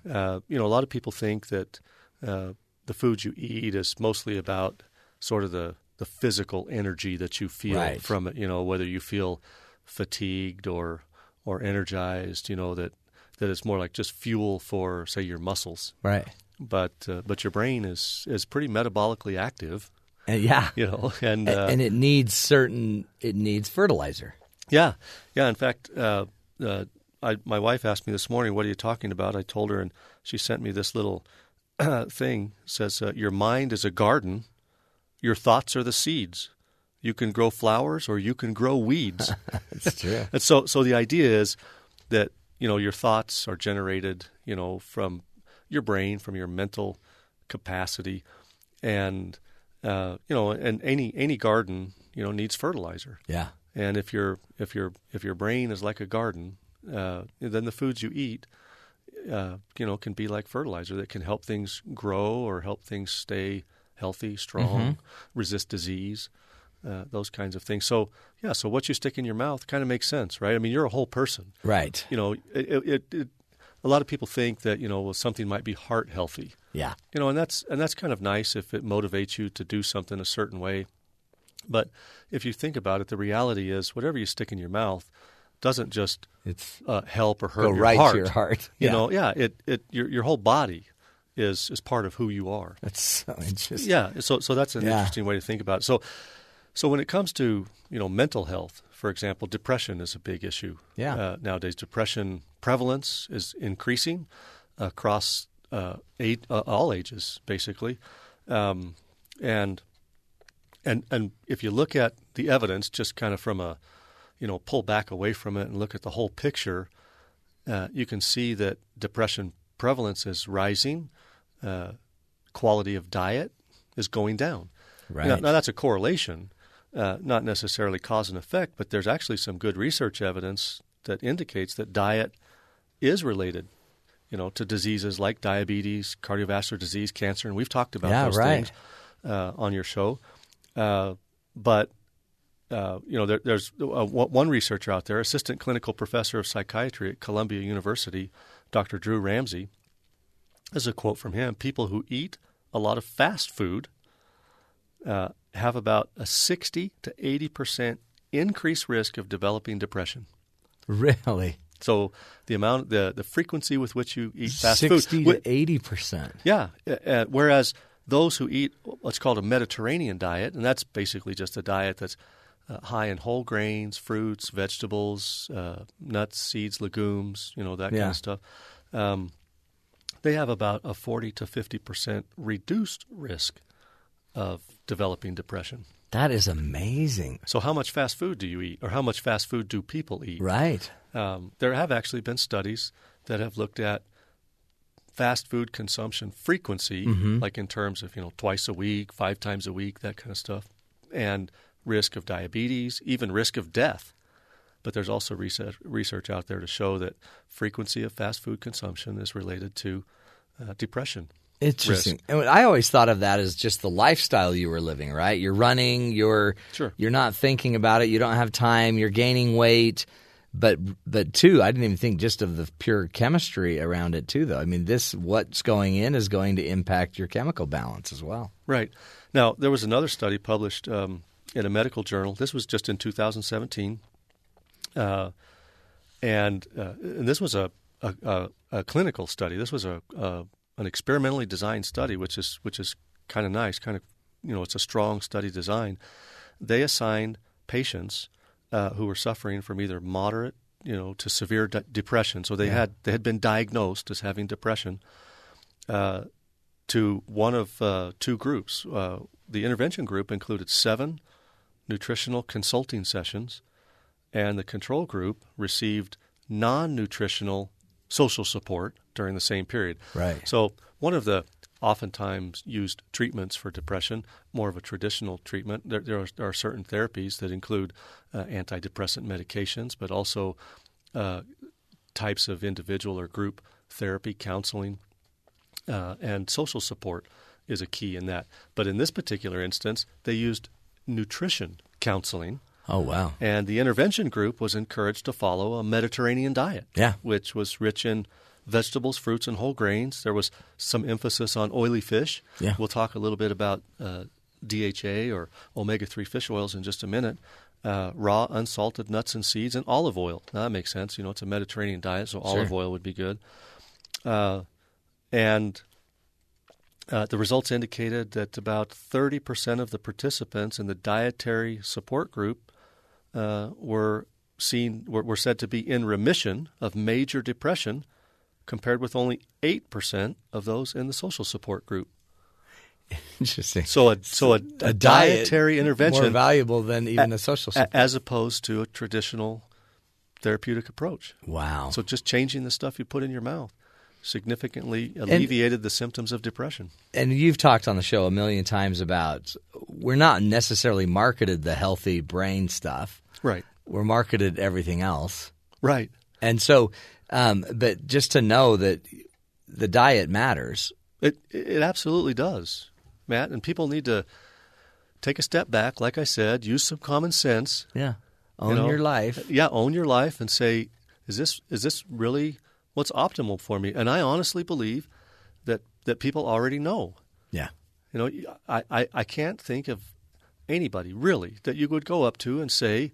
Uh, you know, a lot of people think that uh, the food you eat is mostly about sort of the, the physical energy that you feel Right. from it. You know, whether you feel fatigued or or energized. You know that that it's more like just fuel for say your muscles Right. but uh, but your brain is is pretty metabolically active, And yeah. you know, and A- uh, and it needs certain. It needs fertilizer. yeah, yeah. In fact, uh, uh, I, my wife asked me this morning, "What are you talking about?" I told her, and she sent me this little thing. It says, uh, "Your mind is a garden. Your thoughts are the seeds. You can grow flowers, or you can grow weeds." That's true. and so, so the idea is that you know your thoughts are generated, you know, from your brain, from your mental capacity, and uh, you know, and any any garden, you know, needs fertilizer. Yeah. And if your if your if your brain is like a garden, uh, then the foods you eat, uh, you know, can be like fertilizer that can help things grow or help things stay healthy, strong, Mhm. resist disease, uh, those kinds of things. So yeah, so what you stick in your mouth kind of makes sense, right? I mean, you're a whole person, Right. You know, it, it, it, a lot of people think that you know well, something might be heart healthy, Yeah. you know, and that's and that's kind of nice if it motivates you to do something a certain way. But if you think about it, the reality is whatever you stick in your mouth doesn't just it's uh, help or hurt Go your right to heart. your heart. You Yeah. know, yeah, it it your your whole body is is part of who you are. That's so interesting. Yeah, so so that's an Yeah. interesting way to think about it. So so when it comes to you know mental health, for example, depression is a big issue. Yeah. Uh, nowadays, depression prevalence is increasing across uh, eight, uh, all ages, basically, um, and and and if you look at the evidence, just kind of from a you know pull back away from it and look at the whole picture, uh, you can see that depression prevalence is rising. Uh, quality of diet is going down. Right. Now, now that's a correlation, uh, not necessarily cause and effect, but there's actually some good research evidence that indicates that diet is related, you know, to diseases like diabetes, cardiovascular disease, cancer, and we've talked about Yeah, those right. things uh, on your show. Uh, but uh, you know, there, there's uh, one researcher out there, assistant clinical professor of psychiatry at Columbia University, Dr. Drew Ramsey. This is a quote from him: "People who eat a lot of fast food uh, have about a 60 to 80 percent increased risk of developing depression." Really? So the amount, the the frequency with which you eat fast 60 food, to 80%. yeah. Uh, uh, whereas those who eat what's called a Mediterranean diet, and that's basically just a diet that's uh, high in whole grains, fruits, vegetables, uh, nuts, seeds, legumes, you know that kind of stuff. Um, they have about a forty to fifty percent reduced risk of developing depression. That is amazing. So, how much fast food do you eat, or how much fast food do people eat? Right. Um, there have actually been studies that have looked at fast food consumption frequency, Mhm. like in terms of you know twice a week, five times a week, that kind of stuff, and risk of diabetes, even risk of death. But there's also research, research out there to show that frequency of fast food consumption is related to uh, depression. Interesting. risk. And I always thought of that as just the lifestyle you were living, right? You're running, you're Sure. you're not thinking about it, you don't have time, you're gaining weight. But but too, I didn't even think just of the pure chemistry around it too though. I mean this what's going in is going to impact your chemical balance as well. Right. Now, there was another study published um, in a medical journal. This was just in 2017. Uh, and, uh, and this was a, a, a, a clinical study. This was a, a an experimentally designed study, which is which is kind of nice. Kind of, you know, it's a strong study design. They assigned patients uh, who were suffering from either moderate, you know, to severe de- depression. So they Yeah. had they had been diagnosed as having depression. Uh, to one of uh, two groups. Uh, the intervention group included seven nutritional consulting sessions, and the control group received non nutritional social support during the same period. Right. So, one of the oftentimes used treatments for depression, more of a traditional treatment, there, there, are, there are certain therapies that include uh, antidepressant medications, but also uh, types of individual or group therapy, counseling, uh, and social support is a key in that. But in this particular instance, they used nutrition counseling. Oh wow. And the intervention group was encouraged to follow a Mediterranean diet, Yeah. which was rich in vegetables, fruits, and whole grains. There was some emphasis on oily fish. Yeah. We'll talk a little bit about uh, DHA or omega 3 fish oils in just a minute. Uh, raw, unsalted nuts and seeds, and olive oil. Now, that makes sense. You know, it's a Mediterranean diet, so olive Sure. oil would be good. Uh, and uh, the results indicated that about 30% of the participants in the dietary support group uh, were seen were, were said to be in remission of major depression, compared with only eight percent of those in the social support group. Interesting. So a so a, a, A diet dietary intervention more valuable than even a social support. as opposed to a traditional therapeutic approach. Wow. So just changing the stuff you put in your mouth significantly alleviated the symptoms of depression. and you've talked on the show a million times about we're not necessarily marketed the healthy brain stuff. Right. We're marketed everything else. Right. And so, um, but just to know that the diet matters. It it absolutely does, Matt. And people need to take a step back. Like I said, use some common sense. Yeah. you Own know. your life. Yeah, own your life and say, is this is this really what's optimal for me? And I honestly believe that that people already know. Yeah. You know, I, I, I can't think of anybody really that you would go up to and say,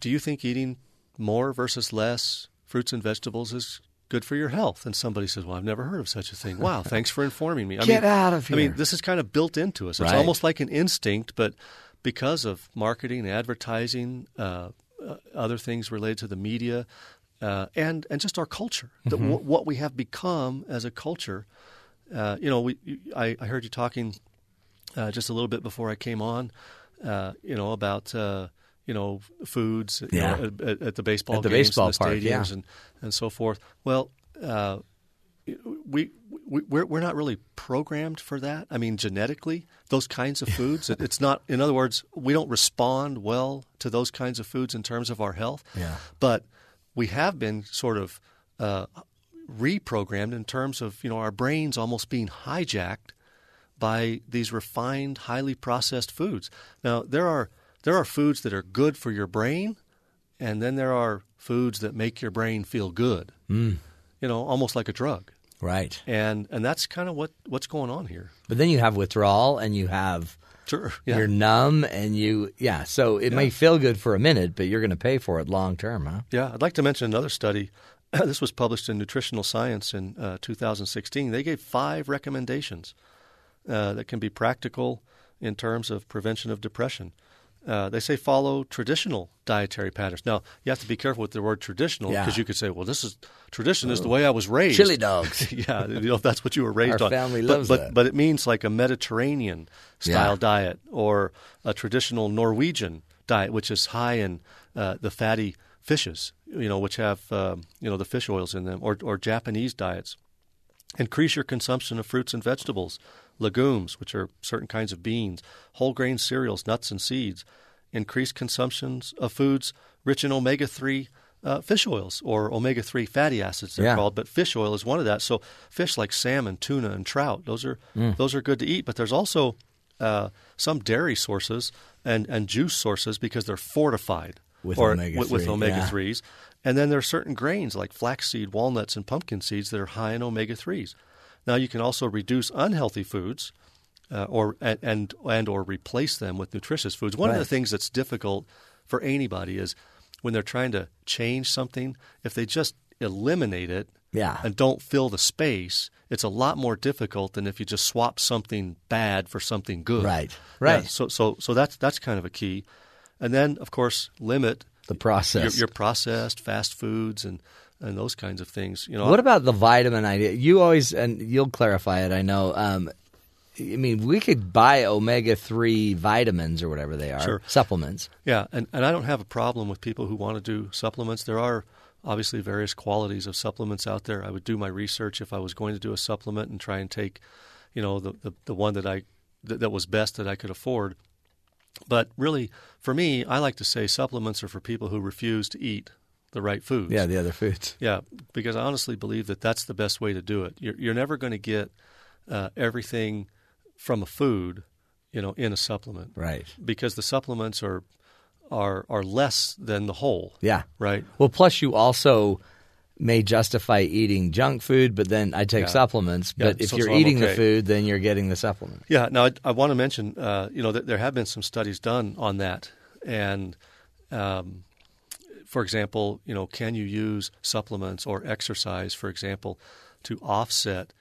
Do you think eating more versus less fruits and vegetables is good for your health? And somebody says, Well, I've never heard of such a thing. Wow, thanks for informing me. I Get mean, out of here. I mean, this is kind of built into us. It's Right. almost like an instinct, but because of marketing, advertising, uh, uh, other things related to the media, uh, and and just our culture, Mm-hmm. wh- what we have become as a culture. Uh, you know, we I, I heard you talking uh, just a little bit before I came on. Uh, you know about uh, you know foods you Yeah. know, at, at- the baseball At the games baseball the park, stadiums yeah. and and so forth. Well. Uh, we, we we're we're not really programmed for that. I mean, genetically, those kinds of foods. it, it's not. In other words, we don't respond well to those kinds of foods in terms of our health. Yeah. But we have been sort of uh, reprogrammed in terms of you know our brains almost being hijacked by these refined, highly processed foods. Now there are there are foods that are good for your brain, and then there are foods that make your brain feel good. Mm. You know, almost like a drug Right. and and that's kind of what what's going on here. But then you have withdrawal and you have Sure. Yeah. you're numb and you yeah. So it may feel good for a minute, but you're going to pay for it long term, huh? yeah. I'd like to mention another study. this was published in Nutritional Science in uh, 2016. They gave five recommendations uh, that can be practical in terms of prevention of depression. Uh, they say follow traditional dietary patterns. Now you have to be careful with the word traditional Yeah. because you could say, "Well, this is tradition is the way I was raised." Chili dogs. yeah, you know, if that's what you were raised Our on. family but, loves but, that. But it means like a Mediterranean style Yeah. diet or a traditional Norwegian diet, which is high in uh, the fatty fishes, you know, which have um, you know the fish oils in them, or or Japanese diets. Increase your consumption of fruits and vegetables, legumes, which are certain kinds of beans, whole grain cereals, nuts and seeds. increased consumptions of foods rich in omega three uh, fish oils or omega three fatty acids. They're Yeah. called, but fish oil is one of that. So fish like salmon, tuna, and trout those are Mm. those are good to eat. But there's also uh, some dairy sources and, and juice sources because they're fortified With or omega-3, with, with omega yeah. threes. And then there are certain grains like flaxseed, walnuts, and pumpkin seeds that are high in omega threes. Now you can also reduce unhealthy foods, uh, or and, and and or replace them with nutritious foods. One of the things that's difficult for anybody is when they're trying to change something. If they just eliminate it, Yeah. and don't fill the space, it's a lot more difficult than if you just swap something bad for something good. Right. Yeah, Right. so so so that's that's kind of a key, and then of course limit The process. your, your processed fast foods and and those kinds of things. You know, What about the vitamin idea? You always and you'll clarify it. I know. Um, I mean, we could buy omega three vitamins or whatever they are, Sure. supplements. Yeah, and, and I don't have a problem with people who want to do supplements. There are obviously various qualities of supplements out there. I would do my research if I was going to do a supplement and try and take, you know, the the, the one that I that, that was best that I could afford. But really, for me, I like to say supplements are for people who refuse to eat the right foods. Yeah, the other foods. Yeah, because I honestly believe that that's the best way to do it. You're, you're never going to get uh, everything from a food, you know, in a supplement, Right. Because the supplements are are are less than the whole. Yeah. Right. Well, plus you also may justify eating junk food, but then I take Yeah. supplements. Yeah, But if so- you're eating the food, then you're getting the supplement. Yeah. Now I, I want to mention, uh, you know, that there have been some studies done on that, and um, for example, you know, can you use supplements or exercise, for example, to offset,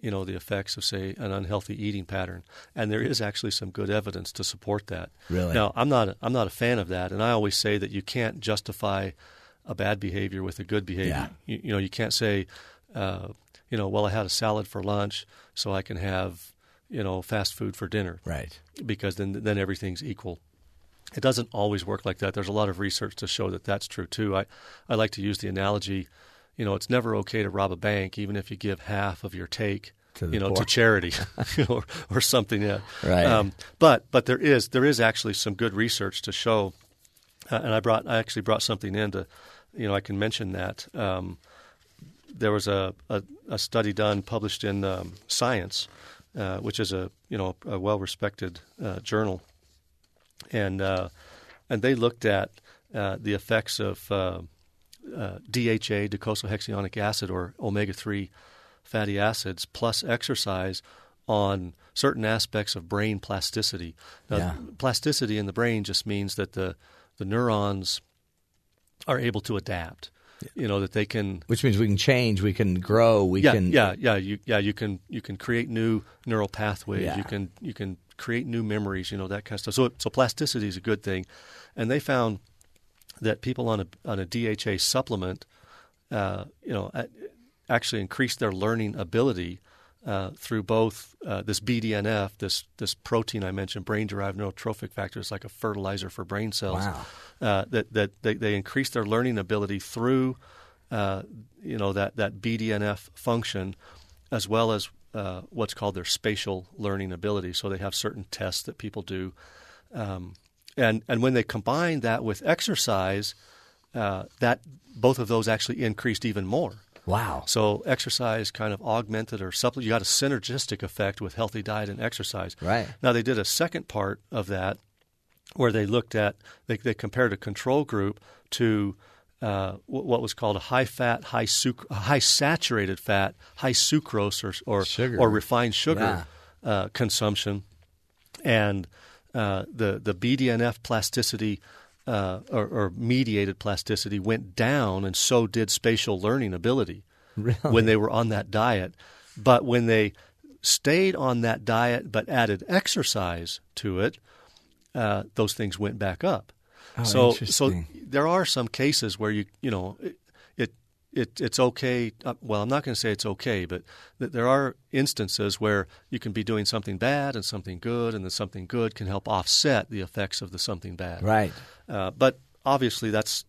you know, the effects of say an unhealthy eating pattern, and there is actually some good evidence to support that. Really? Now, I'm not I'm not a fan of that, and I always say that you can't justify a bad behavior with a good behavior. You, you know, you can't say, uh, you know, well, I had a salad for lunch, so I can have you know fast food for dinner, Right. because then then everything's equal. It doesn't always work like that. There's a lot of research to show that that's true too. I, I like to use the analogy, you know, it's never okay to rob a bank, even if you give half of your take, To you know, poor. to charity or, or something. Yeah. Right. Um, but but there is there is actually some good research to show, uh, and I brought I actually brought something in to, you know, I can mention that. Um, there was a, a, a study done published in um, Science, uh, which is a you know a well respected uh, journal, and uh, and they looked at uh, the effects of uh, uh, DHA, docosahexaenoic acid, or omega three fatty acids, plus exercise on certain aspects of brain plasticity. Now, Yeah. plasticity in the brain just means that the the neurons are able to adapt. You know that they can Which means we can change, we can grow, we yeah, can. yeah, yeah. You yeah you can you can create new neural pathways. Yeah. You can you can create new memories. You know that kind of stuff. So so plasticity is a good thing, and they found that people on a on a DHA supplement, uh, you know, actually increased their learning ability. Uh, through both uh, this BDNF, this this protein I mentioned, brain derived neurotrophic factor, is like a fertilizer for brain cells. Wow. Uh, that that they, they increase their learning ability through uh, you know that that BDNF function, as well as uh, what's called their spatial learning ability. So they have certain tests that people do, um, and and when they combine that with exercise, uh, that both of those actually increased even more. Wow. So exercise kind of augmented or supplement. You got a synergistic effect with healthy diet and exercise. Right. Now they did a second part of that where they looked at they, they compared a control group to uh, what was called a high fat, high suc- high saturated fat, high sucrose or or, Sugar. or refined sugar uh, consumption, and uh, the the BDNF plasticity. Uh, or, or mediated plasticity went down, and so did spatial learning ability when they were on that diet. But when they stayed on that diet but added exercise to it, uh, those things went back up. Oh, so, so there are some cases where you you know it, it, it it's okay. Uh, well, I'm not going to say it's okay, but th- there are instances where you can be doing something bad and something good, and then something good can help offset the effects of the something bad. Right. Uh, but obviously, that's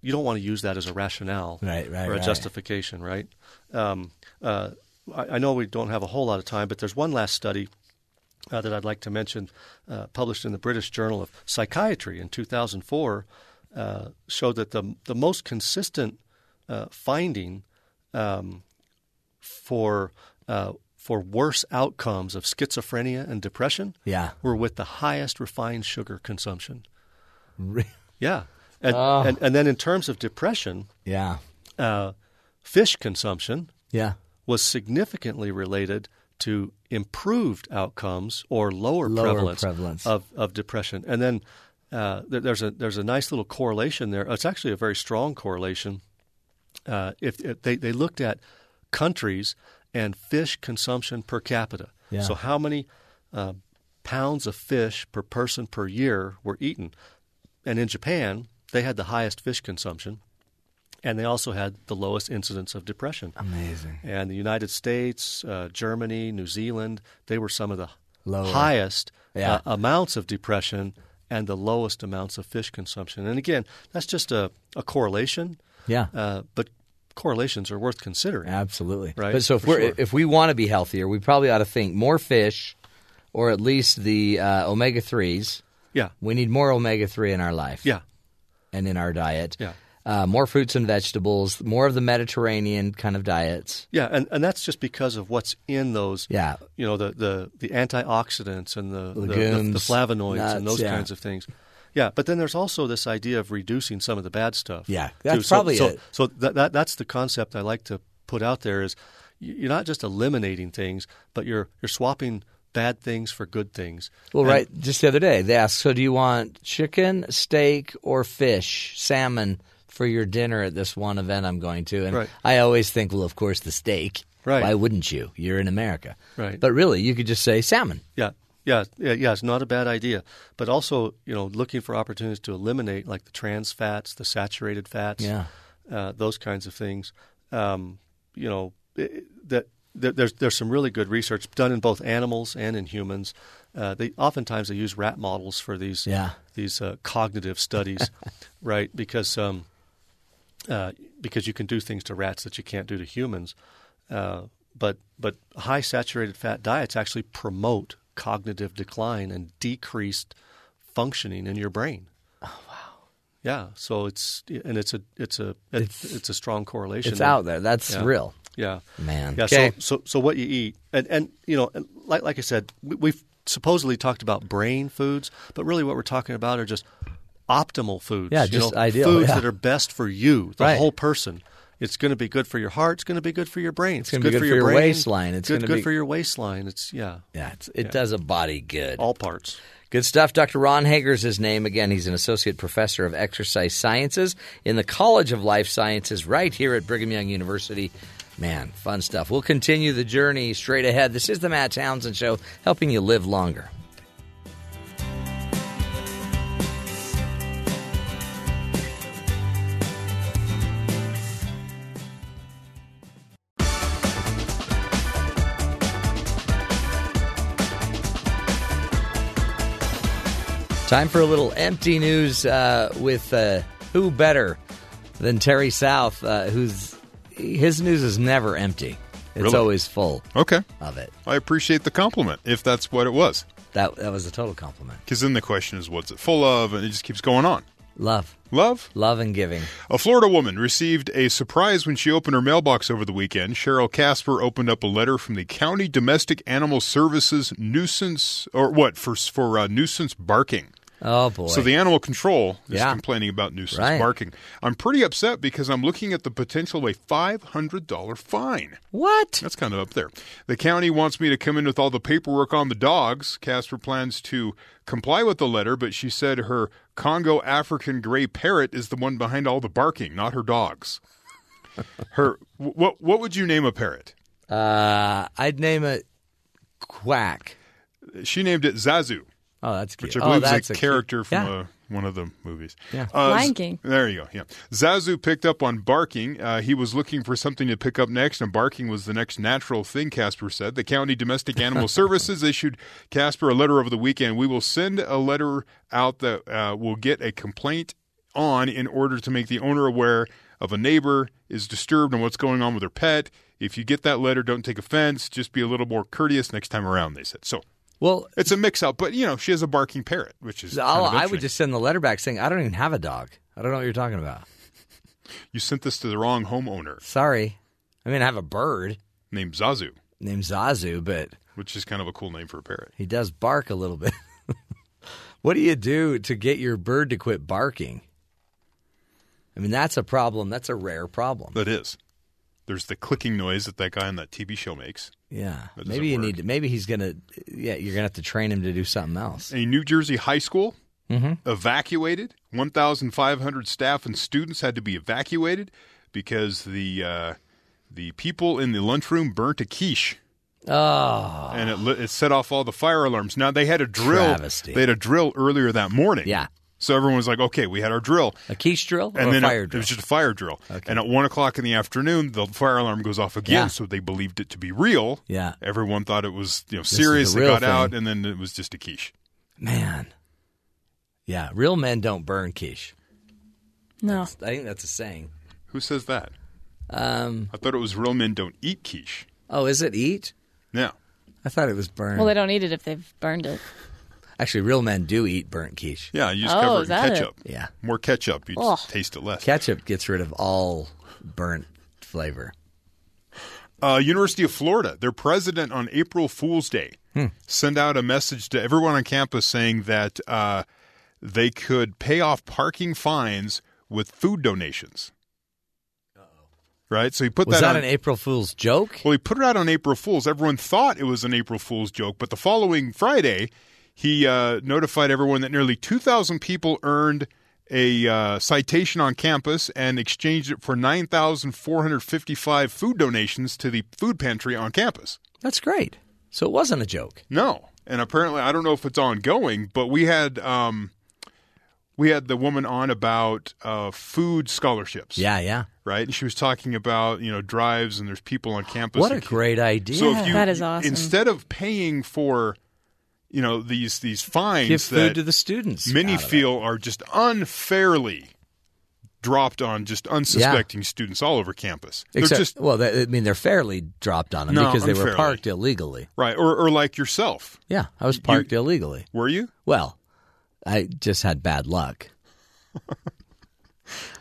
you don't want to use that as a rationale Right, right, or a right. justification, right? Um, uh, I, I know we don't have a whole lot of time, but there's one last study uh, that I'd like to mention, uh, published in the British Journal of Psychiatry in 2004, uh, showed that the the most consistent uh, finding um, for uh, for worse outcomes of schizophrenia and depression Yeah. were with the highest refined sugar consumption. Yeah, and Oh. and, and then in terms of depression, Yeah. uh, fish consumption Yeah. was significantly related to improved outcomes or lower, Lower prevalence, prevalence. Of, of depression. And then uh, there, there's a there's a nice little correlation there. It's actually a very strong correlation. Uh, if, if they they looked at countries and fish consumption per capita, Yeah. so how many uh, pounds of fish per person per year were eaten, and in Japan they had the highest fish consumption, and they also had the lowest incidence of depression. Amazing. And the United States, uh, Germany, New Zealand, they were some of the Lower. highest Yeah. uh, amounts of depression and the lowest amounts of fish consumption. And again, that's just a, a correlation, Yeah. uh, but correlations are worth considering. Absolutely. Right, But so if we're sure. if we want to be healthier, we probably ought to think more fish, or at least the uh, omega threes. Yeah, We need more omega three in our life. yeah, And in our diet. yeah. Uh, more fruits and vegetables. More of the Mediterranean kind of diets. Yeah, and, and that's just because of what's in those. Yeah. You know the, the, the antioxidants and the, the, the, the flavonoids nuts, and those yeah. kinds of things. Yeah, but then there's also this idea of reducing some of the bad stuff. Yeah, that's So- probably so, it. So that, that that's the concept I like to put out there is you're not just eliminating things, but you're you're swapping bad things for good things. Well, And- right. Just the other day, they asked, "So do you want chicken, steak, or fish, salmon for your dinner at this one event I'm going to?" And Right. I always think, well, of course, the steak. Right. Why wouldn't you? You're in America. Right. But really, you could just say salmon. Yeah, yeah, yeah, yeah. It's not a bad idea, but also you know looking for opportunities to eliminate like the trans fats, the saturated fats, Yeah. uh, those kinds of things. Um, you know it, that. There's there's some really good research done in both animals and in humans. Uh, they oftentimes they use rat models for these Yeah. these uh, cognitive studies, right? Because um, uh, because you can do things to rats that you can't do to humans. Uh, but but high saturated fat diets actually promote cognitive decline and decreased functioning in your brain. Oh wow! Yeah, so it's and it's a it's a it's, it's a strong correlation. It's there. out there. That's Yeah. real. Yeah, Man. Yeah. Okay. So, so so what you eat, and and you know, and like like I said, we, we've supposedly talked about brain foods, but really what we're talking about are just optimal foods. Yeah, you just know, ideal, foods yeah. that are best for you, the Right. whole person. It's going to be good for your heart. It's going to be good for your brain. It's, gonna be good for your, brain, waistline. It's good, good be- for your waistline. It's yeah, Yeah, it's, it does a body good. all parts. Good stuff. Dr. Ron Hager's his name. Again, he's an associate professor of exercise sciences in the College of Life Sciences right here at Brigham Young University. Man, fun stuff. We'll continue the journey straight ahead. This is the Matt Townsend Show, helping you live longer. Time for a little empty news uh, with uh, who better than Terry South, uh, who's his news is never empty. It's Really? always full Okay. of it. I appreciate the compliment, if that's what it was. That that was a total compliment. Because then the question is, what's it full of? And it just keeps going on. Love, Love? love, and giving. A Florida woman received a surprise when she opened her mailbox over the weekend. Cheryl Casper opened up a letter from the County Domestic Animal Services nuisance, or what, for, for uh, nuisance barking. Oh boy! So the animal control is Yeah. complaining about nuisance Right. barking. I'm pretty upset because I'm looking at the potential of a $500 fine. what? That's kind of up there. The county wants me to come in with all the paperwork on the dogs. Casper plans to comply with the letter, but she said her Congo African gray parrot is the one behind all the barking, not her dogs. Her what what would you name a parrot? Uh, I'd name it Quack. She named it Zazu, Oh, that's cute. which I oh, believe that's is a, cute- character from Yeah. uh one of the movies. Yeah. Uh, Lion Z- King. There you go. Yeah. Zazu picked up on barking. Uh, he was looking for something to pick up next, and barking was the next natural thing, Casper said. The County Domestic Animal Services issued Casper a letter over the weekend. We will send a letter out that uh, will get a complaint on in order to make the owner aware of a neighbor is disturbed on what's going on with their pet. If you get that letter, don't take offense. Just be a little more courteous next time around, they said. So Well, it's a mix up, but you know, she has a barking parrot, which is. Kind of I would just send the letter back saying I don't even have a dog. I don't know what you're talking about. You sent this to the wrong homeowner Sorry. I mean, I have a bird named Zazu, named Zazu, but which is kind of a cool name for a parrot. he does bark a little bit. what do you do to get your bird to quit barking? I mean, that's a problem. That's a rare problem. That is. There's the clicking noise that that guy on that TV show makes. Yeah, maybe you work. need to. Maybe he's gonna. Yeah, you're gonna have to train him to do something else. A New Jersey high school Mm-hmm. evacuated. 1,500 staff and students had to be evacuated because the uh, the people in the lunchroom burnt a quiche. Oh, and it, it set off all the fire alarms. Now they had a drill. Travesty. They had a drill earlier that morning. Yeah. So everyone was like, "Okay, we had our drill." a quiche drill or and a then fire it, drill? it was just a fire drill. Okay. And at one o'clock in the afternoon, the fire alarm goes off again. Yeah. So they believed it to be real. Yeah. Everyone thought it was you know is serious. the They real got out, and then it was just a quiche. Man. Yeah, real men don't burn quiche. No. I think that's a saying. Who says that? Um, I thought it was real men don't eat quiche. oh, is it eat? Yeah. I thought it was burn. Well, they don't eat it if they've burned it. Actually, real men do eat burnt quiche. Yeah, you just Oh, cover it in that it? ketchup. Yeah. More ketchup, you Ugh. just taste it less. Ketchup gets rid of all burnt flavor. Uh, University of Florida, their president on April Fool's Day sent out a message to everyone on campus saying that uh, they could pay off parking fines with food donations. Right? So he put Was that, that, on an April Fool's joke? Well, he put it out on April Fool's. Everyone thought it was an April Fool's joke, but the following Friday, he uh, notified everyone that nearly 2,000 people earned a uh, citation on campus and exchanged it for 9,455 food donations to the food pantry on campus. That's great. So it wasn't a joke. No, and apparently I don't know if it's ongoing, but we had um, we had the woman on about uh, food scholarships. Yeah, yeah. right? And she was talking about you know drives and there's people on campus. What a that- great idea. So if you That is awesome. instead of paying for you know these these fines Give that food to the students. many of it. feel are just unfairly dropped on just unsuspecting students all over campus. They're Except, just well, they, I mean, they're fairly dropped on them No, because they were parked illegally. right, or or like yourself. Yeah, I was parked illegally. Were you? Well, I just had bad luck.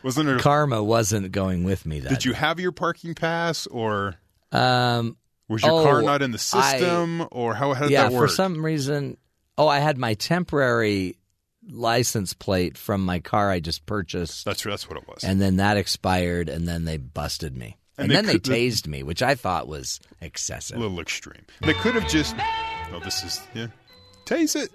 Wasn't it? Karma wasn't going with me. That did you have your parking pass, or Um, was your Oh, car not in the I- system, or how, how did yeah, that work? for some reason. Oh, I had my temporary license plate from my car I just purchased, that's that's what it was. and then that expired, and then they busted me, And and, they then they could- the- tased me, which I thought was excessive, a little extreme. They could have just. Oh, this is yeah. Tase it.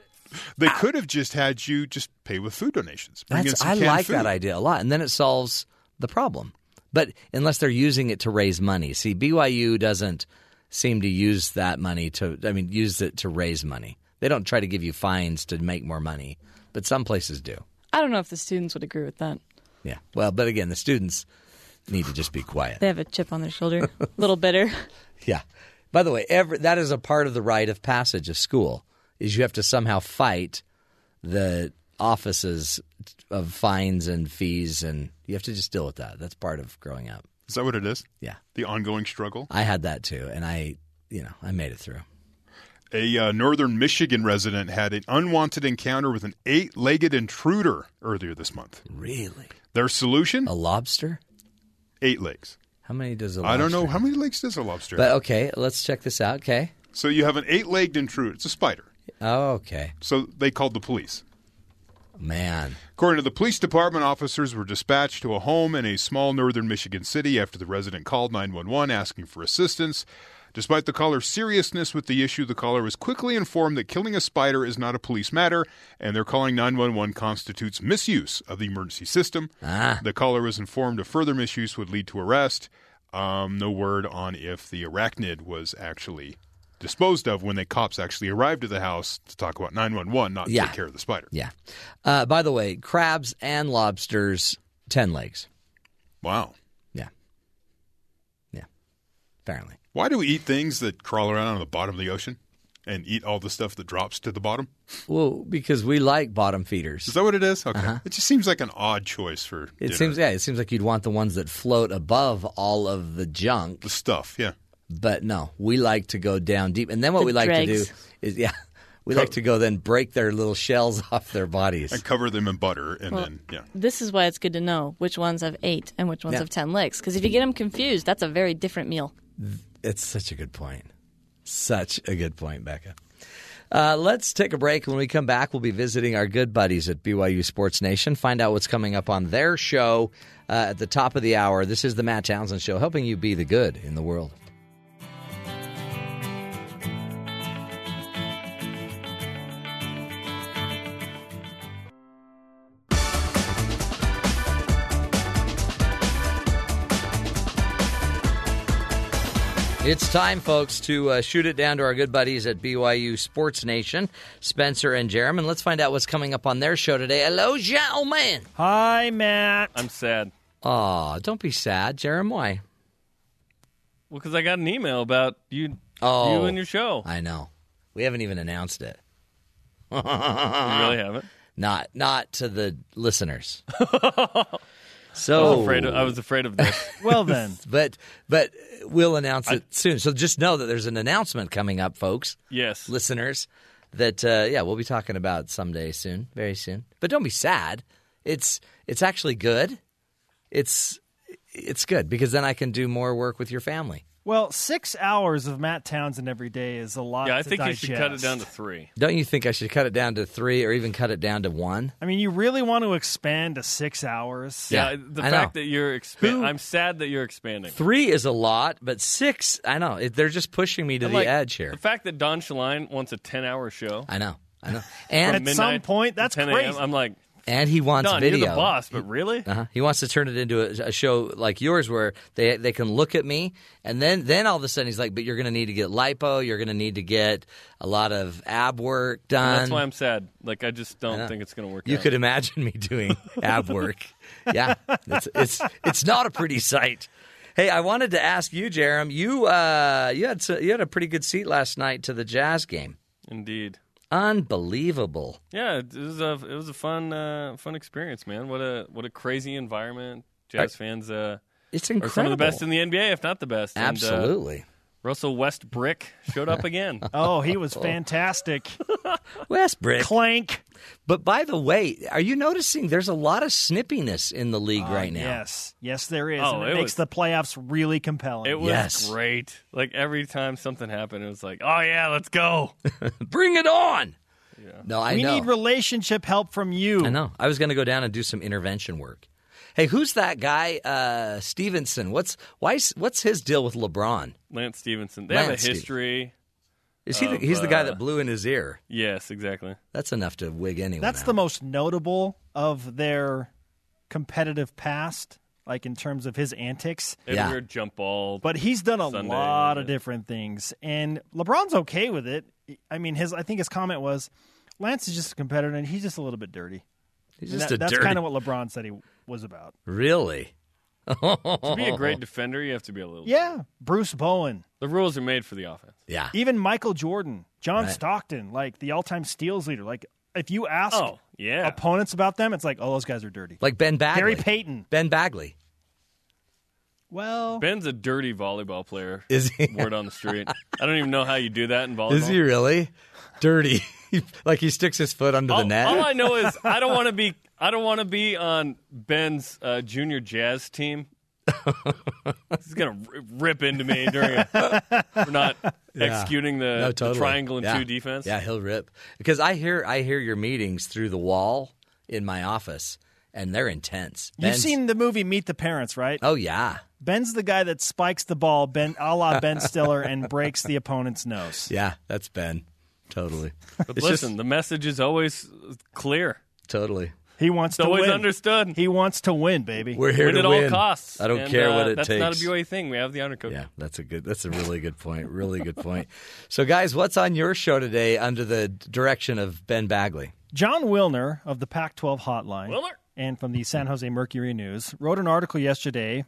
They ah. could have just had you just pay with food donations. Bring in That's, I like food. that idea a lot, and then it solves the problem. But unless they're using it to raise money, see, BYU doesn't seem to use that money to. I mean, use it to raise money. They don't try to give you fines to make more money, but some places do. I don't know if the students would agree with that. Yeah. Well, but again, the students need to just be quiet. They have a chip on their shoulder, a little bitter. Yeah. By the way, every, that is a part of the rite of passage of school. Is you have to somehow fight the offices of fines and fees, and you have to just deal with that. That's part of growing up. Is that what it is? Yeah. The ongoing struggle. I had that too, and I, you know, I made it through. A uh, northern Michigan resident had an unwanted encounter with an eight-legged intruder earlier this month. Really? Their solution: A lobster? eight legs. How many does a lobster? I don't know how many legs does a lobster. But have? okay, let's check this out. Okay. So you have an eight-legged intruder. It's a spider. Oh, okay. So they called the police. Man. According to the police department, officers were dispatched to a home in a small northern Michigan city after the resident called 911 asking for assistance. Despite the caller's seriousness with the issue, the caller was quickly informed that killing a spider is not a police matter, and their calling 911 constitutes misuse of the emergency system. Ah. The caller was informed a further misuse would lead to arrest. Um, no word on if the arachnid was actually disposed of when the cops actually arrived at the house to talk about 911, not Yeah. take care of the spider. Yeah. Uh, by the way, crabs and lobsters, 10 legs. Wow. Yeah. Yeah. Apparently. Why do we eat things that crawl around on the bottom of the ocean and eat all the stuff that drops to the bottom? Well, because we like bottom feeders. Is that what it is? Okay. It just seems like an odd choice for Uh-huh. It dinner. seems yeah, it seems like you'd want the ones that float above all of the junk, the stuff. Yeah. But no, we like to go down deep. And then what The we like to do is yeah, we like to go then break their little shells off their bodies. And cover them in butter and Well, then yeah. This is why it's good to know which ones have eight and which ones Yeah. have ten legs. Because if you get them confused, that's a very different meal. It's such a good point. Such a good point, Becca. Uh, let's take a break. When we come back, we'll be visiting our good buddies at BYU Sports Nation, find out what's coming up on their show uh, at the top of the hour. This is the Matt Townsend Show, helping you be the good in the world. It's time, folks, to uh, shoot it down to our good buddies at BYU Sports Nation, Spencer and Jeremy. and let's find out what's coming up on their show today. Hello, gentlemen. Hi, Matt. I'm sad. Aw, don't be sad, Jeremy. Why? Well, because I got an email about you, Oh, you and your show. I know. We haven't even announced it. you really haven't. Not, not to the listeners. I so was afraid. Of, I was afraid of this. Well, then. but but we'll announce it soon. So just know that there's an announcement coming up, folks. yes. listeners that uh, yeah we'll be talking about someday soon very soon but don't be sad it's it's actually good it's it's good because then i can do more work with your family Well, six hours of Matt Townsend every day is a lot. Yeah, I to think you should cut it down to three. don't you think i should cut it down to three or even cut it down to one I mean, you really want to expand to six hours? Yeah, Yeah, the I fact know. that you're expanding. Who- I'm sad that you're expanding. three is a lot but six i know it, they're just pushing me to And, the like, edge here The fact that Don Shaline wants a 10 hour show. i know i know At and from some point, that's 10 a.m., crazy. I'm like, And he wants Don, video. you're the boss, but really? Uh-huh. He wants to turn it into a, a show like yours, where they they can look at me, and then then all of a sudden he's like, "But you're going to need to get lipo. You're going to need to get a lot of ab work And done." that's why I'm sad. Like I just don't Yeah. think it's going to work. You out. could imagine me doing ab work. Yeah, it's it's it's not a pretty sight. Hey, I wanted to ask you, Jerem. You uh, you had you had a pretty good seat last night to the Jazz game. Indeed. Unbelievable. Yeah, it was a it was a fun uh, fun experience, man. What a what a crazy environment. Jazz fans, uh, It's are some of the best in the NBA, if not the best. And, uh, Absolutely. Russell Westbrook showed up again. Oh, he was fantastic. Westbrook. Clank. But by the way, are you noticing there's a lot of snippiness in the league Uh, right now? Yes, yes, there is. Oh, and it, it makes was- the playoffs really compelling. It was Yes. great. Like every time something happened, it was like, oh yeah, let's go. Bring it on. No, I we know. need relationship help from you. I know. I was going to go down and do some intervention work. Hey, who's that guy? Uh, Stephenson. What's why? What's his deal with LeBron? Lance Stephenson. They Lance have a history. Is he? The, of, he's the guy uh, that blew in his ear. Yes, exactly. That's enough to wig anyone. That's out. the most notable of their competitive past, like in terms of his antics. They had weird jump ball. But he's done a Sunday, lot of different things, and LeBron's okay with it. I mean, his I think his comment was, "Lance is just a competitor, and he's just a little bit dirty." He's And just that- a that's dirty- kind of what LeBron said he was about. really. to be a great defender, you have to be a little. Yeah, Bruce Bowen. The rules are made for the offense. Yeah. Even Michael Jordan, John Right. Stockton, like the all-time steals leader. Like if you ask Oh, yeah. opponents about them, it's like, oh, those guys are dirty. Like Ben Bagley. Gary Payton. Ben Bagley. Well, Ben's a dirty volleyball player. Is he? Word on the street. I don't even know how you do that in volleyball. Is he really dirty? like he sticks his foot under all, the net. all I know is I don't want to be. I don't want to be on Ben's uh, junior jazz team. He's gonna r- rip into me during a, for not Yeah. executing the, No, the totally. triangle and Yeah. two defense. Yeah, he'll rip because I hear I hear your meetings through the wall in my office, and they're intense. You've Ben's- seen the movie Meet the Parents, right? Oh yeah, Ben's the guy that spikes the ball, Ben a la Ben Stiller, and breaks the opponent's nose. yeah, that's Ben. Totally. But listen, just- the message is always clear. totally. He wants It's to always win. understood. He wants to win, baby. We're here win to at win. all costs. I don't And, care uh, what it that's takes. not a BYU thing. We have the honor. Yeah, that's a good. That's a really good point. Really good point. So, guys, what's on your show today under the direction of Ben Bagley? Jon Wilner of the Pac 12 Hotline Wilner? and from the San Jose Mercury News wrote an article yesterday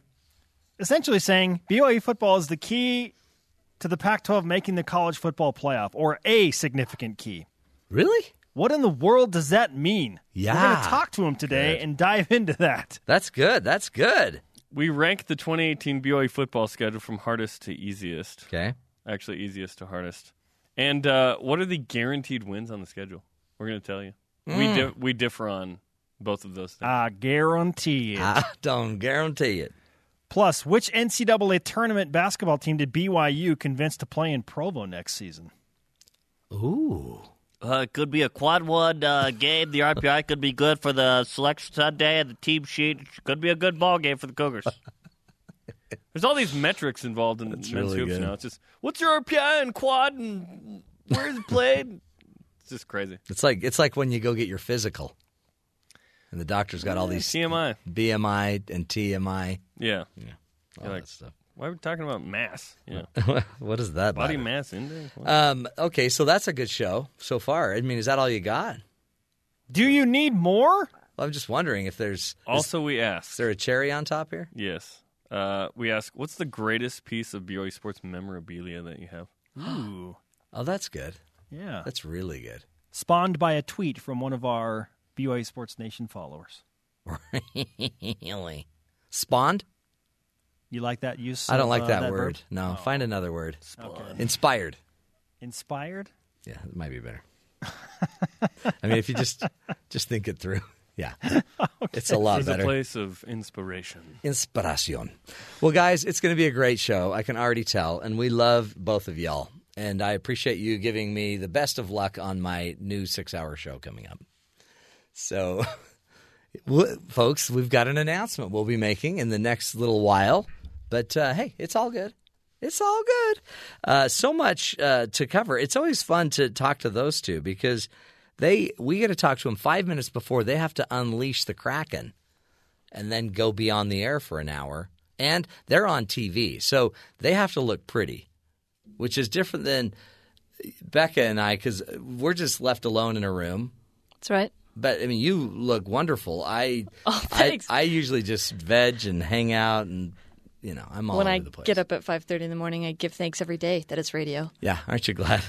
essentially saying BYU football is the key to the Pac 12 making the college football playoff, or a significant key. Really? What in the world does that mean? Yeah. We're going to talk to him today Good. and dive into that. That's good. That's good. We ranked the 2018 BYU football schedule from hardest to easiest. Okay. Actually, easiest to hardest. And uh, what are the guaranteed wins on the schedule? We're going to tell you. We Mm. di- we differ on both of those things. I guarantee it. I don't guarantee it. Plus, which NCAA tournament basketball team did BYU convince to play in Provo next season? Ooh. Uh, it could be a quad one uh, game. The RPI could be good for the selection Sunday and the team sheet. Could be a good ball game for the Cougars. There's all these metrics involved in men's really hoops good. now. It's just what's your RPI and quad and where's it played? it's just crazy. It's like it's like when you go get your physical, and the doctor's got all these TMI. BMI and TMI. Yeah. Yeah. You're All like, that stuff. Why are we talking about mass? Yeah. what is that? Body matter? mass index? Um, okay, so that's a good show so far. I mean, is that all you got? Do you need more? I'm just wondering if there's also, we ask. is there a cherry on top here? Yes. Uh, we ask, what's the greatest piece of BYU sports memorabilia that you have? Ooh. Oh, that's good. Yeah. That's really good. Spawned by a tweet from one of our BYU Sports Nation followers. really? Spawned? You like that use? I don't of, like uh, that, verb? word. No, Oh. find another word. Okay. Inspired. Inspired? Yeah, it might be better. I mean, if you just just think it through, yeah, it's a lot There's better. a place of inspiration. Inspiración. Well, guys, it's going to be a great show. I can already tell, and we love both of y'all. And I appreciate you giving me the best of luck on my new six-hour show coming up. So, w- folks, we've got an announcement we'll be making in the next little while. But uh, hey, it's all good. It's all good. Uh, so much uh, to cover. It's always fun to talk to those two because They we get to talk to them five minutes before they have to unleash the kraken, and then go be on the air for an hour. And they're on TV, so they have to look pretty, which is different than Becca and I because we're just left alone in a room. That's right. But I mean, you look wonderful. I Oh, I, thanks. I usually just veg and hang out, and you know, I'm all when over I the place. get up at 5:30 in the morning, I give thanks every day that it's radio. Yeah, aren't you glad?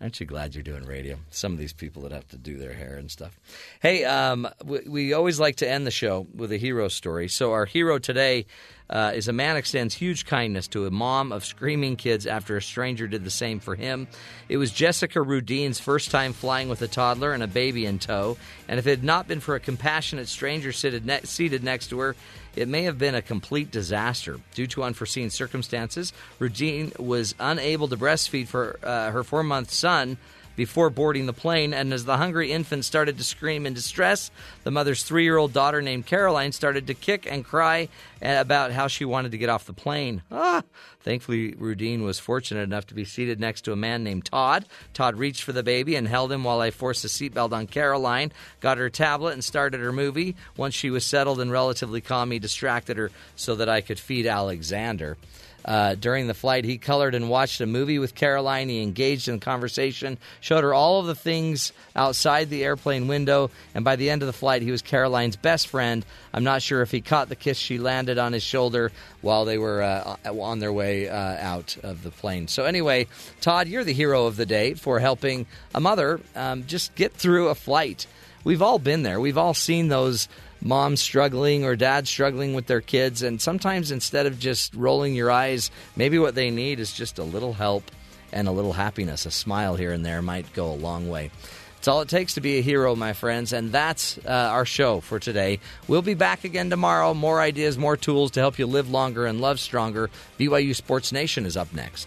Aren't you glad you're doing radio? Some of these people that have to do their hair and stuff. Hey, um, we, we always like to end the show with a hero story. So our hero today uh, is a man extends huge kindness to a mom of screaming kids after a stranger did the same for him. It was Jessica Rudine's first time flying with a toddler and a baby in tow, and if it had not been for a compassionate stranger seated, ne- seated next to her, it may have been a complete disaster. Due to unforeseen circumstances, Rudine was unable to breastfeed for uh, her four month son before boarding the plane, and as the hungry infant started to scream in distress, the mother's three year old daughter named Caroline started to kick and cry about how she wanted to get off the plane. Ah! Thankfully, Rudine was fortunate enough to be seated next to a man named Todd. Todd reached for the baby and held him while I forced a seatbelt on Caroline, got her tablet, and started her movie. Once she was settled and relatively calm, he distracted her so that I could feed Alexander. Uh, during the flight, he colored and watched a movie with Caroline. He engaged in conversation, showed her all of the things outside the airplane window, and by the end of the flight, he was Caroline's best friend. I'm not sure if he caught the kiss she landed on his shoulder while they were uh, on their way uh, out of the plane. So, anyway, Todd, you're the hero of the day for helping a mother um, just get through a flight. We've all been there, we've all seen those moms struggling or dads struggling with their kids. And sometimes instead of just rolling your eyes, maybe what they need is just a little help and a little happiness. A smile here and there might go a long way. It's all it takes to be a hero, my friends. And that's uh, our show for today. We'll be back again tomorrow. More ideas, more tools to help you live longer and love stronger. BYU Sports Nation is up next.